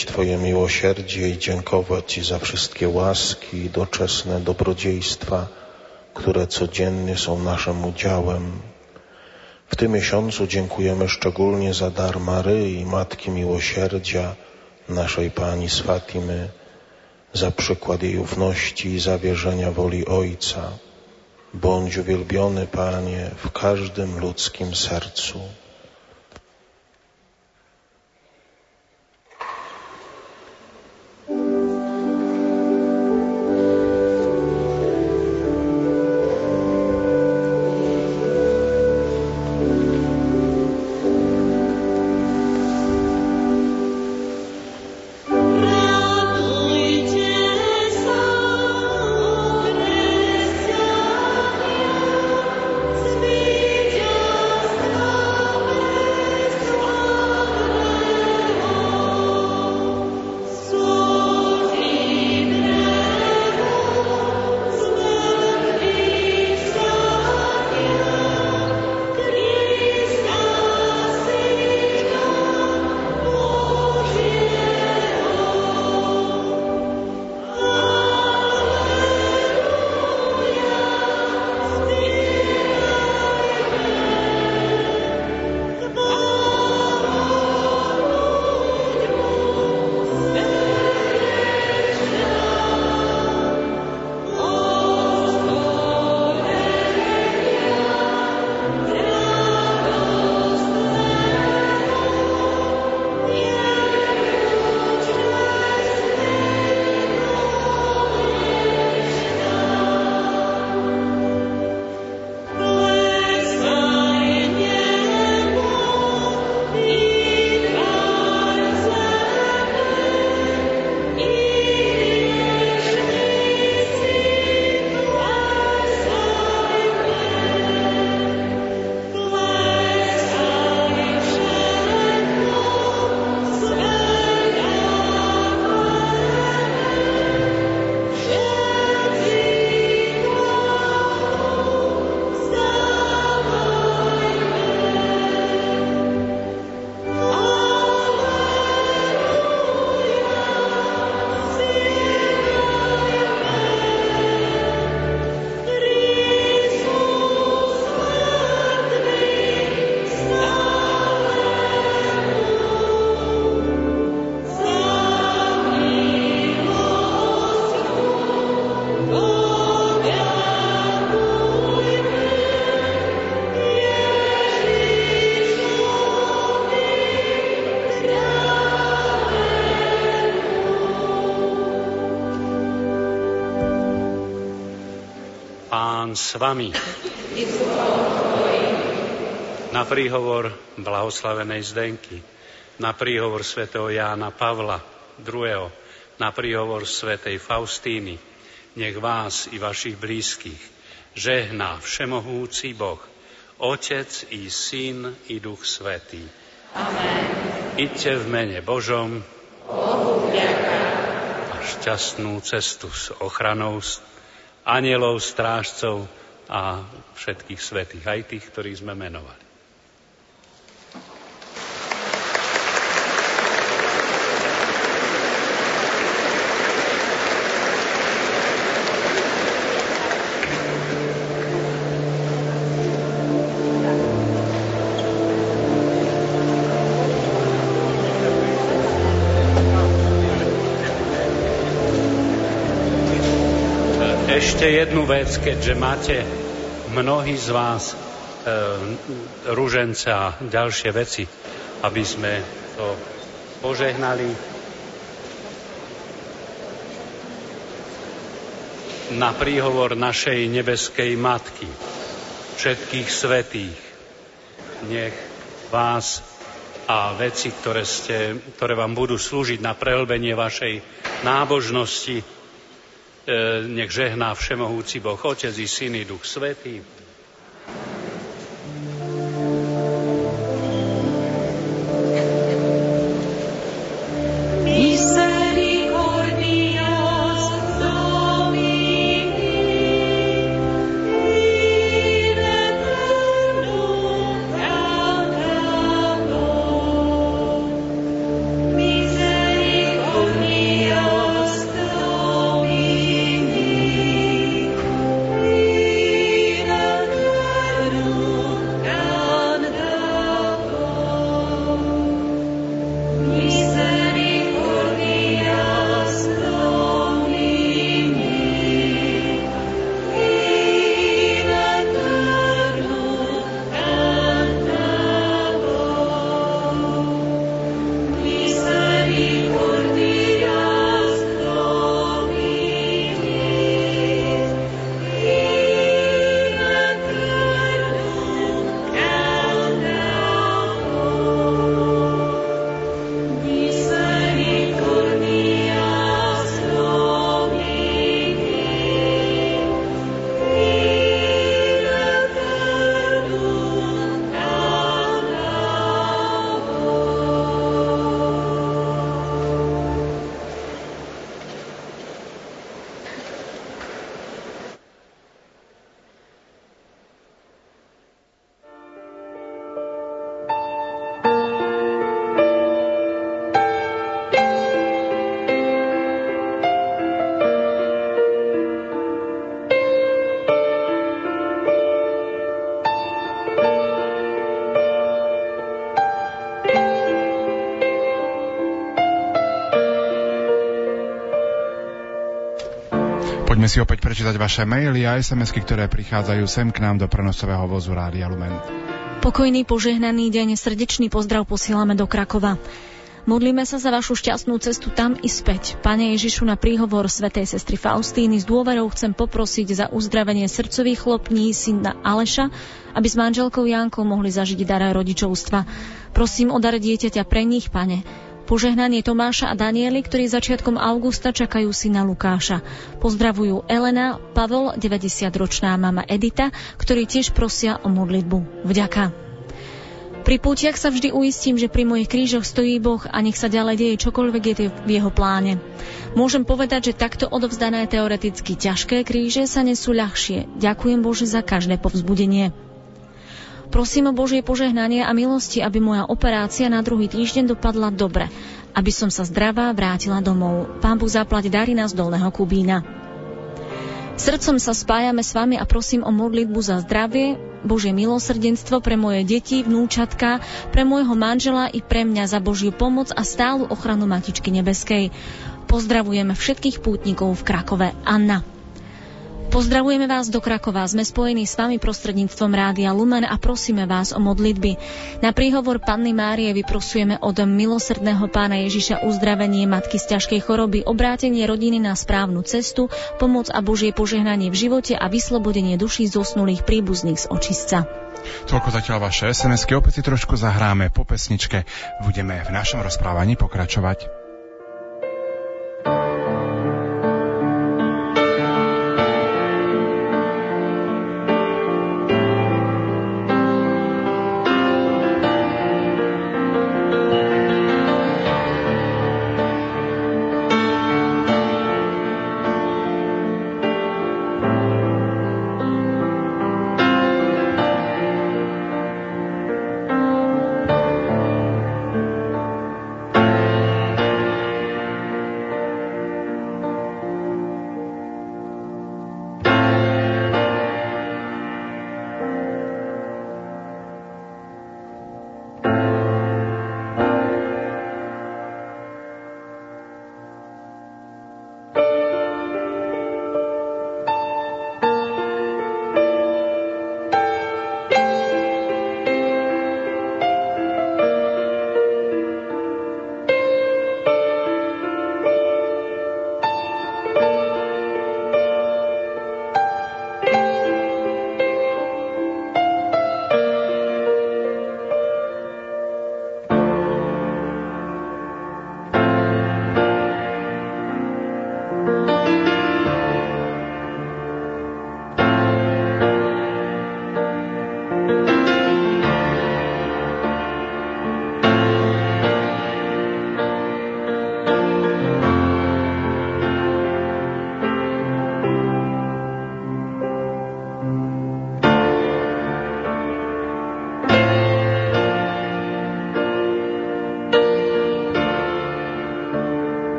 Speaker 27: uwielbiać Twoje miłosierdzie i dziękować Ci za wszystkie łaski i doczesne dobrodziejstwa, które codziennie są naszym udziałem. W tym miesiącu dziękujemy szczególnie za dar Maryi, Matki Miłosierdzia, naszej Pani z Fatimy, za przykład jej ufności i zawierzenia woli Ojca. Bądź uwielbiony, Panie, w każdym ludzkim sercu.
Speaker 31: S vami. Na príhovor blahoslavenej Zdenky, na príhovor svätého Jána Pavla II., na príhovor svätej Faustíny, nech vás i vašich blízkych žehná všemohúci Boh, Otec i Syn i Duch Svetý.
Speaker 32: Amen.
Speaker 31: Iďte v mene Božom
Speaker 32: Bohu vďaka.
Speaker 31: a šťastnú cestu s ochranou anielov, strážcov a všetkých svetých, aj tých, ktorých sme menovali. Ešte jednu vec, keďže máte mnohí z vás e, ružence a ďalšie veci, aby sme to požehnali. Na príhovor našej nebeskej Matky, všetkých svetých, nech vás a veci, ktoré, ste, ktoré vám budú slúžiť na prehlbenie vašej nábožnosti, nech žehná všemohúci Boh, Otec i Syn i Duch Svetý.
Speaker 2: Si opäť prečítať vaše maily a SMS-ky, ktoré prichádzajú sem k nám do prenosového vozu Rádia Lumen.
Speaker 26: Pokojný požehnaný deň, srdečný pozdrav posielame do Krakova. Modlíme sa za vašu šťastnú cestu tam i späť. Pane Ježišu, na príhovor svätej sestry Faustíny s dôverou chcem poprosiť za uzdravenie srdcových chlopní syna Aleša, aby s manželkou Jankou mohli zažiť dar rodičovstva. Prosím o dar dieťaťa pre nich, pane. Požehnanie Tomáša a Daniely, ktorí začiatkom augusta čakajú syna Lukáša. Pozdravujú Elena, Pavel, 90-ročná mama Edita, ktorí tiež prosia o modlitbu. Vďaka. Pri pútiach sa vždy uistím, že pri mojich krížoch stojí Boh a nech sa ďalej deje čokoľvek je v jeho pláne. Môžem povedať, že takto odovzdané teoreticky ťažké kríže sa nesú ľahšie. Ďakujem Bože za každé povzbudenie. Prosím o Božie požehnanie a milosti, aby moja operácia na druhý týždeň dopadla dobre, aby som sa zdravá vrátila domov. Pán Boh zaplať dary z Dolného Kubína. Srdcom sa spájame s vami a prosím o modlitbu za zdravie, Božie milosrdenstvo pre moje deti, vnúčatka, pre môjho manžela i pre mňa za Božiu pomoc a stálu ochranu Matičky Nebeskej. Pozdravujeme všetkých pútnikov v Krakove. Anna. Pozdravujeme vás do Krakova. Sme spojení s vami prostredníctvom Rádia Lumen a prosíme vás o modlitby. Na príhovor Panny Márie vyprosujeme od milosrdného pána Ježiša uzdravenie matky z ťažkej choroby, obrátenie rodiny na správnu cestu, pomoc a Božie požehnanie v živote a vyslobodenie duší zosnulých príbuzných z očistca.
Speaker 2: Toľko zatiaľ vaše SMS-ky, opäť si trošku zahráme po pesničke. Budeme v našom rozprávaní pokračovať.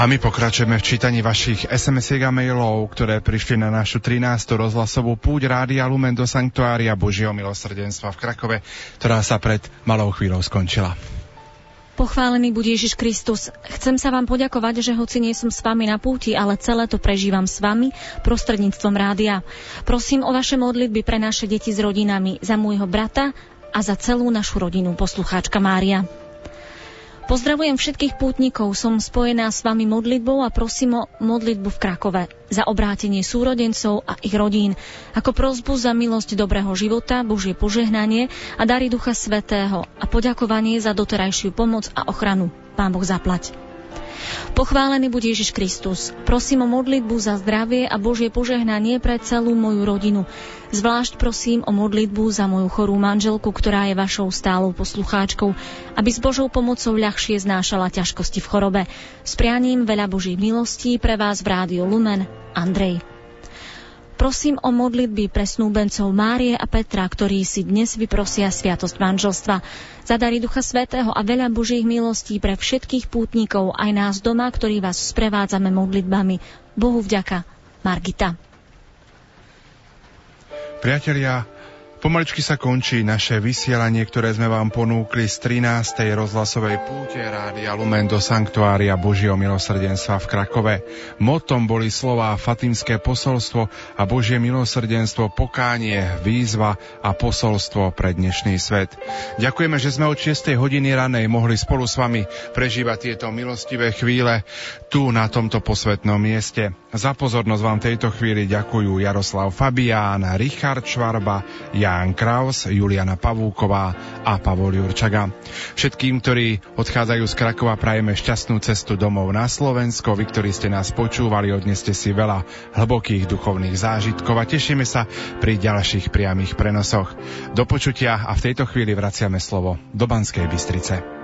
Speaker 2: A my pokračujeme v čítaní vašich sms a mailov, ktoré prišli na našu 13. rozhlasovú púť Rádia Lumen do Sanktuária Božieho milosrdenstva v Krakove, ktorá sa pred malou chvíľou skončila.
Speaker 26: Pochválený bude Ježiš Kristus. Chcem sa vám poďakovať, že hoci nie som s vami na púti, ale celé to prežívam s vami prostredníctvom rádia. Prosím o vaše modlitby pre naše deti s rodinami, za môjho brata a za celú našu rodinu, poslucháčka Mária. Pozdravujem všetkých pútnikov, som spojená s vami modlitbou a prosím o modlitbu v Krakove za obrátenie súrodencov a ich rodín, ako prozbu za milosť dobrého života, Božie požehnanie a dary Ducha Svetého a poďakovanie za doterajšiu pomoc a ochranu. Pán Boh zaplať. Pochválený bude Ježiš Kristus. Prosím o modlitbu za zdravie a Božie požehnanie pre celú moju rodinu. Zvlášť prosím o modlitbu za moju chorú manželku, ktorá je vašou stálou poslucháčkou, aby s Božou pomocou ľahšie znášala ťažkosti v chorobe. S prianím veľa Božích milostí pre vás v Rádio Lumen, Andrej. Prosím o modlitby pre snúbencov Márie a Petra, ktorí si dnes vyprosia sviatosť manželstva. Zadari Ducha Svetého a veľa Božích milostí pre všetkých pútnikov, aj nás doma, ktorí vás sprevádzame modlitbami. Bohu vďaka. Margita.
Speaker 2: Priatelia, Pomaličky sa končí naše vysielanie, ktoré sme vám ponúkli z 13. rozhlasovej púte Rádia Lumen do Sanktuária Božieho milosrdenstva v Krakove. Motom boli slová Fatimské posolstvo a Božie milosrdenstvo, pokánie, výzva a posolstvo pre dnešný svet. Ďakujeme, že sme od 6. hodiny ranej mohli spolu s vami prežívať tieto milostivé chvíle tu na tomto posvetnom mieste. Za pozornosť vám tejto chvíli ďakujú Jaroslav Fabián, Richard Švarba, Jan Ján Kraus, Juliana Pavúková a Pavol Jurčaga. Všetkým, ktorí odchádzajú z Krakova, prajeme šťastnú cestu domov na Slovensko. Vy, ktorí ste nás počúvali, odneste si veľa hlbokých duchovných zážitkov a tešíme sa pri ďalších priamých prenosoch. Do počutia a v tejto chvíli vraciame slovo do Banskej Bystrice.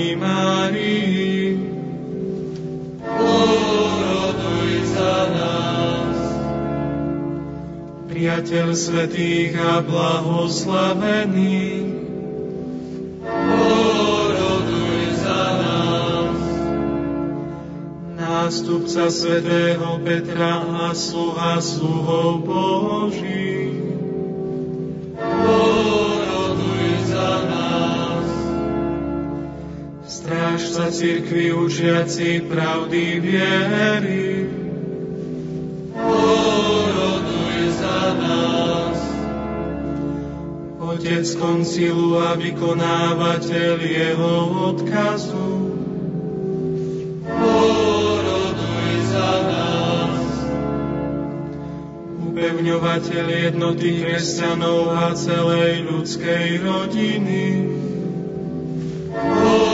Speaker 33: Pani Márii, poroduj za nás. Priateľ svetých a blahoslavených, nástupca svätého Petra a sluha sluhov Boží. Za církvi učiaci pravdy viery. Poroduj za nás. Otec koncilu a vykonávateľ jeho odkazu. Poroduj za nás. Upevňovateľ jednoty kresťanov a celej ľudskej rodiny. Poroduj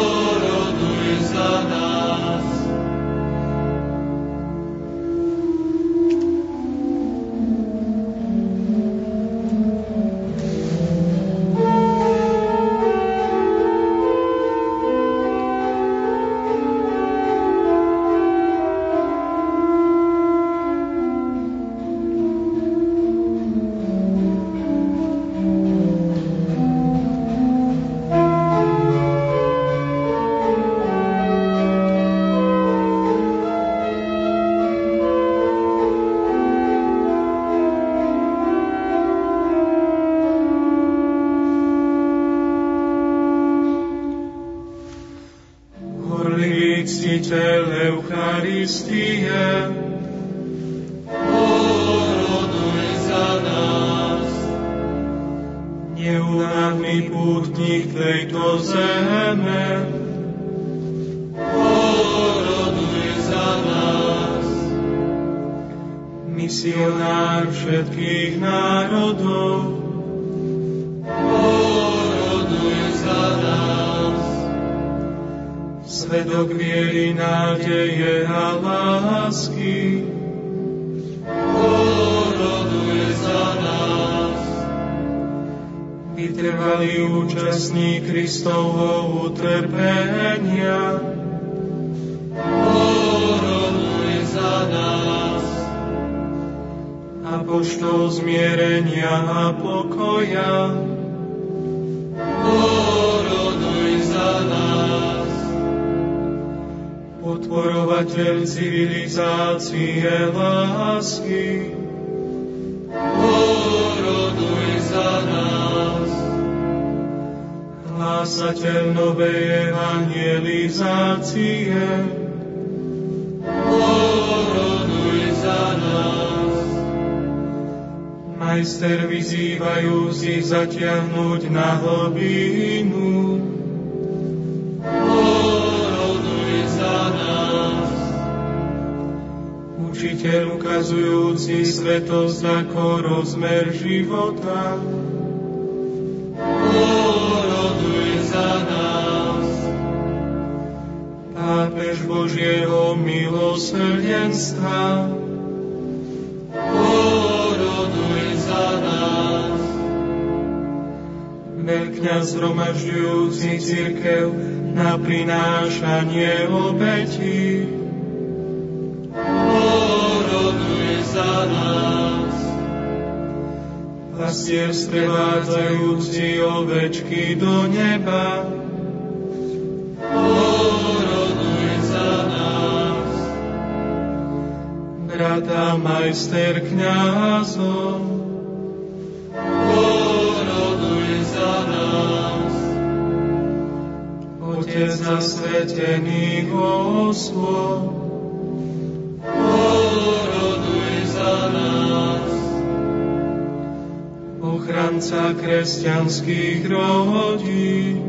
Speaker 33: všetkých rodín.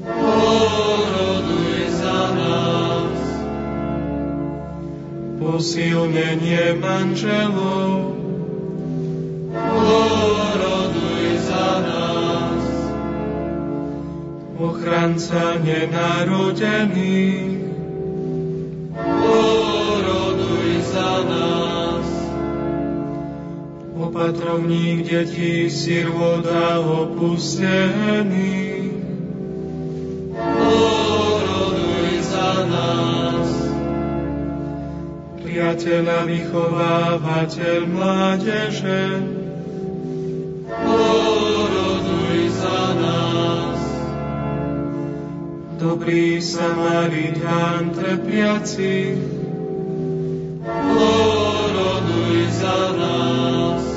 Speaker 33: Poroduj za nás. Posilnenie manželov. Poroduj za nás. Ochranca nenarodených. opatrovník detí, za nás, opustených. priateľa, vychovávateľ mládeže. Poroduj za nás. Dobrý Samaritán trpiaci, poroduj za nás.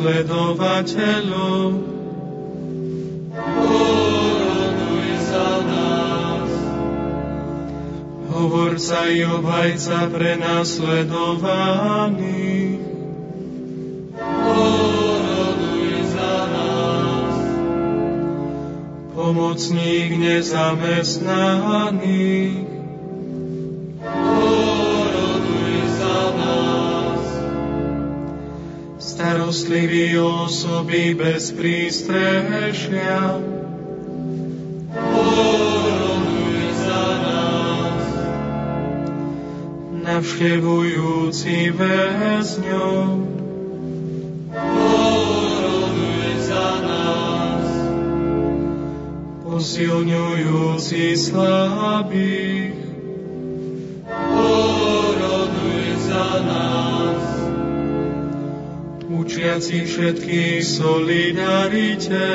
Speaker 33: Prenasledovateľov. Oroduj za nás. Hovorca i obhajca prenasledovaných. Oroduj za nás. Pomocník nezamestnaných. Osoby bez prístrešia. Oroduj za nás. Navštevujúci väzňov. Oroduj za nás. Posilňujúci slabých. Učiaci všetkých solidarite.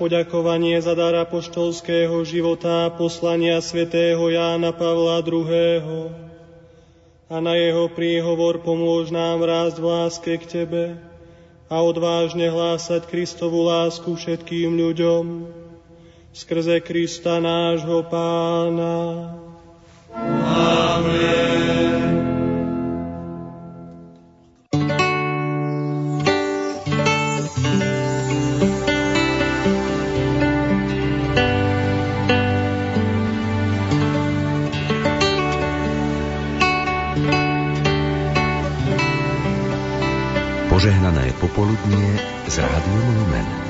Speaker 34: Poďakovanie za dar apoštolského života a poslania svätého Jána Pavla II. A na jeho príhovor pomôž nám rásť v láske k Tebe a odvážne hlásať Kristovu lásku všetkým ľuďom skrze Krista nášho Pána.
Speaker 33: Amen.
Speaker 35: Popoludnie z Rádiom Lumen.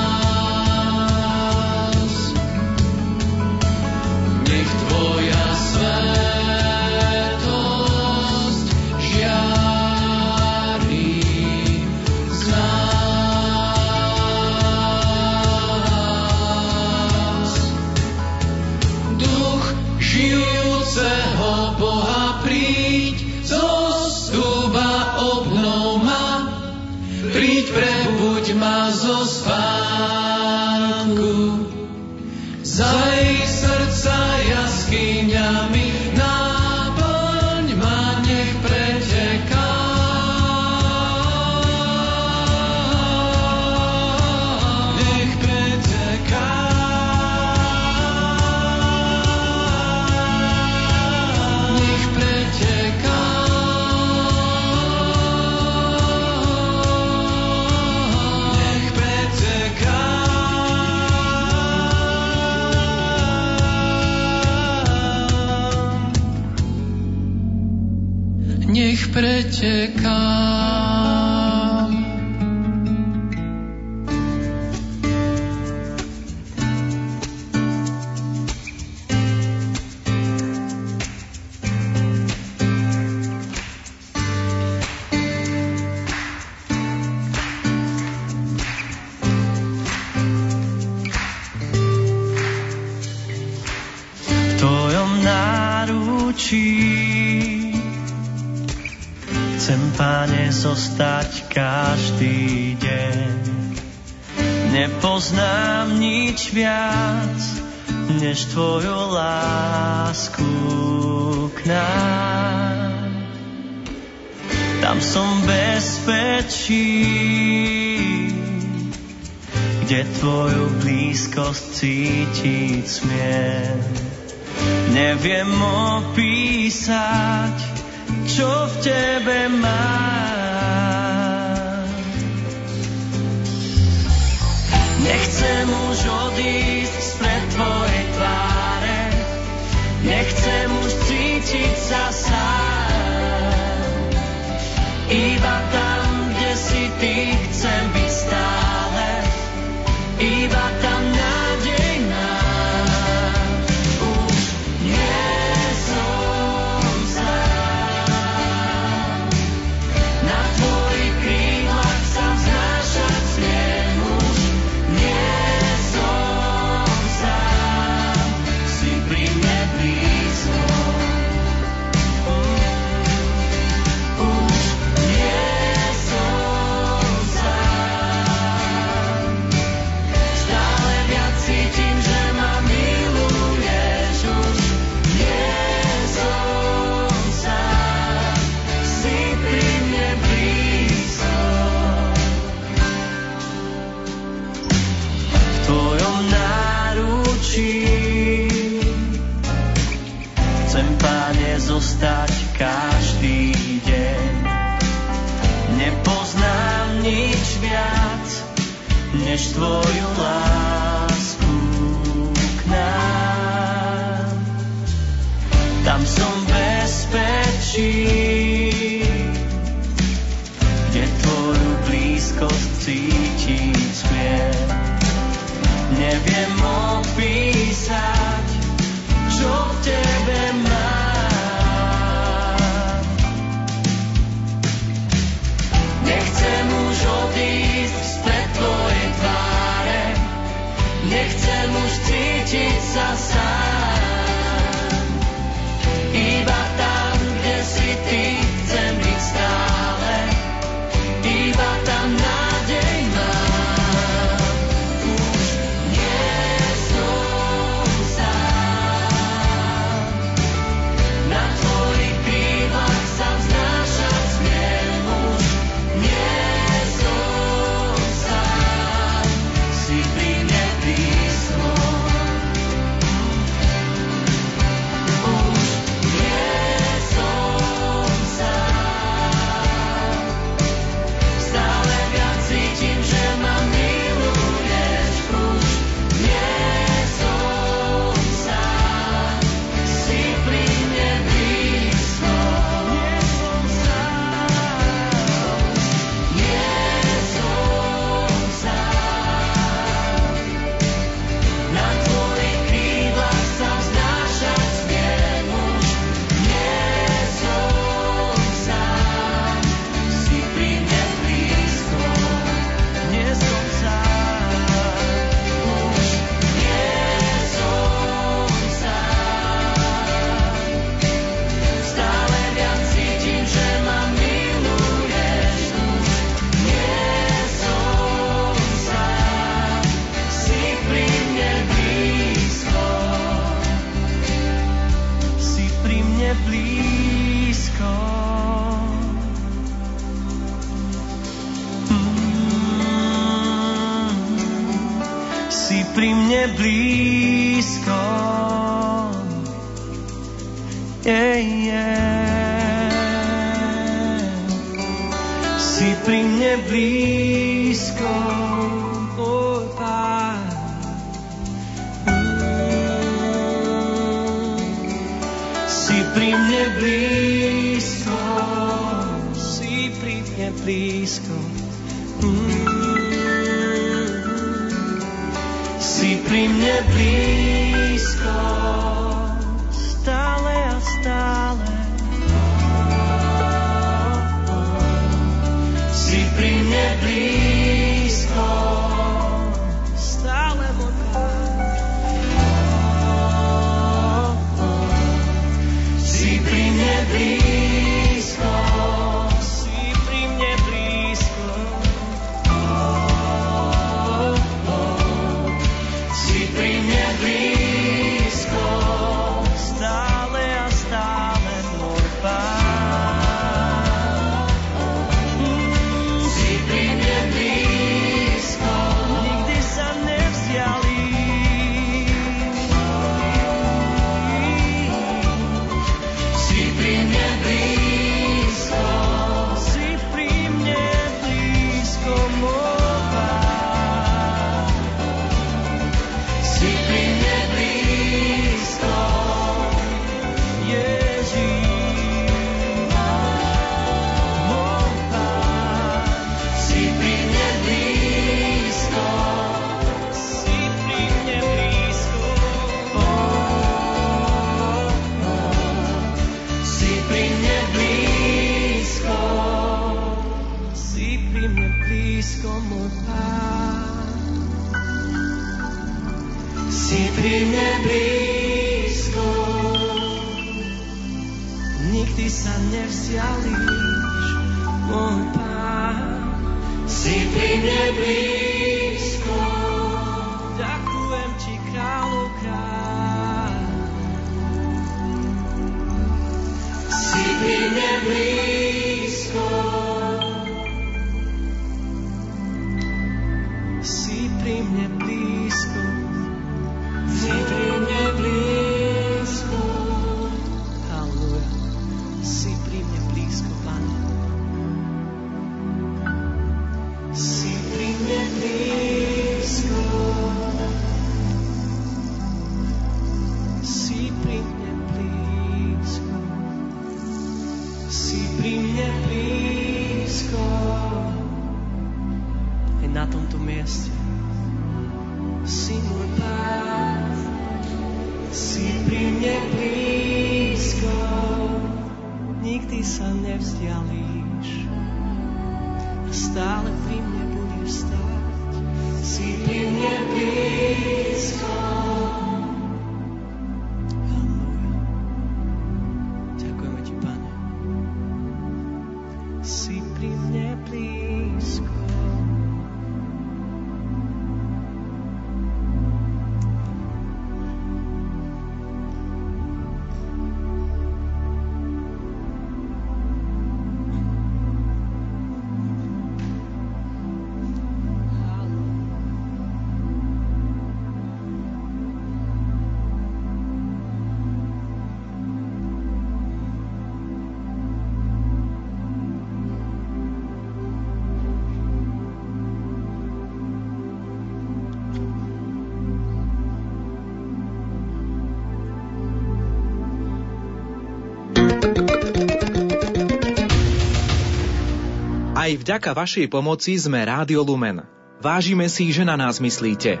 Speaker 36: Aj
Speaker 22: vďaka vašej pomoci sme Rádio Lumen. Vážime si, že na nás myslíte.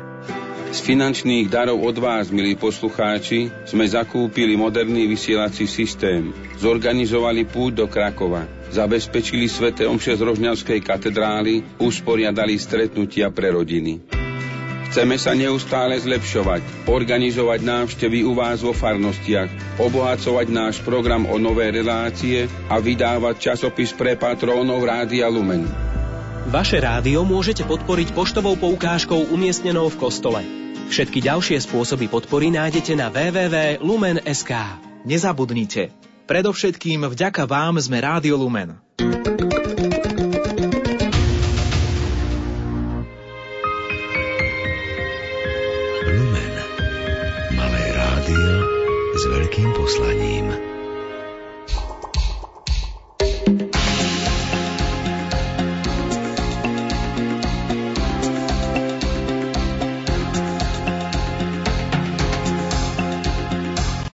Speaker 37: Z finančných darov od vás, milí poslucháči, sme zakúpili moderný vysielací systém, zorganizovali púť do Krakova, zabezpečili sveté omše z Rožňavskej katedrály, usporiadali stretnutia pre rodiny. Chceme sa neustále zlepšovať, organizovať návštevy u vás vo farnostiach, obohacovať náš program o nové relácie a vydávať časopis pre patrónov Rádia Lumen.
Speaker 29: Vaše rádio môžete podporiť poštovou poukážkou umiestnenou v kostole. Všetky ďalšie spôsoby podpory nájdete na www.lumen.sk.
Speaker 22: Nezabudnite, predovšetkým vďaka vám sme Rádio Lumen.
Speaker 35: Veľkým poslaním.